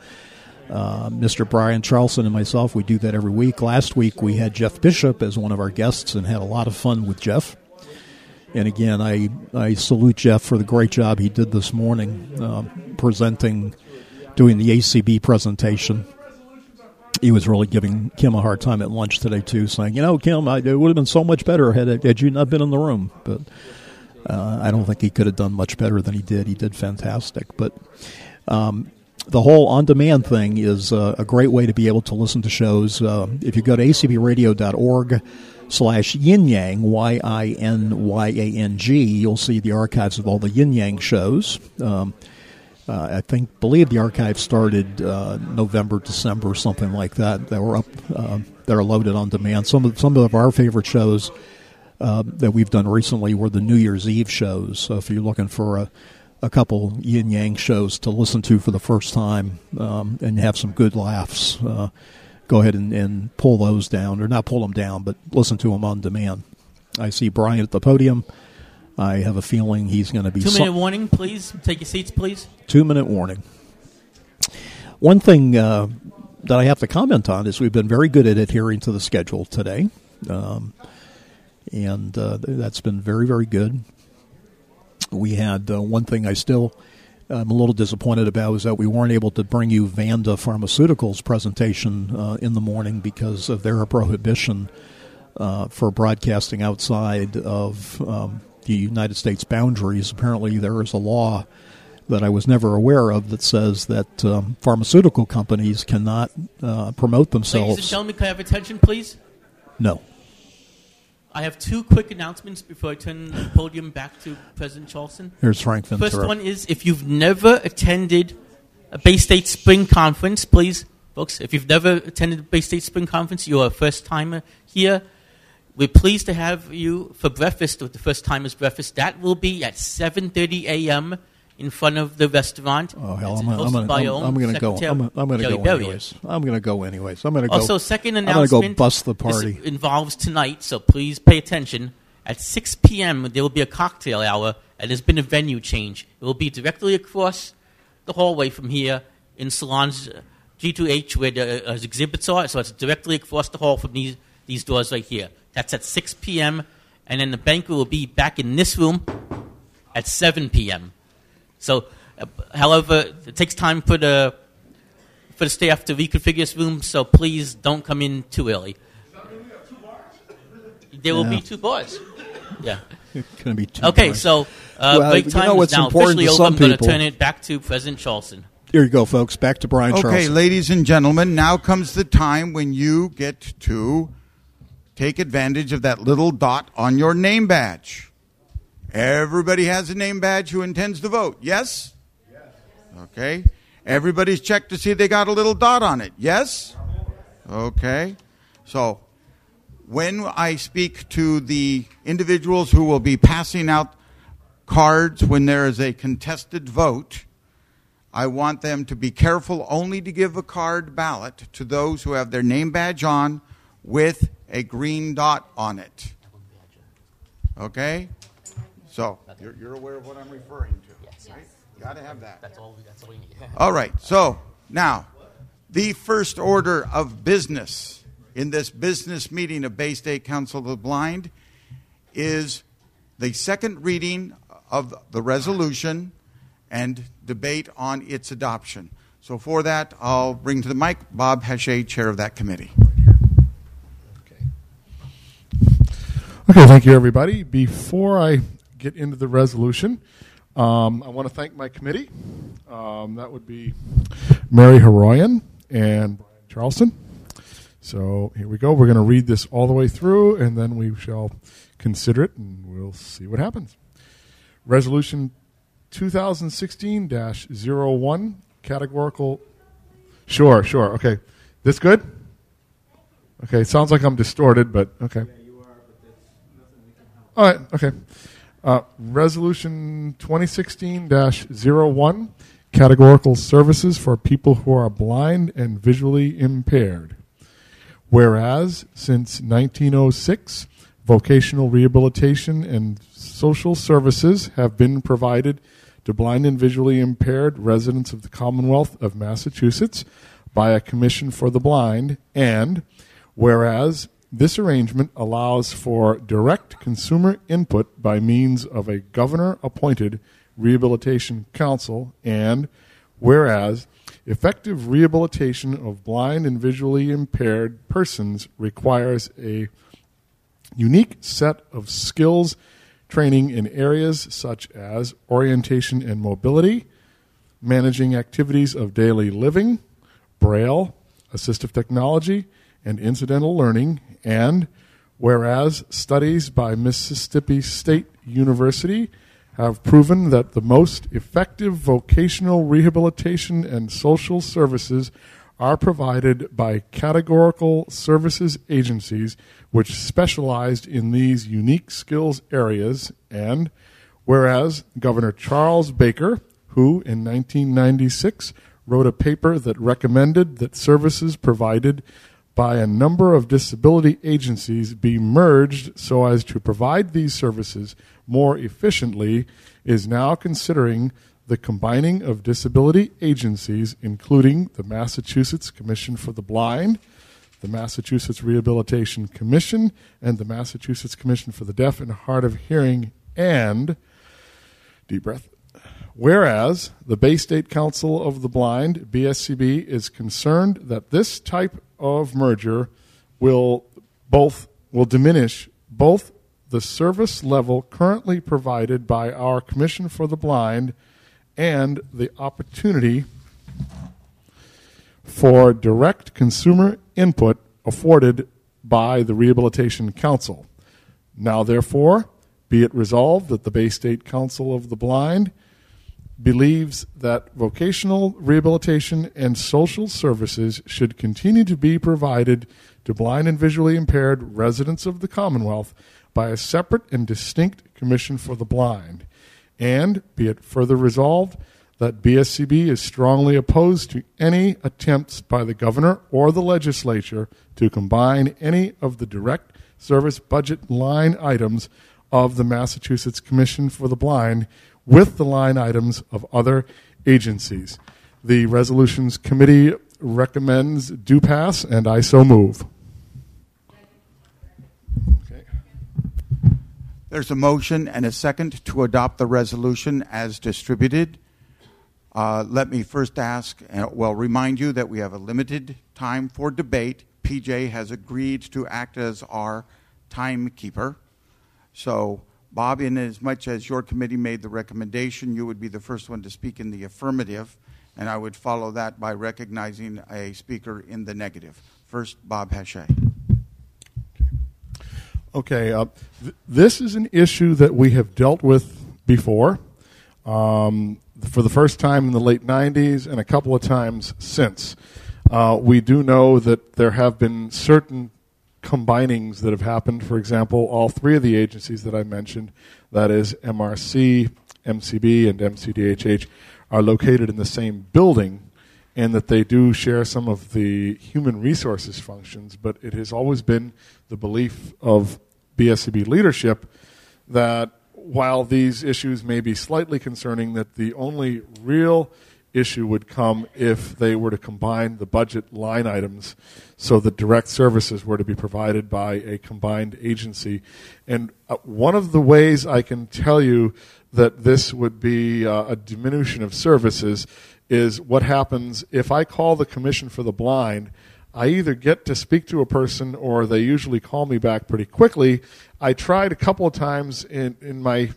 Uh, Mr. Brian Charlson and myself, we do that every week. Last week we had Jeff Bishop as one of our guests and had a lot of fun with Jeff. And again, I, I salute Jeff for the great job he did this morning uh, presenting, doing the ACB presentation he was really giving Kim a hard time at lunch today too, saying, "You know, Kim, I, it would have been so much better had had you not been in the room." But uh, I don't think he could have done much better than he did. He did fantastic. But um, the whole on-demand thing is uh, a great way to be able to listen to shows. Uh, if you go to acbradio.org slash yin yang y i n y a n g, you'll see the archives of all the yin yang shows. Um, uh, I think believe the archive started uh, November, December, something like that. That were up, uh, that are loaded on demand. Some of some of our favorite shows uh, that we've done recently were the New Year's Eve shows. So if you're looking for a a couple yin yang shows to listen to for the first time um, and have some good laughs, uh, go ahead and, and pull those down, or not pull them down, but listen to them on demand. I see Brian at the podium. I have a feeling he's going to be Two minute warning, please. Take your seats, please. Two minute warning. One thing uh, that I have to comment on is we've been very good at adhering to the schedule today. Um, and uh, that's been very, very good. We had uh, one thing I still am a little disappointed about is that we weren't able to bring you Vanda Pharmaceuticals presentation uh, in the morning because of their prohibition uh, for broadcasting outside of um, the United States boundaries. Apparently, there is a law that I was never aware of that says that um, pharmaceutical companies cannot uh, promote Ladies and themselves. gentlemen, can I have attention, please? No. I have two quick announcements before I turn the podium back to President Charlson. Here's Frank First one is if you've never attended a Bay State Spring Conference, please, folks, if you've never attended a Bay State Spring Conference, you're a first timer here. We're pleased to have you for breakfast with the first timers breakfast. That will be at 7:30 a.m. in front of the restaurant. Oh hell! I'm, I'm, I'm, I'm gonna go. I'm, I'm gonna go Berrier. anyways. I'm gonna go anyways. I'm gonna go. Also, second announcement. I'm gonna go bust the this party. involves tonight, so please pay attention. At 6 p.m., there will be a cocktail hour, and there's been a venue change. It will be directly across the hallway from here in Salons uh, G2H, where the uh, exhibits are. So it's directly across the hall from these these doors right here. That's at 6 p.m., and then the banquet will be back in this room at 7 p.m. So, uh, however, it takes time for the for the staff to reconfigure this room, so please don't come in too early. There will Yeah. be two bars. Yeah. It's gonna be two Okay, bars. so uh, Well, break you time know is what's now important officially to over. some I'm going to people. turn it back to President Charlson. Here you go, folks. Back to Brian Okay, Charlson. ladies and gentlemen, now comes the time when you get to take advantage of that little dot on your name badge. Everybody has a name badge who intends to vote. Yes? Okay. Everybody's checked to see they got a little dot on it. Yes? Okay. So, when I speak to the individuals who will be passing out cards when there is a contested vote, I want them to be careful only to give a card ballot to those who have their name badge on with a green dot on it. Okay? So, you're, you're aware of what I'm referring to. Yes. Right? Got to have that. That's all, that's all we need. All right. So, now, the first order of business in this business meeting of Bay State Council of the Blind is the second reading of the resolution and debate on its adoption. So, for that, I'll bring to the mic Bob Hachey, chair of that committee. Okay, thank you, everybody. Before I get into the resolution, um, I want to thank my committee. Um, that would be Mary Heroyan and Brian Charlson. So here we go. We're going to read this all the way through, and then we shall consider it, and we'll see what happens. Resolution 2016 01, categorical. Sure, sure. Okay. This good? Okay, sounds like I'm distorted, but okay. All right, okay. Uh, resolution 2016 01, categorical services for people who are blind and visually impaired. Whereas, since 1906, vocational rehabilitation and social services have been provided to blind and visually impaired residents of the Commonwealth of Massachusetts by a Commission for the Blind, and whereas this arrangement allows for direct consumer input by means of a governor appointed rehabilitation council, and whereas effective rehabilitation of blind and visually impaired persons requires a unique set of skills training in areas such as orientation and mobility, managing activities of daily living, braille, assistive technology, and incidental learning, and whereas studies by Mississippi State University have proven that the most effective vocational rehabilitation and social services are provided by categorical services agencies which specialized in these unique skills areas and whereas Governor Charles Baker, who in 1996 wrote a paper that recommended that services provided by a number of disability agencies be merged so as to provide these services more efficiently, is now considering the combining of disability agencies, including the Massachusetts Commission for the Blind, the Massachusetts Rehabilitation Commission, and the Massachusetts Commission for the Deaf and Hard of Hearing, and, deep breath, Whereas the Bay State Council of the Blind, BSCB, is concerned that this type of merger will both will diminish both the service level currently provided by our Commission for the Blind and the opportunity for direct consumer input afforded by the Rehabilitation Council. Now, therefore, be it resolved that the Bay State Council of the Blind believes that vocational rehabilitation and social services should continue to be provided to blind and visually impaired residents of the Commonwealth by a separate and distinct Commission for the Blind. And be it further resolved that BSCB is strongly opposed to any attempts by the governor or the legislature to combine any of the direct service budget line items of the Massachusetts Commission for the Blind with the line items of other agencies. The Resolutions Committee recommends do pass, and I so move. There's a motion and a second to adopt the resolution as distributed. Uh, let me first ask, uh, well, remind you that we have a limited time for debate. PJ has agreed to act as our timekeeper. So Bob, in as much as your committee made the recommendation, you would be the first one to speak in the affirmative, and I would follow that by recognizing a speaker in the negative. First, Bob Hachey. Okay, uh, th- this is an issue that we have dealt with before, um, for the first time in the late 90s and a couple of times since. Uh, we do know that there have been certain combinings that have happened. For example, all three of the agencies that I mentioned, that is MRC, MCB, and MCDHH, are located in the same building and that they do share some of the human resources functions, but it has always been the belief of BSCB leadership that while these issues may be slightly concerning, that the only real issue would come if they were to combine the budget line items so that direct services were to be provided by a combined agency. And uh, one of the ways I can tell you that this would be uh, a diminution of services is what happens if I call the Commission for the Blind I either get to speak to a person or they usually call me back pretty quickly. I tried a couple of times in, in my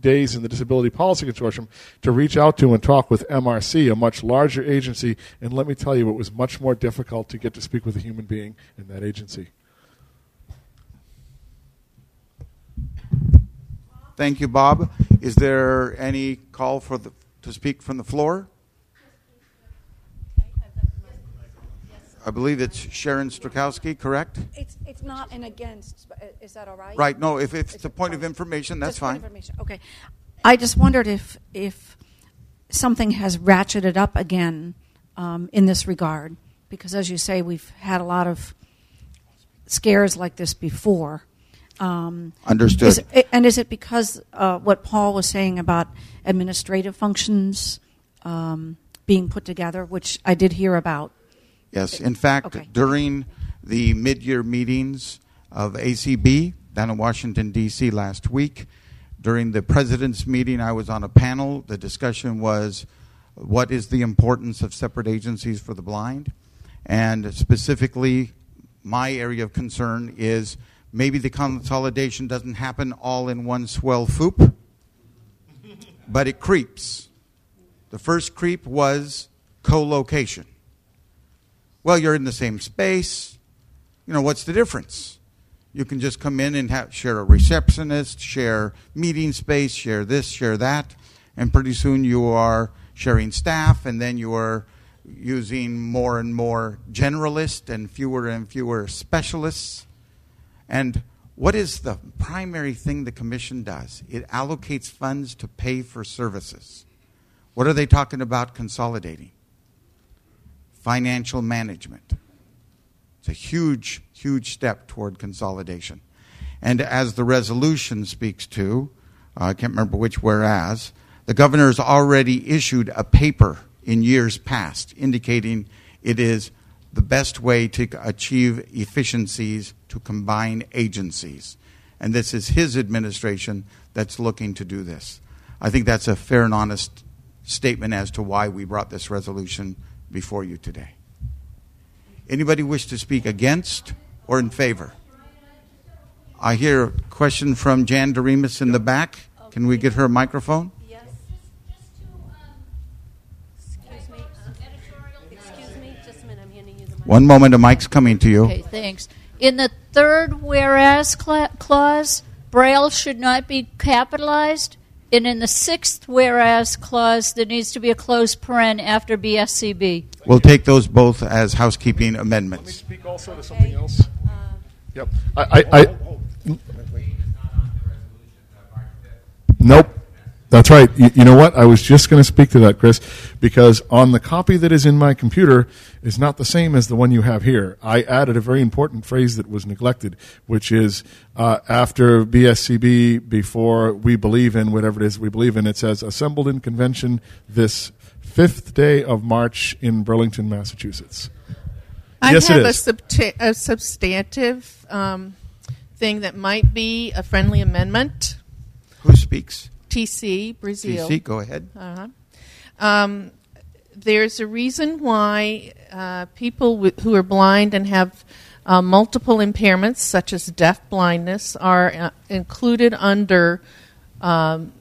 days in the Disability Policy Consortium to reach out to and talk with MRC, a much larger agency, and let me tell you, it was much more difficult to get to speak with a human being in that agency. Thank you, Bob. Is there any call for the, to speak from the floor? I believe it's Sharon Strakowski, correct? It's, it's not an against. Is that all right? Right. No, if if it's a point of information, that's fine. information. Okay. I just wondered if if something has ratcheted up again um, in this regard, because as you say, we've had a lot of scares like this before. Um, Understood. is it- and is it because uh, what Paul was saying about administrative functions um, being put together, which I did hear about? Yes. In fact, Okay. during the mid-year meetings of ACB down in Washington D.C. last week, during the president's meeting, I was on a panel. The discussion was, "What is the importance of separate agencies for the blind?" And specifically, my area of concern is maybe the consolidation doesn't happen all in one swell foop, but it creeps. The first creep was co-location. Well, you're in the same space. You know, what's the difference? You can just come in and have, share a receptionist, share meeting space, share this, share that, and pretty soon you are sharing staff, and then you are using more and more generalists and fewer and fewer specialists. And what is the primary thing the commission does? It allocates funds to pay for services. What are they talking about consolidating? Financial management. It's a huge, huge step toward consolidation. And as the resolution speaks to, uh, I can't remember which whereas, the governor has already issued a paper in years past indicating it is the best way to achieve efficiencies to combine agencies. And this is his administration that's looking to do this. I think that's a fair and honest statement as to why we brought this resolution before you today. Anybody wish to speak against or in favor? I hear a question from Jan Doremus in the back. Can we get her a microphone? One moment, a mic's coming to you. Okay, thanks. In the third whereas cla- clause, Braille should not be capitalized. And in the sixth whereas clause, there needs to be a closed paren after BSCB. We'll take those both as housekeeping amendments. Speak also to something else. Yep. I, I, I nope. That's right. You, you know what? I was just going to speak to that, Chris, because on the copy that is in my computer is not the same as the one you have here. I added a very important phrase that was neglected, which is uh, after BSCB, before we believe in whatever it is we believe in. It says assembled in convention this fifth day of March in Burlington, Massachusetts. I yes, have it a, is. subta- a substantive um, thing that might be a friendly amendment. Who speaks? TC Brazil. TC, go ahead. Uh-huh. Um, there's a reason why uh, people w- who are blind and have uh, multiple impairments, such as deaf blindness, are uh, included under um,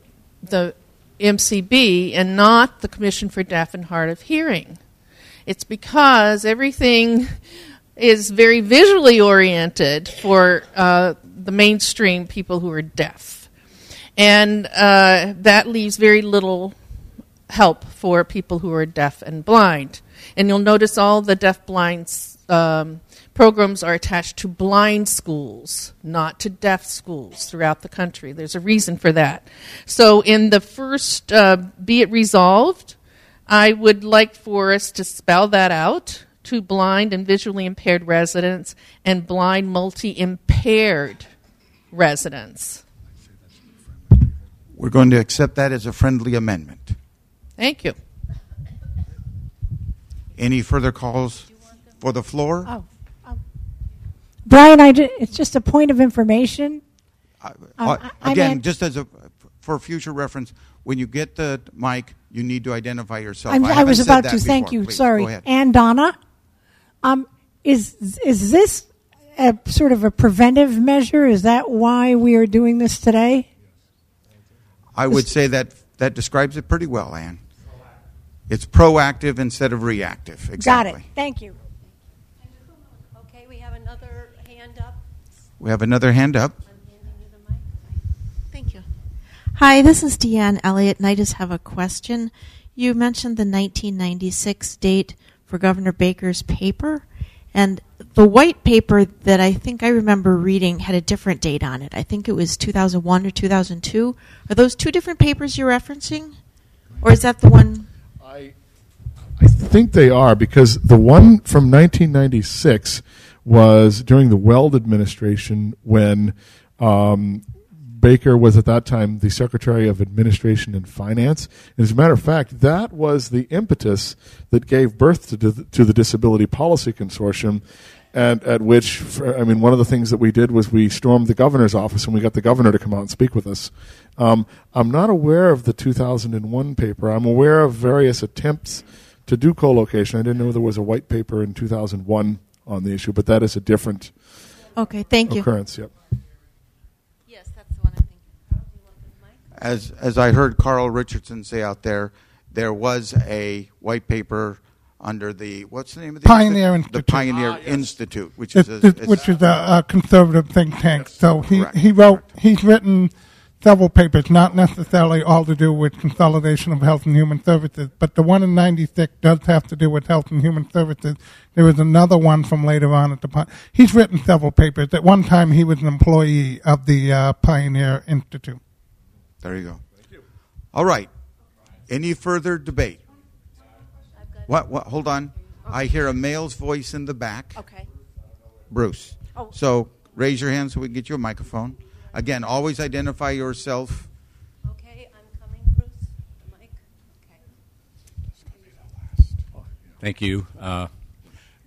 the MCB and not the Commission for Deaf and Hard of Hearing. It's because everything is very visually oriented for uh, the mainstream people who are deaf. And uh, that leaves very little help for people who are deaf and blind. And you'll notice all the deaf blind um, programs are attached to blind schools, not to deaf schools throughout the country. There's a reason for that. So, in the first, uh, be it resolved, I would like for us to spell that out to blind and visually impaired residents and blind multi impaired residents. We're going to accept that as a friendly amendment. Thank you. Any further calls for the floor? Oh, oh. Brian, I ju- it's just a point of information. Uh, I- I Again, meant- just as a for future reference, when you get the mic, you need to identify yourself. I'm, I I, was about that to. Thank you. Please, Sorry, and Donna. Um, is is this a sort of a preventive measure? Is that why we are doing this today? I would say that that describes it pretty well, Anne. It's proactive instead of reactive. Exactly. Got it. Thank you. Okay, we have another hand up. We have another hand up. Thank you. Hi, this is Deanne Elliott, and I just have a question. You mentioned the 1996 date for Governor Baker's paper, and the white paper that I think I remember reading had a different date on it. I think it was 2001 or 2002. Are those two different papers you're referencing? Or is that the one? I I think they are because the one from 1996 was during the Weld administration when um, Baker was at that time the Secretary of Administration and Finance. And as a matter of fact, that was the impetus that gave birth to, to the Disability Policy Consortium. And at which, for- I mean, one of the things that we did was we stormed the governor's office and we got the governor to come out and speak with us. Um, I'm not aware of the 2001 paper. I'm aware of various attempts to do co-location. I didn't know there was a white paper in 2001 on the issue, but that is a different Okay, thank you. occurrence. Yep. As as I heard Carl Richardson say out there, there was a white paper under the what's the name of the Pioneer institute? Institute. The Pioneer Ah, yes. Institute, which It- is a, it- which is a, a conservative think tank. so he, correct, he wrote, he's written several papers, not necessarily all to do with consolidation of health and human services, but the one in '96 does have to do with health and human services. There was another one from later on at the. Pi- He's written several papers. At one time, he was an employee of the uh, Pioneer Institute. There you go. All right. Any further debate? What? What? Hold on. I hear a male's voice in the back. Okay. Bruce. Oh. So raise your hand so we can get you a microphone. Again, always identify yourself. Okay, I'm coming, Bruce. The mic. Thank you, uh,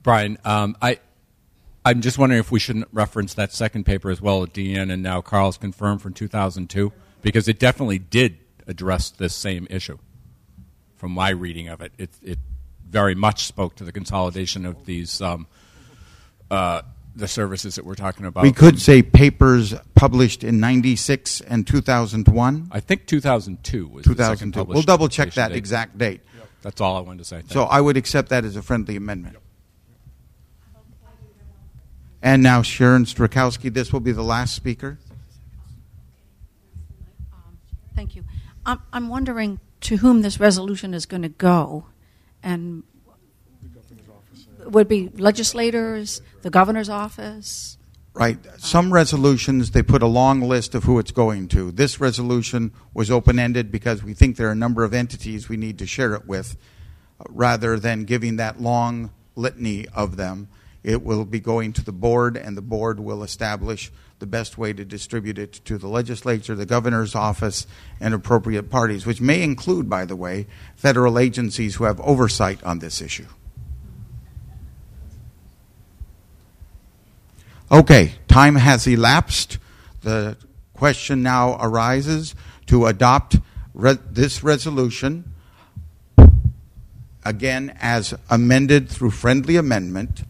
Brian. Um, I, I'm just wondering if we shouldn't reference that second paper as well at Deanne and now Carl's confirmed from 2002 because it definitely did address this same issue. From my reading of it, it, it very much spoke to the consolidation of these um, uh, the services that we're talking about. We could say papers published in 96 and 2001. I think 2002 was the second 2002. published We'll double check that date. exact date. That's all I wanted to say. Thank So you. I would accept that as a friendly amendment. And now Sharon Strakowski, this will be the last speaker. Thank you. I'm, I'm wondering to whom this resolution is going to go, and would be legislators, the governor's office. Right. Some resolutions, they put a long list of who it's going to. This resolution was open ended because we think there are a number of entities we need to share it with, uh, rather than giving that long litany of them. It will be going to the board, and the board will establish the best way to distribute it to the legislature, the governor's office, and appropriate parties, which may include, by the way, federal agencies who have oversight on this issue. Okay, time has elapsed. The question now arises to adopt re- this resolution again as amended through friendly amendment.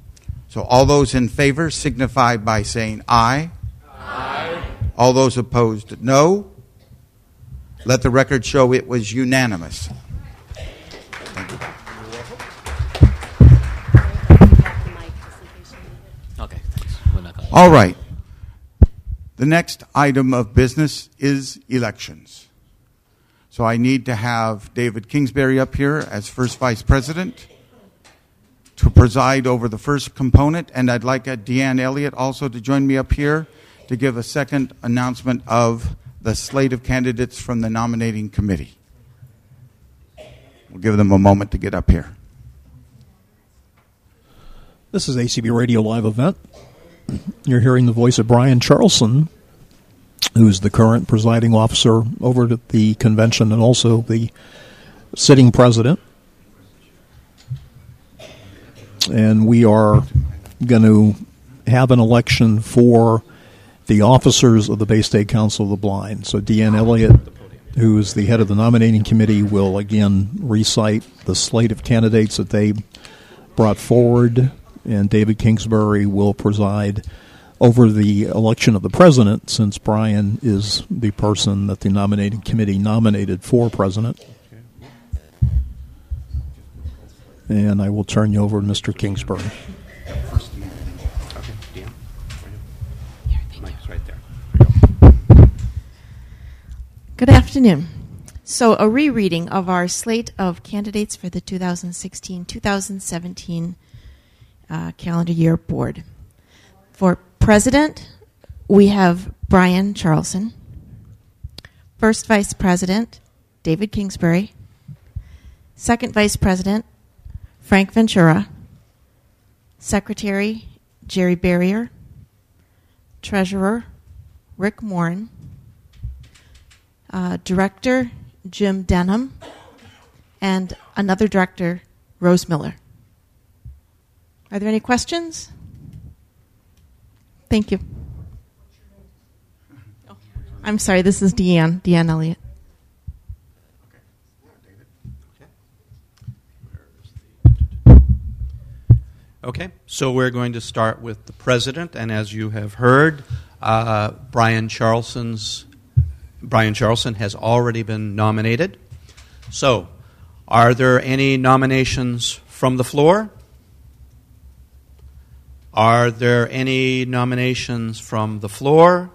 So all those in favor signify by saying aye. Aye. All those opposed, no. Let the record show it was unanimous. Okay, thanks. We're not gonna- All right. The next item of business is elections. So I need to have David Kingsbury up here as first vice president to preside over the first component, and I'd like uh, Deanne Elliott also to join me up here to give a second announcement of the slate of candidates from the nominating committee. We'll give them a moment to get up here. This is ACB Radio Live event. You're hearing the voice of Brian Charlson, who's the current presiding officer over at the convention and also the sitting president. And we are going to have an election for the officers of the Bay State Council of the Blind. So Deanne Elliott, who is the head of the nominating committee, will again recite the slate of candidates that they brought forward, and David Kingsbury will preside over the election of the president, since Brian is the person that the nominating committee nominated for president. And I will turn you over to Mr. Kingsbury. Good afternoon. So, a rereading of our slate of candidates for the 2016 2017 uh, calendar year board. For president, we have Brian Charlson. First vice president, David Kingsbury. Second vice president, Frank Ventura. Secretary, Jerry Berrier. Treasurer, Rick Morin. Uh, director, Jim Denham. And another director, Rose Miller. Are there any questions? Thank you. I'm sorry, this is Deanne, Deanne Elliott. Okay, so we're going to start with the president, and as you have heard, uh, Brian Charlson's Brian Charlson has already been nominated. So, are there any nominations from the floor? Are there any nominations from the floor?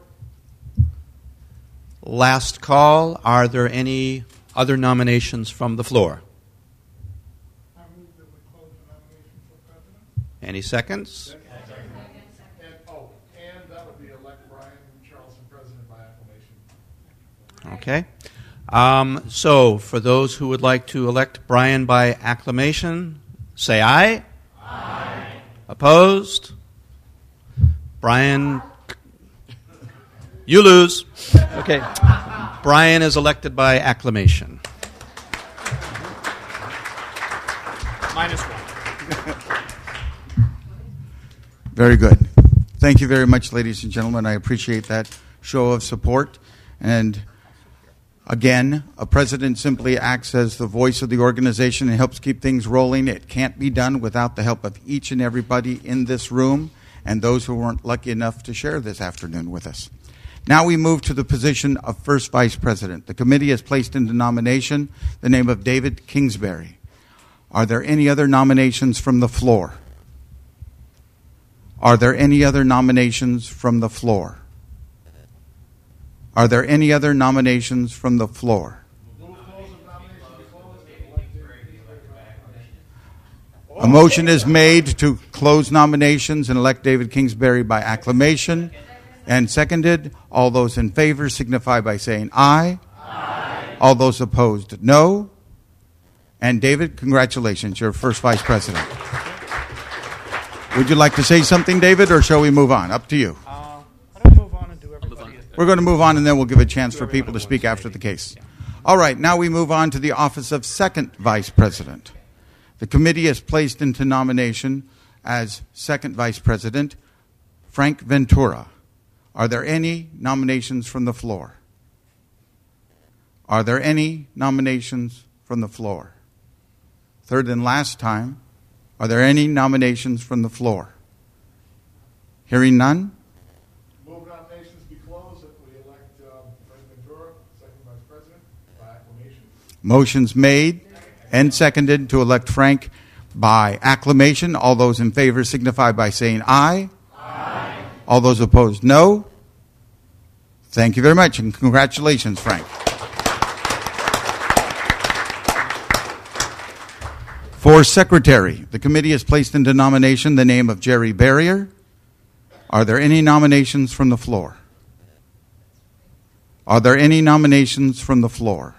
Last call. Are there any other nominations from the floor? Any seconds? Oh, and that would be elect Brian Charlson president by acclamation. Okay. Um, so, for those who would like to elect Brian by acclamation, say aye. Aye. Opposed? Brian, you lose. Okay. Brian is elected by acclamation. Very good. Thank you very much, ladies and gentlemen. I appreciate that show of support. And again, a president simply acts as the voice of the organization and helps keep things rolling. It can't be done without the help of each and everybody in this room and those who weren't lucky enough to share this afternoon with us. Now we move to the position of first vice president. The committee has placed into nomination the name of David Kingsbury. Are there any other nominations from the floor? Are there any other nominations from the floor? Are there any other nominations from the floor? A motion is made to close nominations and elect David Kingsbury by acclamation and seconded. All those in favor signify by saying aye. aye. All those opposed, no. And David, congratulations, you're first vice president. Would you like to say something, David, or shall we move on? Up to you. We're going to move on and then we'll give a chance for people to speak after the case. All right, now we move on to the office of second vice president. The committee has placed into nomination as second vice president Frank Ventura. Are there any nominations from the floor? Are there any nominations from the floor? Third and last time, are there any nominations from the floor? Hearing none? Move nominations be closed we elect um, Frank Ventura, second vice president, by acclamation. Motion's made and seconded to elect Frank by acclamation. All those in favor signify by saying aye. Aye. All those opposed, no. Thank you very much and congratulations, Frank. For secretary, the committee has placed into nomination the name of Jerry Berrier. Are there any nominations from the floor? Are there any nominations from the floor?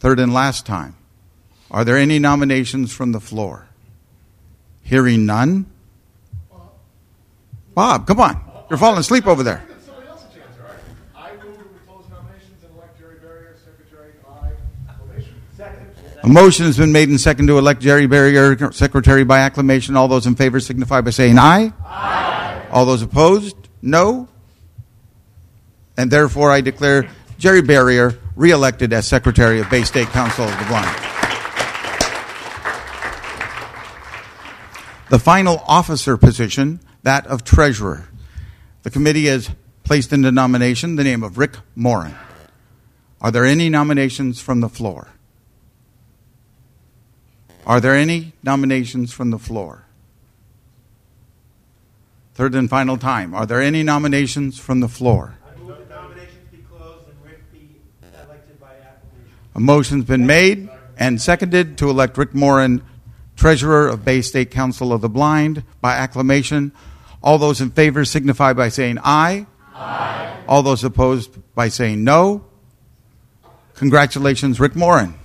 Third and last time. Are there any nominations from the floor? Hearing none? Bob, come on. You're falling asleep over there. A motion has been made and second to elect Jerry Berrier secretary by acclamation. All those in favor signify by saying aye. Aye. All those opposed, no. And therefore, I declare Jerry Berrier reelected as secretary of Bay State Council of the Blind. The final officer position, that of treasurer. The committee has placed into nomination the name of Rick Morin. Are there any nominations from the floor? Are there any nominations from the floor? Third and final time. Are there any nominations from the floor? A motion's been made and seconded to elect Rick Morin, treasurer of Bay State Council of the Blind, by acclamation. All those in favor signify by saying aye. Aye. All those opposed by saying no. Congratulations, Rick Morin.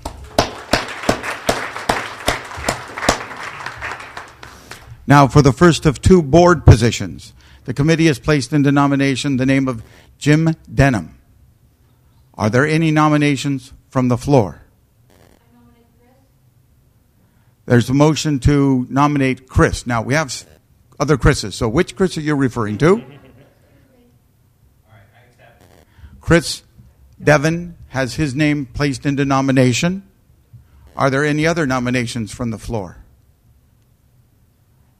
Now, for the first of two board positions, the committee has placed into nomination the name of Jim Denham. Are there any nominations from the floor? There's a motion to nominate Chris. Now, we have other Chris's, so which Chris are you referring to? Chris Devon has his name placed into nomination. Are there any other nominations from the floor?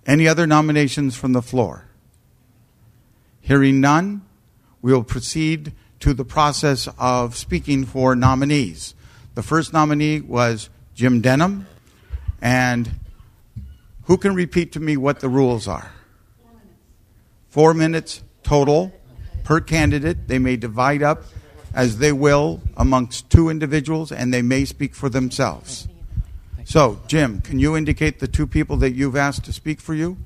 Any other nominations from the floor? Hearing none, we will proceed to the process of speaking for nominees. The first nominee was Jim Denham, And who can repeat to me what the rules are? Four minutes total per candidate. They may divide up as they will amongst two individuals, and they may speak for themselves. So, Jim, can you indicate the two people that you've asked to speak for you?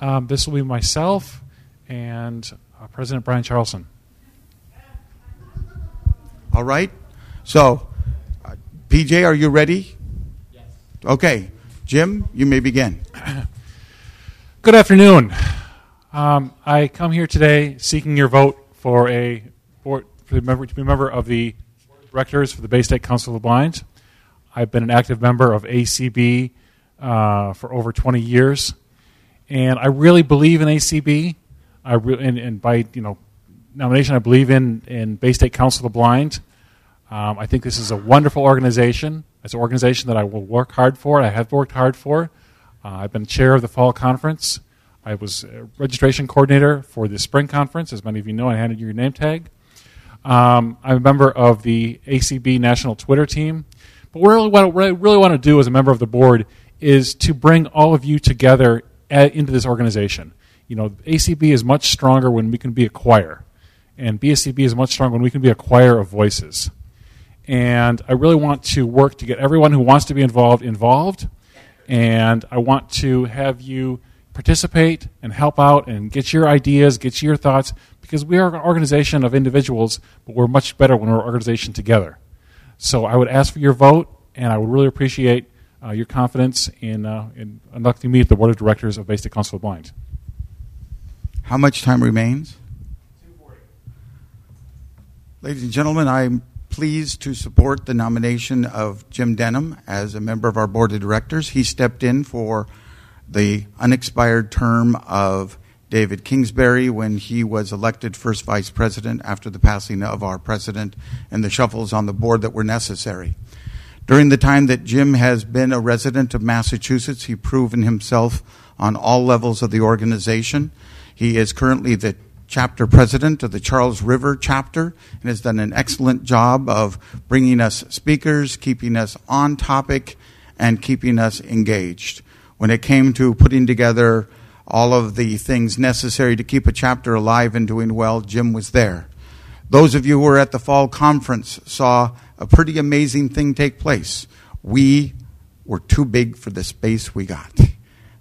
Um, this will be myself and uh, President Brian Charlson. All right. So, uh, PJ, are you ready? Yes. Okay. Jim, you may begin. Good afternoon. Um, I come here today seeking your vote for a board, for the member, to be a member of the directors for the Bay State Council of the Blind. I've been an active member of ACB uh, for over 20 years, and I really believe in ACB. I re- and, and by you know nomination, I believe in in Bay State Council of the Blind. Um, I think this is a wonderful organization. It's an organization that I will work hard for. I have worked hard for. Uh, I've been chair of the fall conference. I was registration coordinator for the spring conference. As many of you know, I handed you your name tag. Um, I'm a member of the ACB national Twitter team. But really what, I really want to do as a member of the board is to bring all of you together at, into this organization. You know, ACB is much stronger when we can be a choir, and BSCB is much stronger when we can be a choir of voices. And I really want to work to get everyone who wants to be involved involved, and I want to have you participate and help out and get your ideas, get your thoughts, because we are an organization of individuals, but we're much better when we're an organization together. So I would ask for your vote, and I would really appreciate uh, your confidence in, uh, in electing me at the board of directors of Bay State Council of Blind. How much time remains? Ladies and gentlemen, I'm pleased to support the nomination of Jim Denham as a member of our board of directors. He stepped in for the unexpired term of David Kingsbury when he was elected first vice president after the passing of our president and the shuffles on the board that were necessary. During the time that Jim has been a resident of Massachusetts, he's proven himself on all levels of the organization. He is currently the chapter president of the Charles River chapter and has done an excellent job of bringing us speakers, keeping us on topic, and keeping us engaged. When it came to putting together all of the things necessary to keep a chapter alive and doing well, Jim was there. Those of you who were at the fall conference saw a pretty amazing thing take place. We were too big for the space we got.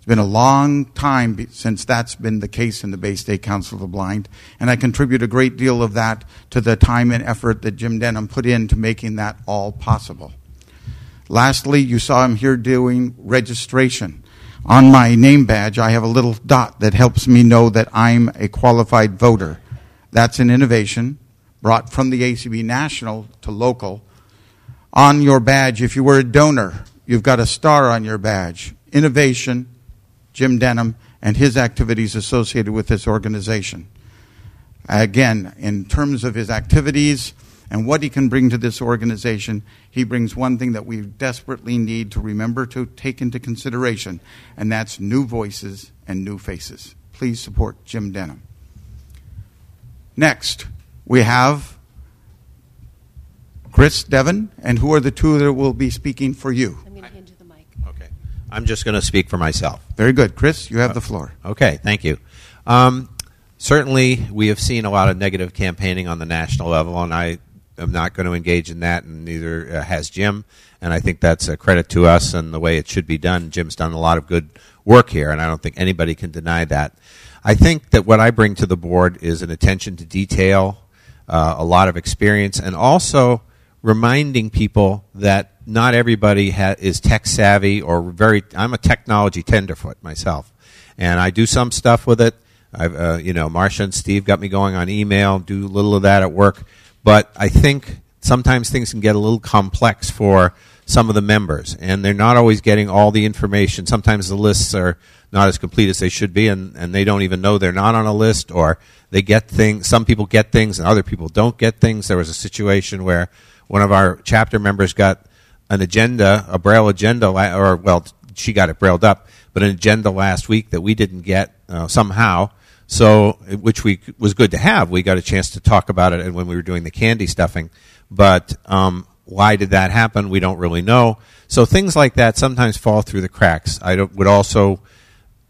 It's been a long time since that's been the case in the Bay State Council of the Blind, and I contribute a great deal of that to the time and effort that Jim Denham put into making that all possible. Lastly, you saw him here doing registration. On my name badge, I have a little dot that helps me know that I'm a qualified voter. That's an innovation brought from the ACB national to local. On your badge, if you were a donor, you've got a star on your badge. Innovation, Jim Denham, and his activities associated with this organization. Again, in terms of his activities and what he can bring to this organization, he brings one thing that we desperately need to remember to take into consideration, and that's new voices and new faces. Please support Jim Denham. Next, we have Chris Devon, and who are the two that will be speaking for you? I'm just going to speak for myself. Very good. Chris, you have the floor. Okay, thank you. Um, certainly, we have seen a lot of negative campaigning on the national level, and I am not going to engage in that, and neither uh, has Jim. And I think that's a credit to us and the way it should be done. Jim's done a lot of good work here, and I don't think anybody can deny that. I think that what I bring to the board is an attention to detail, uh, a lot of experience, and also reminding people that not everybody ha- is tech savvy or very. I'm a technology tenderfoot myself, and I do some stuff with it. I've, uh, you know, Marsha and Steve got me going on email. Do a little of that at work, but I think sometimes things can get a little complex for some of the members, and they're not always getting all the information. Sometimes the lists are not as complete as they should be, and, and they don't even know they're not on a list, or they get things. Some people get things, and other people don't get things. There was a situation where one of our chapter members got an agenda, a Braille agenda, or well, she got it brailled up, but an agenda last week that we didn't get uh, somehow. So, which we was good to have. We got a chance to talk about it and when we were doing the candy stuffing. But um, why did that happen? We don't really know. So things like that sometimes fall through the cracks. I would also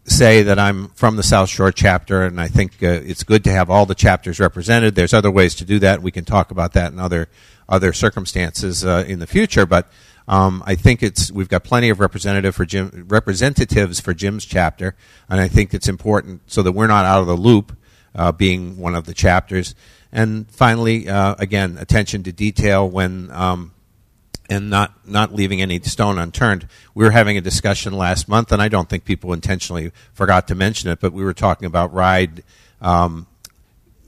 say that I'm from the South Shore chapter, and I think uh, it's good to have all the chapters represented. There's other ways to do that. We can talk about that in other other circumstances uh, in the future, but. Um, I think it's we've got plenty of representative for Jim, representatives for Jim's chapter, and I think it's important so that we're not out of the loop, uh, being one of the chapters. And finally, uh, again, attention to detail when um, and not not leaving any stone unturned. We were having a discussion last month, and I don't think people intentionally forgot to mention it, but we were talking about ride, um,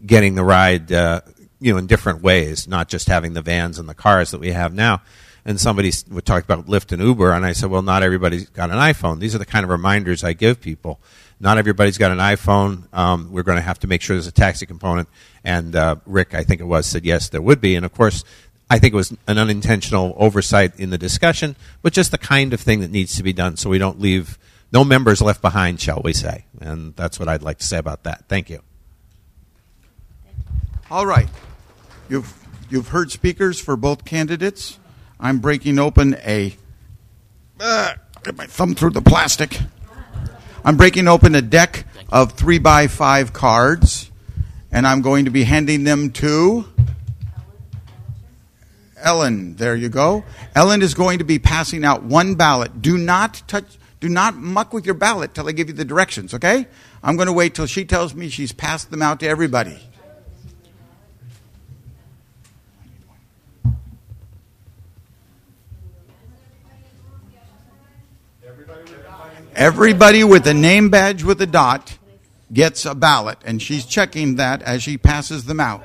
getting the ride, uh, you know, in different ways, not just having the vans and the cars that we have now. And somebody would talk about Lyft and Uber, and I said, well, not everybody's got an iPhone. These are the kind of reminders I give people. Not everybody's got an iPhone. Um, we're going to have to make sure there's a taxi component. And uh, Rick, I think it was, said yes, there would be. And of course, I think it was an unintentional oversight in the discussion, but just the kind of thing that needs to be done so we don't leave no members left behind, shall we say. And that's what I'd like to say about that. Thank you. All right. You've, you've heard speakers for both candidates. I'm breaking open a. Uh, get my thumb through the plastic. I'm breaking open a deck of three by five cards, and I'm going to be handing them to. Ellen, there you go. Ellen is going to be passing out one ballot. Do not touch, do not muck with your ballot till I give you the directions, okay? I'm going to wait till she tells me she's passed them out to everybody. Everybody with a name badge with a dot gets a ballot, and she's checking that as she passes them out.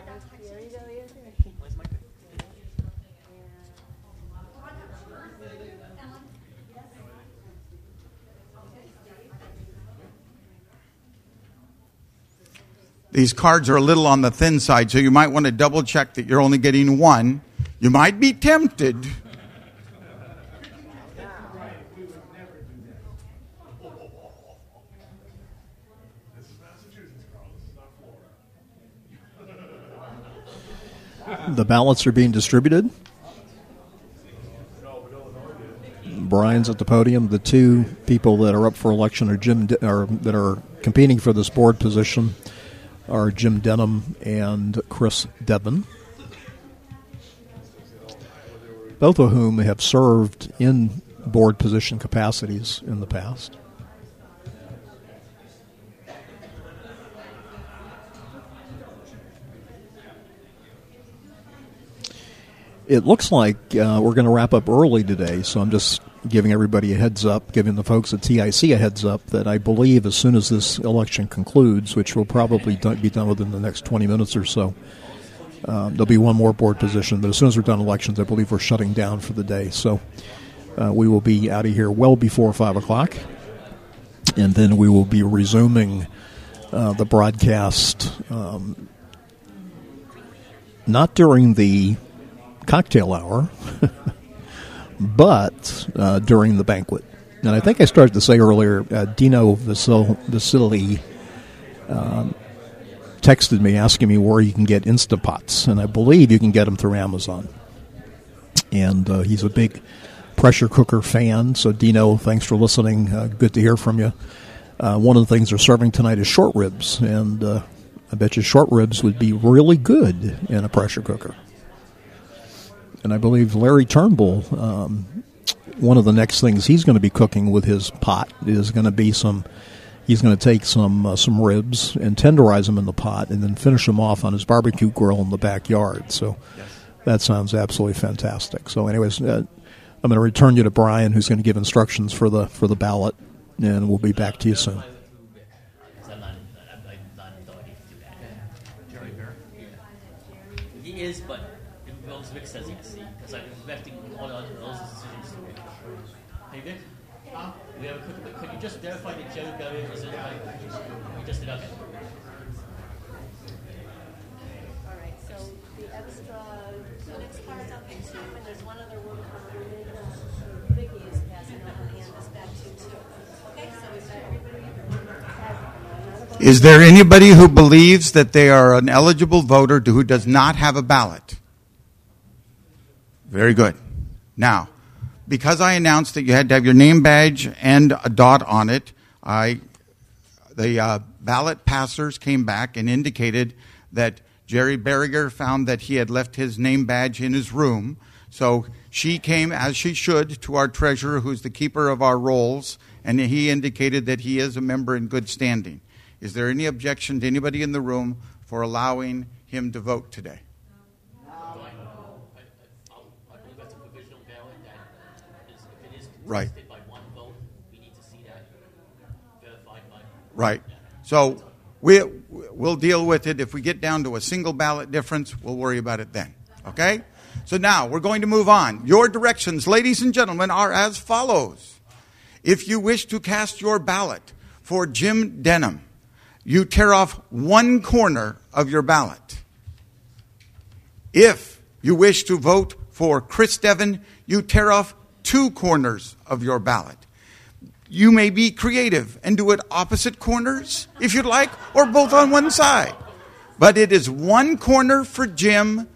These cards are a little on the thin side, so you might want to double check that you're only getting one. You might be tempted. The ballots are being distributed. Brian's at the podium. The two people that are up for election are Jim, De- or that are competing for this board position are Jim Denham and Chris Devon, both of whom have served in board position capacities in the past. It looks like uh, we're going to wrap up early today, so I'm just giving everybody a heads up, giving the folks at TIC a heads up that I believe as soon as this election concludes, which will probably be done within the next 20 minutes or so, um, there'll be one more board position. But as soon as we're done elections, I believe we're shutting down for the day. So uh, we will be out of here well before 5 o'clock. And then we will be resuming uh, the broadcast um, not during the cocktail hour. but uh, during the banquet. And I think I started to say earlier, uh, Dino Vasil- Vasili um, texted me asking me where you can get Instapots, and I believe you can get them through Amazon. And uh, he's a big pressure cooker fan, so Dino, thanks for listening. Uh, good to hear from you. Uh, one of the things they're serving tonight is short ribs, and uh, I bet you short ribs would be really good in a pressure cooker and I believe Larry Turnbull, um, one of the next things he's going to be cooking with his pot is going to be some. He's going to take some uh, some ribs and tenderize them in the pot, and then finish them off on his barbecue grill in the backyard. So yes. that sounds absolutely fantastic. So, anyways, uh, I'm going to return you to Brian, who's going to give instructions for the for the ballot, and we'll be back to you soon. He is, but Vic says yes, because I'm expecting all the other those decisions to make. Hey, Vic? Huh? We have a quick, could you just verify that Joe Gary was in We just did okay. All right, so the extra Phoenix cards on page two, one other that Vicky is passing on back to too. Okay, so is that everybody? Is there anybody who believes that they are an eligible voter who does not have a ballot? Very good. Now, because I announced that you had to have your name badge and a dot on it, I the uh, ballot passers came back and indicated that Jerry Berriger found that he had left his name badge in his room. So she came, as she should, to our treasurer, who's the keeper of our rolls, and he indicated that he is a member in good standing. Is there any objection to anybody in the room for allowing him to vote today? Right. Right. So we, we'll deal with it. If we get down to a single ballot difference, we'll worry about it then. Okay? So now we're going to move on. Your directions, ladies and gentlemen, are as follows. If you wish to cast your ballot for Jim Denham, you tear off one corner of your ballot. If you wish to vote for Chris Devon, you tear off two corners of your ballot. You may be creative and do it opposite corners if you'd like, or both on one side. But it is one corner for Jim,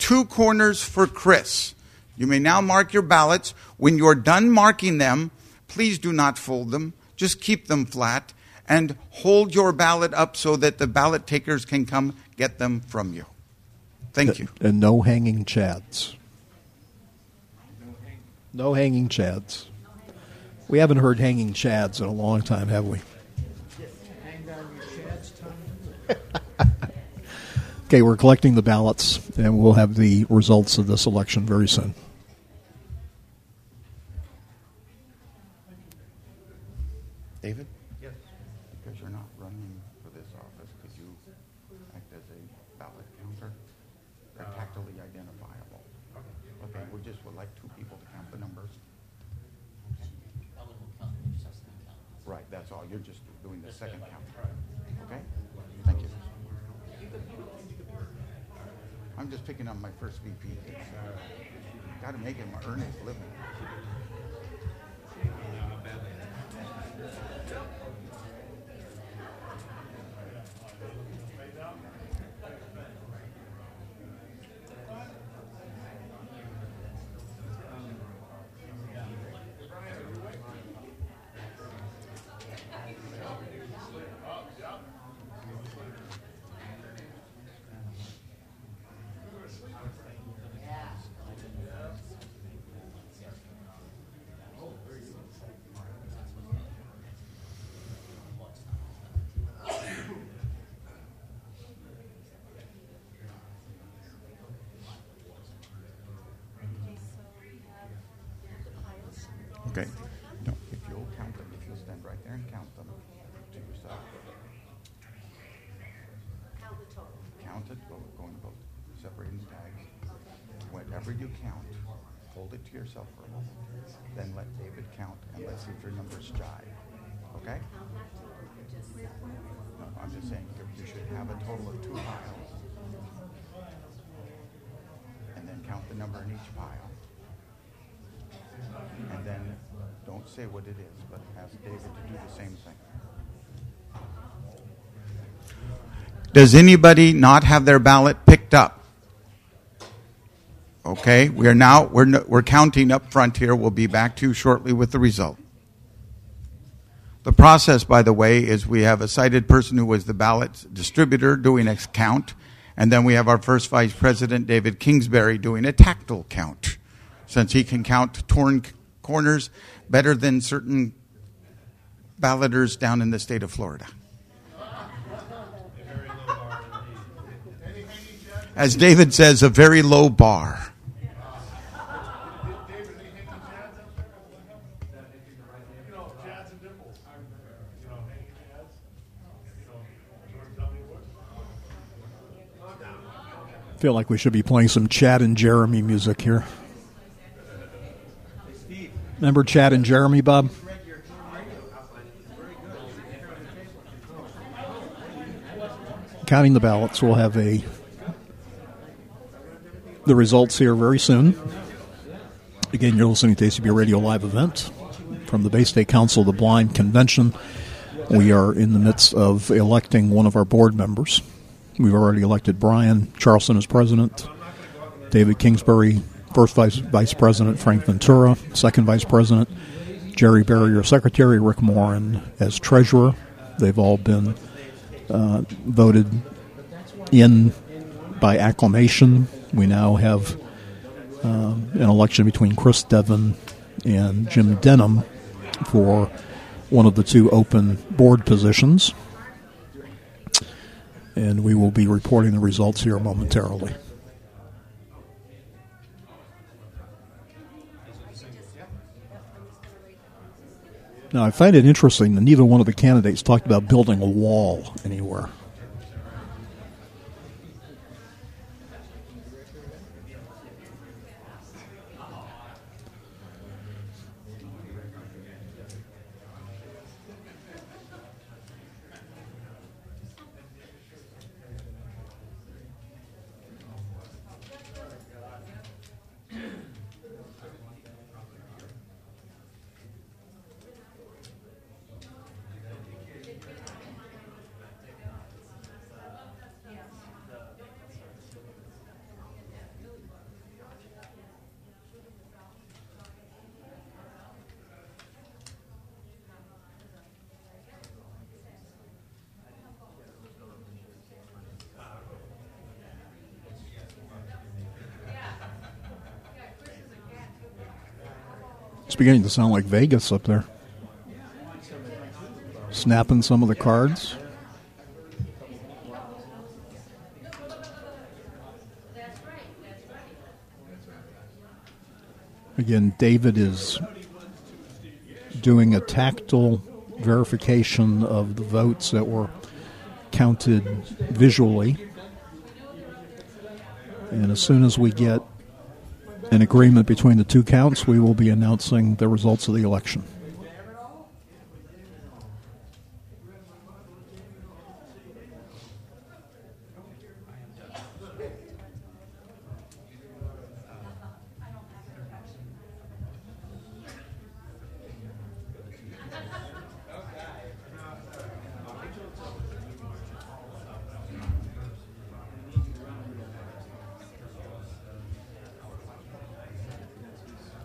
two corners for Chris. You may now mark your ballots. When you're done marking them, please do not fold them. Just keep them flat and hold your ballot up so that the ballot takers can come get them from you. Thank you. And no hanging chads. No hanging chads. We haven't heard hanging chads in a long time, have we? okay, we're collecting the ballots, and we'll have the results of this election very soon. David? Yes. Because you're not running for this office, could you act as a ballot counter? They're tactily identifiable. Okay, we just would like two people to count the numbers. Right, that's all. You're just doing the second count. Okay? Thank you. I'm just picking up my first VP. Got to make him earn his living. Okay. No, if you'll count them, if you'll stand right there and count them to yourself. Count the total. Count it, go, go in both, separating the tags. Whatever you count, hold it to yourself for a moment. Then let David count and let's see if your numbers jive. Okay? No, I'm just saying, you you should have a total of two piles. And then count the number in each pile. And then, don't say what it is, but ask David to do the same thing. Does anybody not have their ballot picked up? Okay, we are now we're we're counting up front here. We'll be back to you shortly with the result. The process, by the way, is we have a sighted person who was the ballot distributor doing a count, and then we have our first vice president, David Kingsbury, doing a tactile count, since he can count torn corners better than certain balloters down in the state of Florida. As David says, a very low bar. Feel like we should be playing some Chad and Jeremy music here. Remember Chad and Jeremy, Bob? Counting the ballots, we'll have a the results here very soon. Again, you're listening to ACB Radio Live event from the Bay State Council of the Blind Convention. We are in the midst of electing one of our board members. We've already elected Brian Charlson as president, David Kingsbury first vice, vice president Frank Ventura, second vice president Jerry Berrier, secretary Rick Morin as treasurer. They've all been uh, voted in by acclamation. We now have um, an election between Chris Devon and Jim Denham for one of the two open board positions. And we will be reporting the results here momentarily. Now, I find it interesting that neither one of the candidates talked about building a wall anywhere. It's beginning to sound like Vegas up there. Snapping some of the cards. Again, David is doing a tactile verification of the votes that were counted visually. And as soon as we get an agreement between the two counts, we will be announcing the results of the election.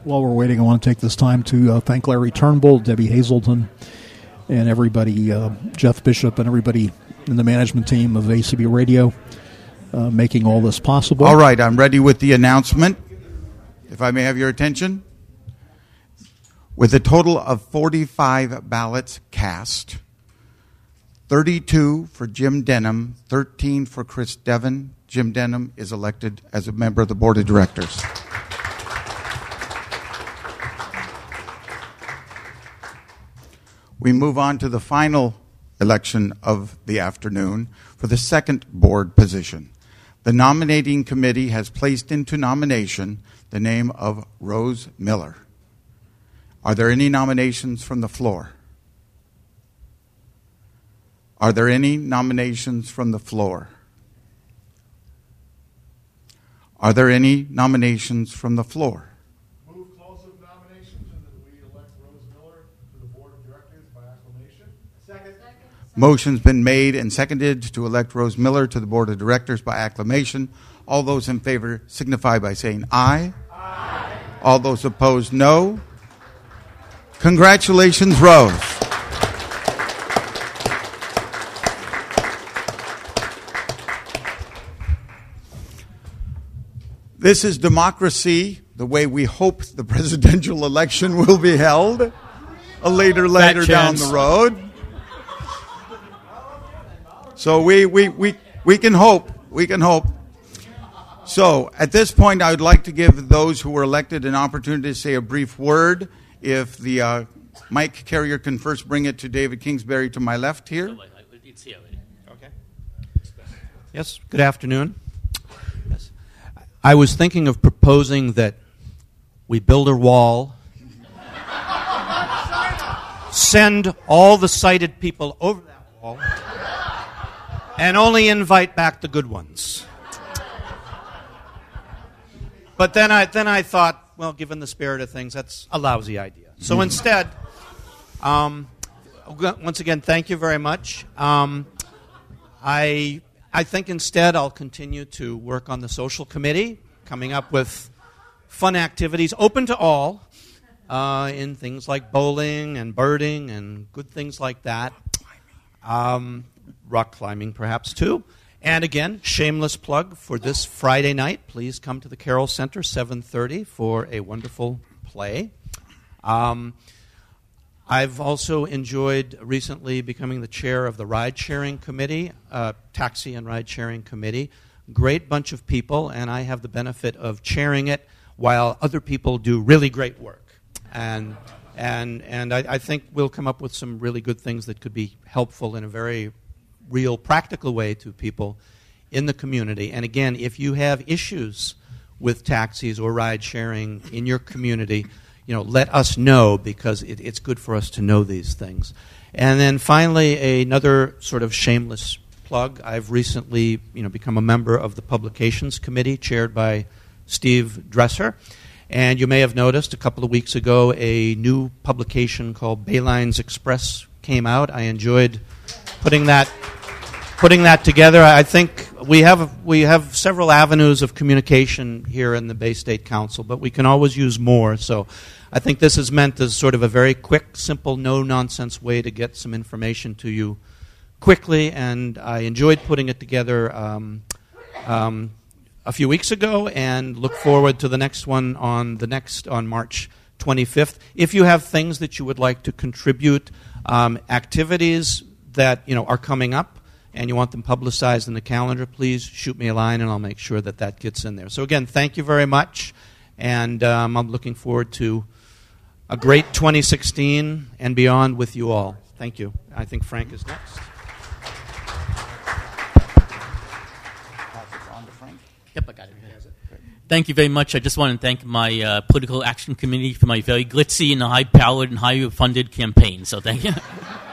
While we're waiting, I want to take this time to uh, thank Larry Turnbull, Debbie Hazelton, and everybody, uh, Jeff Bishop, and everybody in the management team of ACB Radio, uh, making all this possible. All right, I'm ready with the announcement. If I may have your attention. With a total of 45 ballots cast, 32 for Jim Denham, 13 for Chris Devon, Jim Denham is elected as a member of the Board of Directors. We move on to the final election of the afternoon for the second board position. The nominating committee has placed into nomination the name of Rose Miller. Are there any nominations from the floor? Are there any nominations from the floor? Are there any nominations from the floor? Move close of nominations and that we elect Rose Miller to the board of directors by acclamation. Second. Motion's been made and seconded to elect Rose Miller to the Board of Directors by acclamation. All those in favor signify by saying aye. Aye. All those opposed, no. Congratulations, Rose. This is democracy, the way we hope the presidential election will be held a later, later down the road. So we, we, we, we can hope. We can hope. So at this point, I would like to give those who were elected an opportunity to say a brief word. If the uh, mic carrier can first bring it to David Kingsbury to my left here. Yes, good afternoon. Yes. I was thinking of proposing that we build a wall, send all the sighted people over that wall, and only invite back the good ones. But then I, then I thought, well, given the spirit of things, that's a lousy idea. So instead, um, once again, thank you very much. Um, I, I think instead I'll continue to work on the social committee, coming up with fun activities open to all uh, in things like bowling and birding and good things like that. Um, rock climbing, perhaps, too. And again, shameless plug for this Friday night. Please come to the Carroll Center, 7.30, for a wonderful play. Um, I've also enjoyed recently becoming the chair of the ride sharing committee, uh, taxi and ride sharing committee. Great bunch of people, and I have the benefit of chairing it while other people do really great work. And, and, and I, I think we'll come up with some really good things that could be helpful in a very real, practical way to people in the community. And again, if you have issues with taxis or ride sharing in your community, you know, let us know because it, it's good for us to know these things. And then finally, another sort of shameless plug. I've recently, you know, become a member of the Publications Committee, chaired by Steve Dresser. And you may have noticed a couple of weeks ago a new publication called Baylines Express came out. I enjoyed putting that putting that together. I think we have we have several avenues of communication here in the Bay State Council, but we can always use more. So I think this is meant as sort of a very quick, simple, no nonsense way to get some information to you quickly. And I enjoyed putting it together. Um, um, a few weeks ago and look forward to the next one on the next on March 25th. If you have things that you would like to contribute, um, activities that you know are coming up, and you want them publicized in the calendar, please shoot me a line and I'll make sure that that gets in there. So again, thank you very much, and um, I'm looking forward to a great 2016 and beyond with you all. Thank you. I think Frank is next. Thank you very much. I just want to thank my uh, political action committee for my very glitzy and high-powered and high-funded campaign. So thank you.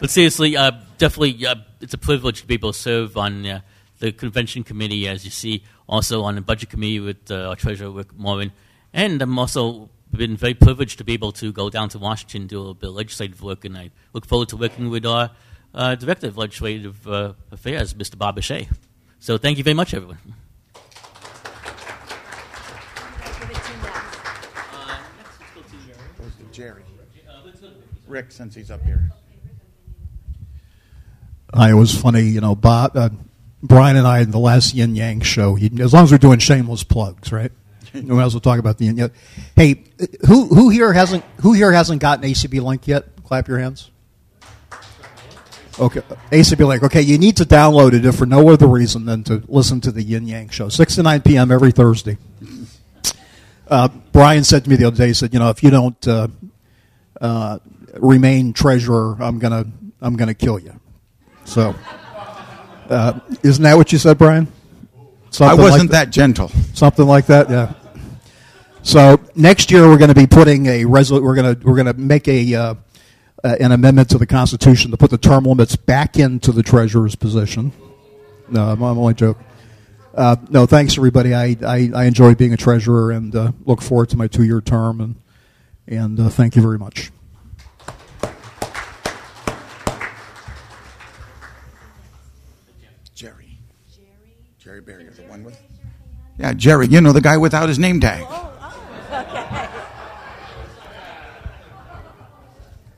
but seriously, uh, definitely, uh, it's a privilege to be able to serve on uh, the convention committee, as you see, also on the budget committee with uh, our treasurer Rick Morin, and I'm also been very privileged to be able to go down to Washington do a little bit of legislative work, and I look forward to working with our uh, director of legislative affairs, Mr. Bob Shea. So thank you very much, everyone. Jerry. Rick, since he's up here. I was funny, you know, Bob, uh, Brian and I in the last Yin Yang show. He, as long as we're doing shameless plugs, right? We might as well talk about the Yin Yang. Hey, who who here hasn't who here hasn't gotten ACB link yet? Clap your hands. Okay, ACB Link. Okay, you need to download it if for no other reason than to listen to the Yin Yang Show, six to nine p.m. every Thursday. Uh, Brian said to me the other day, he said, "You know, if you don't uh, uh, remain treasurer, I'm gonna I'm gonna kill you." So, uh, isn't that what you said, Brian? I wasn't that gentle. Something like that, yeah. So next year we're going to be putting a resol- We're going to we're going to make a uh, uh, an amendment to the Constitution to put the term limits back into the treasurer's position. No, I'm, I'm only joking. Uh, no, thanks everybody. I, I, I enjoy being a treasurer and uh, look forward to my two year term and and uh, thank you very much. Yeah, Jerry. You know the guy without his name tag. Oh, oh,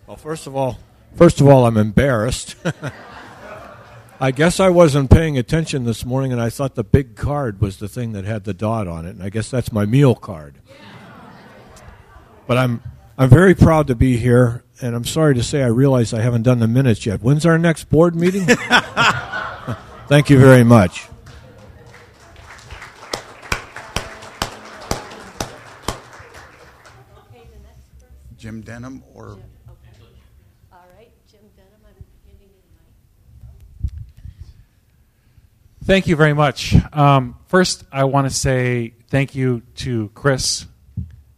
well, first of all, first of all, I'm embarrassed. I guess I wasn't paying attention this morning, and I thought the big card was the thing that had the dot on it, and I guess that's my meal card. But I'm I'm very proud to be here, and I'm sorry to say I realize I haven't done the minutes yet. When's our next board meeting? Thank you very much. Jim Denham or. okay, All right, Jim Denham, I'm handing you the mic. Thank you very much. Um, first, I want to say thank you to Chris.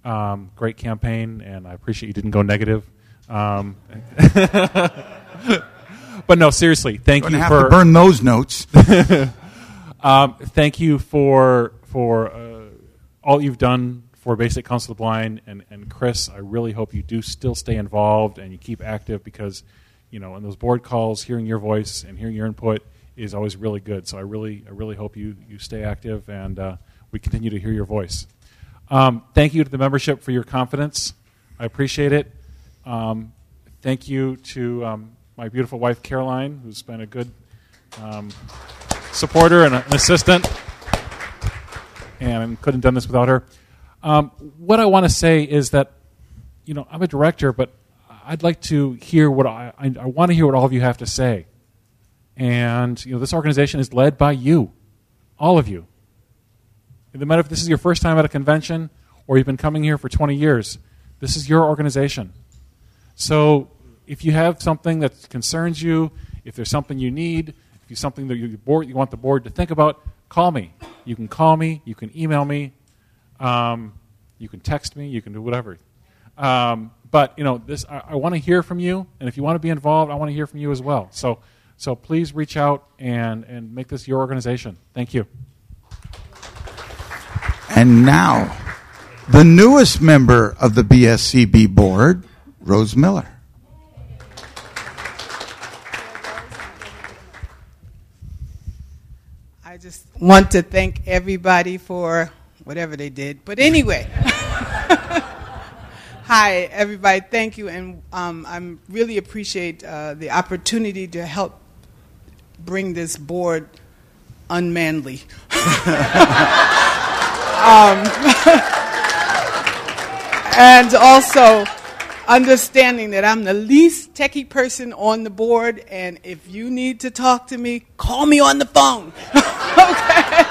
Um, great campaign, and I appreciate you didn't go negative. Um, but no, seriously, thank Gonna you have for to burn those notes. um, thank you for for uh, all you've done for Bay State Council of the Blind, and, and Chris. I really hope you do still stay involved and you keep active because you know in those board calls, hearing your voice and hearing your input is always really good. So I really I really hope you you stay active and uh, we continue to hear your voice. Um, thank you to the membership for your confidence. I appreciate it. Um, thank you to um, my beautiful wife, Caroline, who's been a good um, supporter and an assistant, and couldn't have done this without her. Um, what I want to say is that, you know, I'm a director, but I'd like to hear what I, I, I want to hear what all of you have to say. And, you know, this organization is led by you, all of you. No matter if this is your first time at a convention or you've been coming here for 20 years, this is your organization. So if you have something that concerns you, if there's something you need, if you something that you, board, you want the board to think about, call me. You can call me. You can email me. Um, you can text me. You can do whatever. Um, but you know, this I, I want to hear from you, and if you want to be involved, I want to hear from you as well. So, so please reach out and and make this your organization. Thank you. And now, the newest member of the BSCB board, Rose Miller. I just want to thank everybody for whatever they did. But anyway, hi everybody, thank you, and um, I really appreciate uh, the opportunity to help bring this board unmanly. um, and also understanding that I'm the least techie person on the board, and if you need to talk to me, call me on the phone. okay?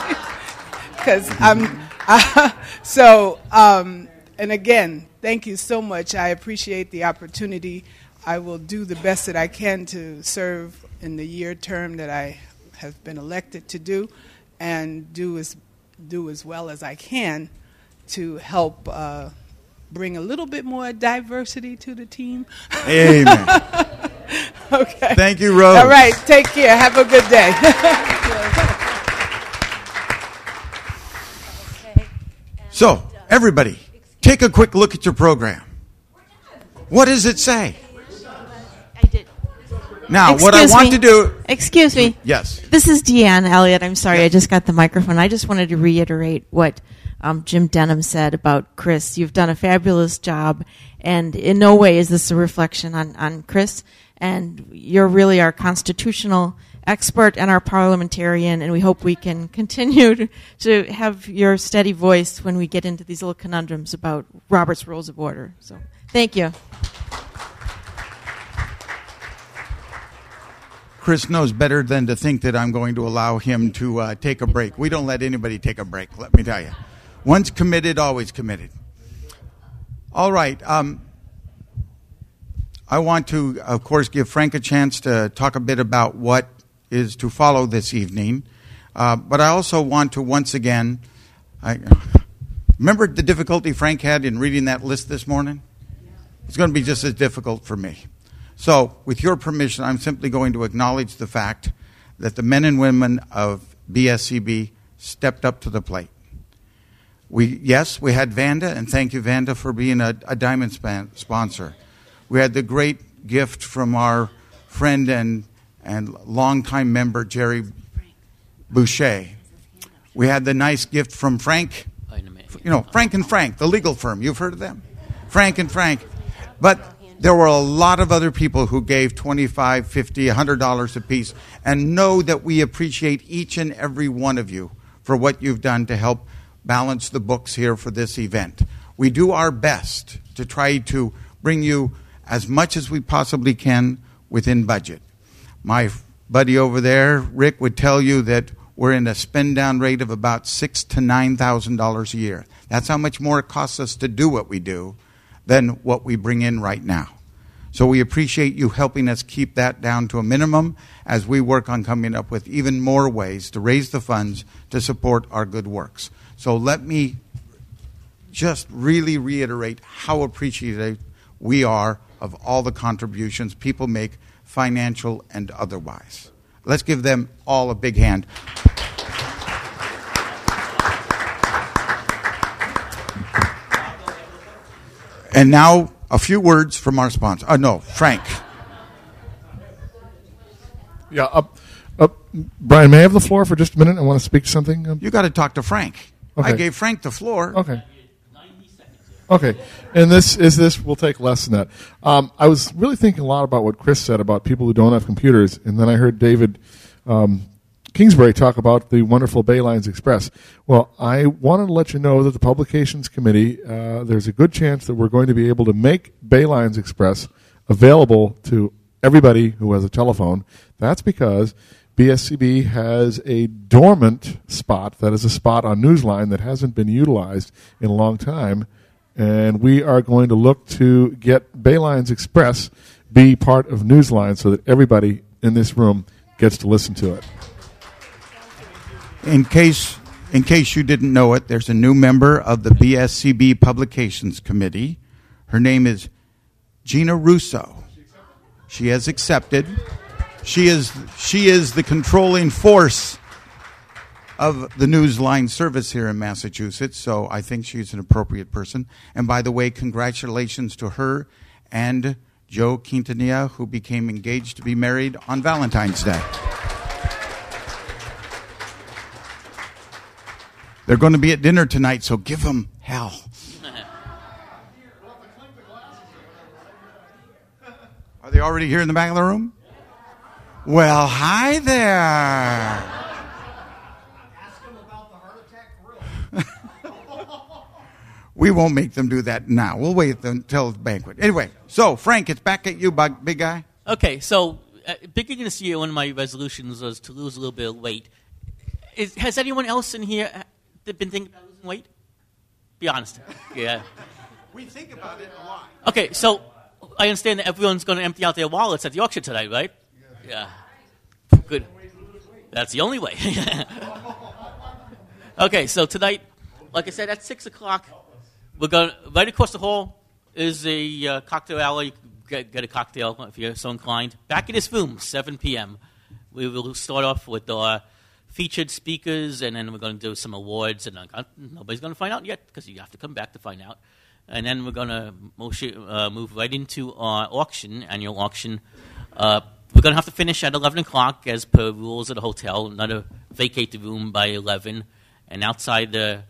Because I'm. Uh, so, um, and again, thank you so much. I appreciate the opportunity. I will do the best that I can to serve in the year term that I have been elected to do, and do as do as well as I can to help uh, bring a little bit more diversity to the team. Amen. okay. Thank you, Rose. All right. Take care. Have a good day. So, everybody, take a quick look at your program. What does it say? Now, what I want me. to do. Excuse me. Yes. This is Deanne Elliott. I'm sorry, I just got the microphone. I just wanted to reiterate what um, Jim Denham said about Chris. You've done a fabulous job, and in no way is this a reflection on, on Chris. And you're really our constitutional expert and our parliamentarian, and we hope we can continue to, have your steady voice when we get into these little conundrums about Robert's Rules of Order. So, thank you. Chris knows better than to think that I'm going to allow him to uh, take a break. We don't let anybody take a break, let me tell you. Once committed, always committed. All right. Um, I want to, of course, give Frank a chance to talk a bit about what is to follow this evening. Uh, but I also want to once again, I, remember the difficulty Frank had in reading that list this morning? It's going to be just as difficult for me. So, with your permission, I'm simply going to acknowledge the fact that the men and women of BSCB stepped up to the plate. We, yes, we had Vanda, and thank you, Vanda, for being a, a diamond span, sponsor. We had the great gift from our friend and, and longtime member, Jerry Boucher. We had the nice gift from Frank, you know, Frank and Frank, the legal firm. You've heard of them? Frank and Frank. But there were a lot of other people who gave 25 50 $100 apiece and know that we appreciate each and every one of you for what you've done to help balance the books here for this event. We do our best to try to bring you as much as we possibly can within budget. My buddy over there, Rick, would tell you that we're in a spend down rate of about six to nine thousand dollars a year. That's how much more it costs us to do what we do than what we bring in right now. So we appreciate you helping us keep that down to a minimum as we work on coming up with even more ways to raise the funds to support our good works. So let me just really reiterate how appreciative we are of all the contributions people make, financial and otherwise. Let's give them all a big hand. And now, a few words from our sponsor. Uh, no, Frank. Yeah, uh, uh, Brian, may I have the floor for just a minute? I want to speak to something. Um, You got to talk to Frank. I gave Frank the floor. Okay. Okay, and this is this will take less than that. Um, I was really thinking a lot about what Chris said about people who don't have computers, and then I heard David um, Kingsbury talk about the wonderful Baylines Express. Well, I wanted to let you know that the Publications Committee, uh, there's a good chance that we're going to be able to make Baylines Express available to everybody who has a telephone. That's because BSCB has a dormant spot that is a spot on Newsline that hasn't been utilized in a long time. And we are going to look to get Baylines Express be part of Newsline so that everybody in this room gets to listen to it. In case, in case you didn't know it, there's a new member of the BSCB Publications Committee. Her name is Gina Russo. She has accepted. She is she is the controlling force of the Newsline service here in Massachusetts, so I think she's an appropriate person. And by the way, congratulations to her and Joe Quintanilla, who became engaged to be married on Valentine's Day. They're going to be at dinner tonight, so give them hell. Are they already here in the back of the room? Well, hi there. We won't make them do that now. We'll wait until the banquet. Anyway, so Frank, it's back at you, big guy. Okay, so uh, beginning this year, one of my resolutions was to lose a little bit of weight. Is, has anyone else in here uh, been thinking about losing weight? Be honest. Yeah. We think about it a lot. Okay, so I understand that everyone's going to empty out their wallets at the auction tonight, right? Yeah. Yeah. Good. That's the only way. okay, so tonight, like I said, at six o'clock, we're going right across the hall is a uh, cocktail alley. Get, get a cocktail if you're so inclined. Back in this room, 7 p.m. We will start off with our featured speakers, and then we're going to do some awards. And uh, nobody's going to find out yet because you have to come back to find out. And then we're going to uh, move right into our auction, annual auction. Uh, we're going to have to finish at 11 o'clock as per rules of the hotel. Not to vacate the room by 11. And outside the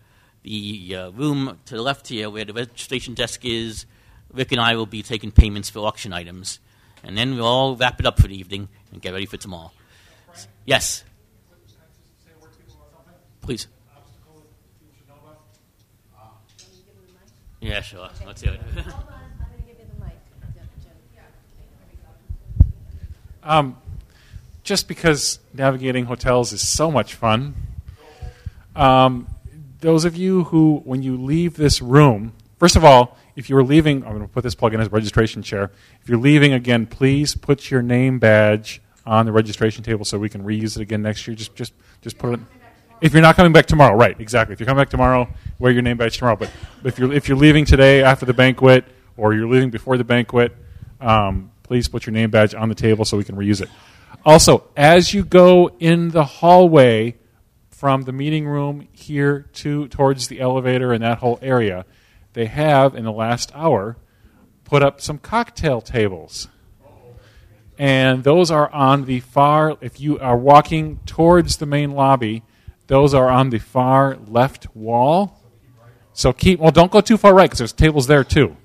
the uh, room to the left here, where the registration desk is, Rick and I will be taking payments for auction items. And then we'll all wrap it up for the evening and get ready for tomorrow. Yes. Please. Yeah, sure. Let's hear it. Um, just because navigating hotels is so much fun. Um, those of you who, when you leave this room, first of all, if you're leaving, I'm going to put this plug in as registration chair. If you're leaving again, please put your name badge on the registration table so we can reuse it again next year. Just, just, just put it. If you're not coming back tomorrow, right? Exactly. If you're coming back tomorrow, wear your name badge tomorrow. But if you're if you're leaving today after the banquet, or you're leaving before the banquet, um, please put your name badge on the table so we can reuse it. Also, as you go in the hallway from the meeting room here to towards the elevator and that whole area, they have in the last hour put up some cocktail tables. And those are on the far if you are walking towards the main lobby, those are on the far left wall. So keep well don't go too far right because there's tables there too.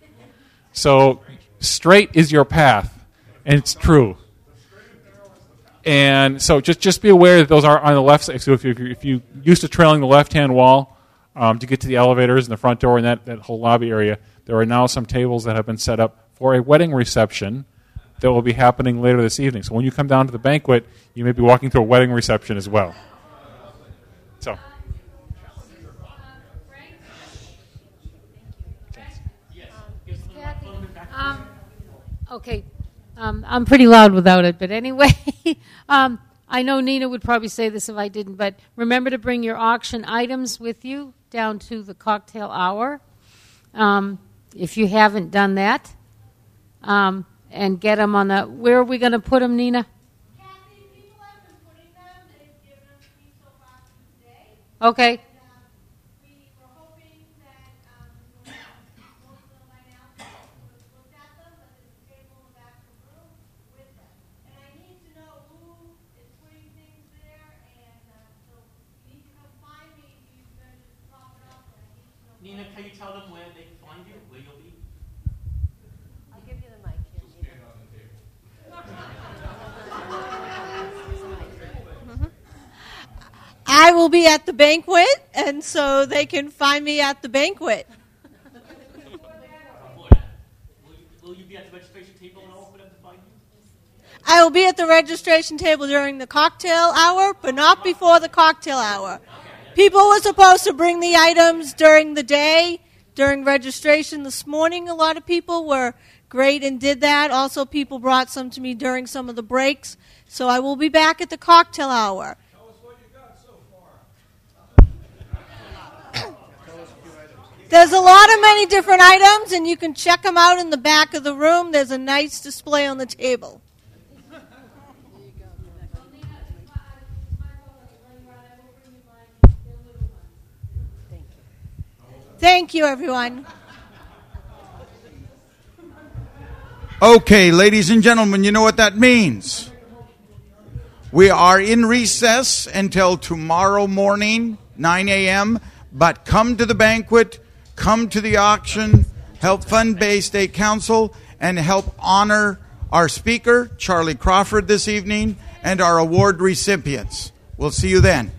So straight is your path and it's true. And so just just be aware that those are on the left side. So if you if you used to trailing the left hand wall um, to get to the elevators and the front door and that, that whole lobby area, there are now some tables that have been set up for a wedding reception that will be happening later this evening. So when you come down to the banquet, you may be walking through a wedding reception as well. So. Um, okay, um, I'm pretty loud without it, but anyway, um, I know Nina would probably say this if I didn't, but remember to bring your auction items with you down to the cocktail hour. Um, if you haven't done that, um, and get them on the. Where are we going to put them, Nina? Okay. I will be at the banquet, and so they can find me at the banquet. Will you be at the registration table and all for them to find you? I will be at the registration table during the cocktail hour, but not before the cocktail hour. People were supposed to bring the items during the day, during registration this morning. A lot of people were great and did that. Also, people brought some to me during some of the breaks. So I will be back at the cocktail hour. There's a lot of many different items, and you can check them out in the back of the room. There's a nice display on the table. Thank you, everyone. Okay, ladies and gentlemen, you know what that means. We are in recess until tomorrow morning, 9 a.m. But come to the banquet, come to the auction, help fund Bay State Council, and help honor our speaker, Charlie Crawford, this evening, and our award recipients. We'll see you then.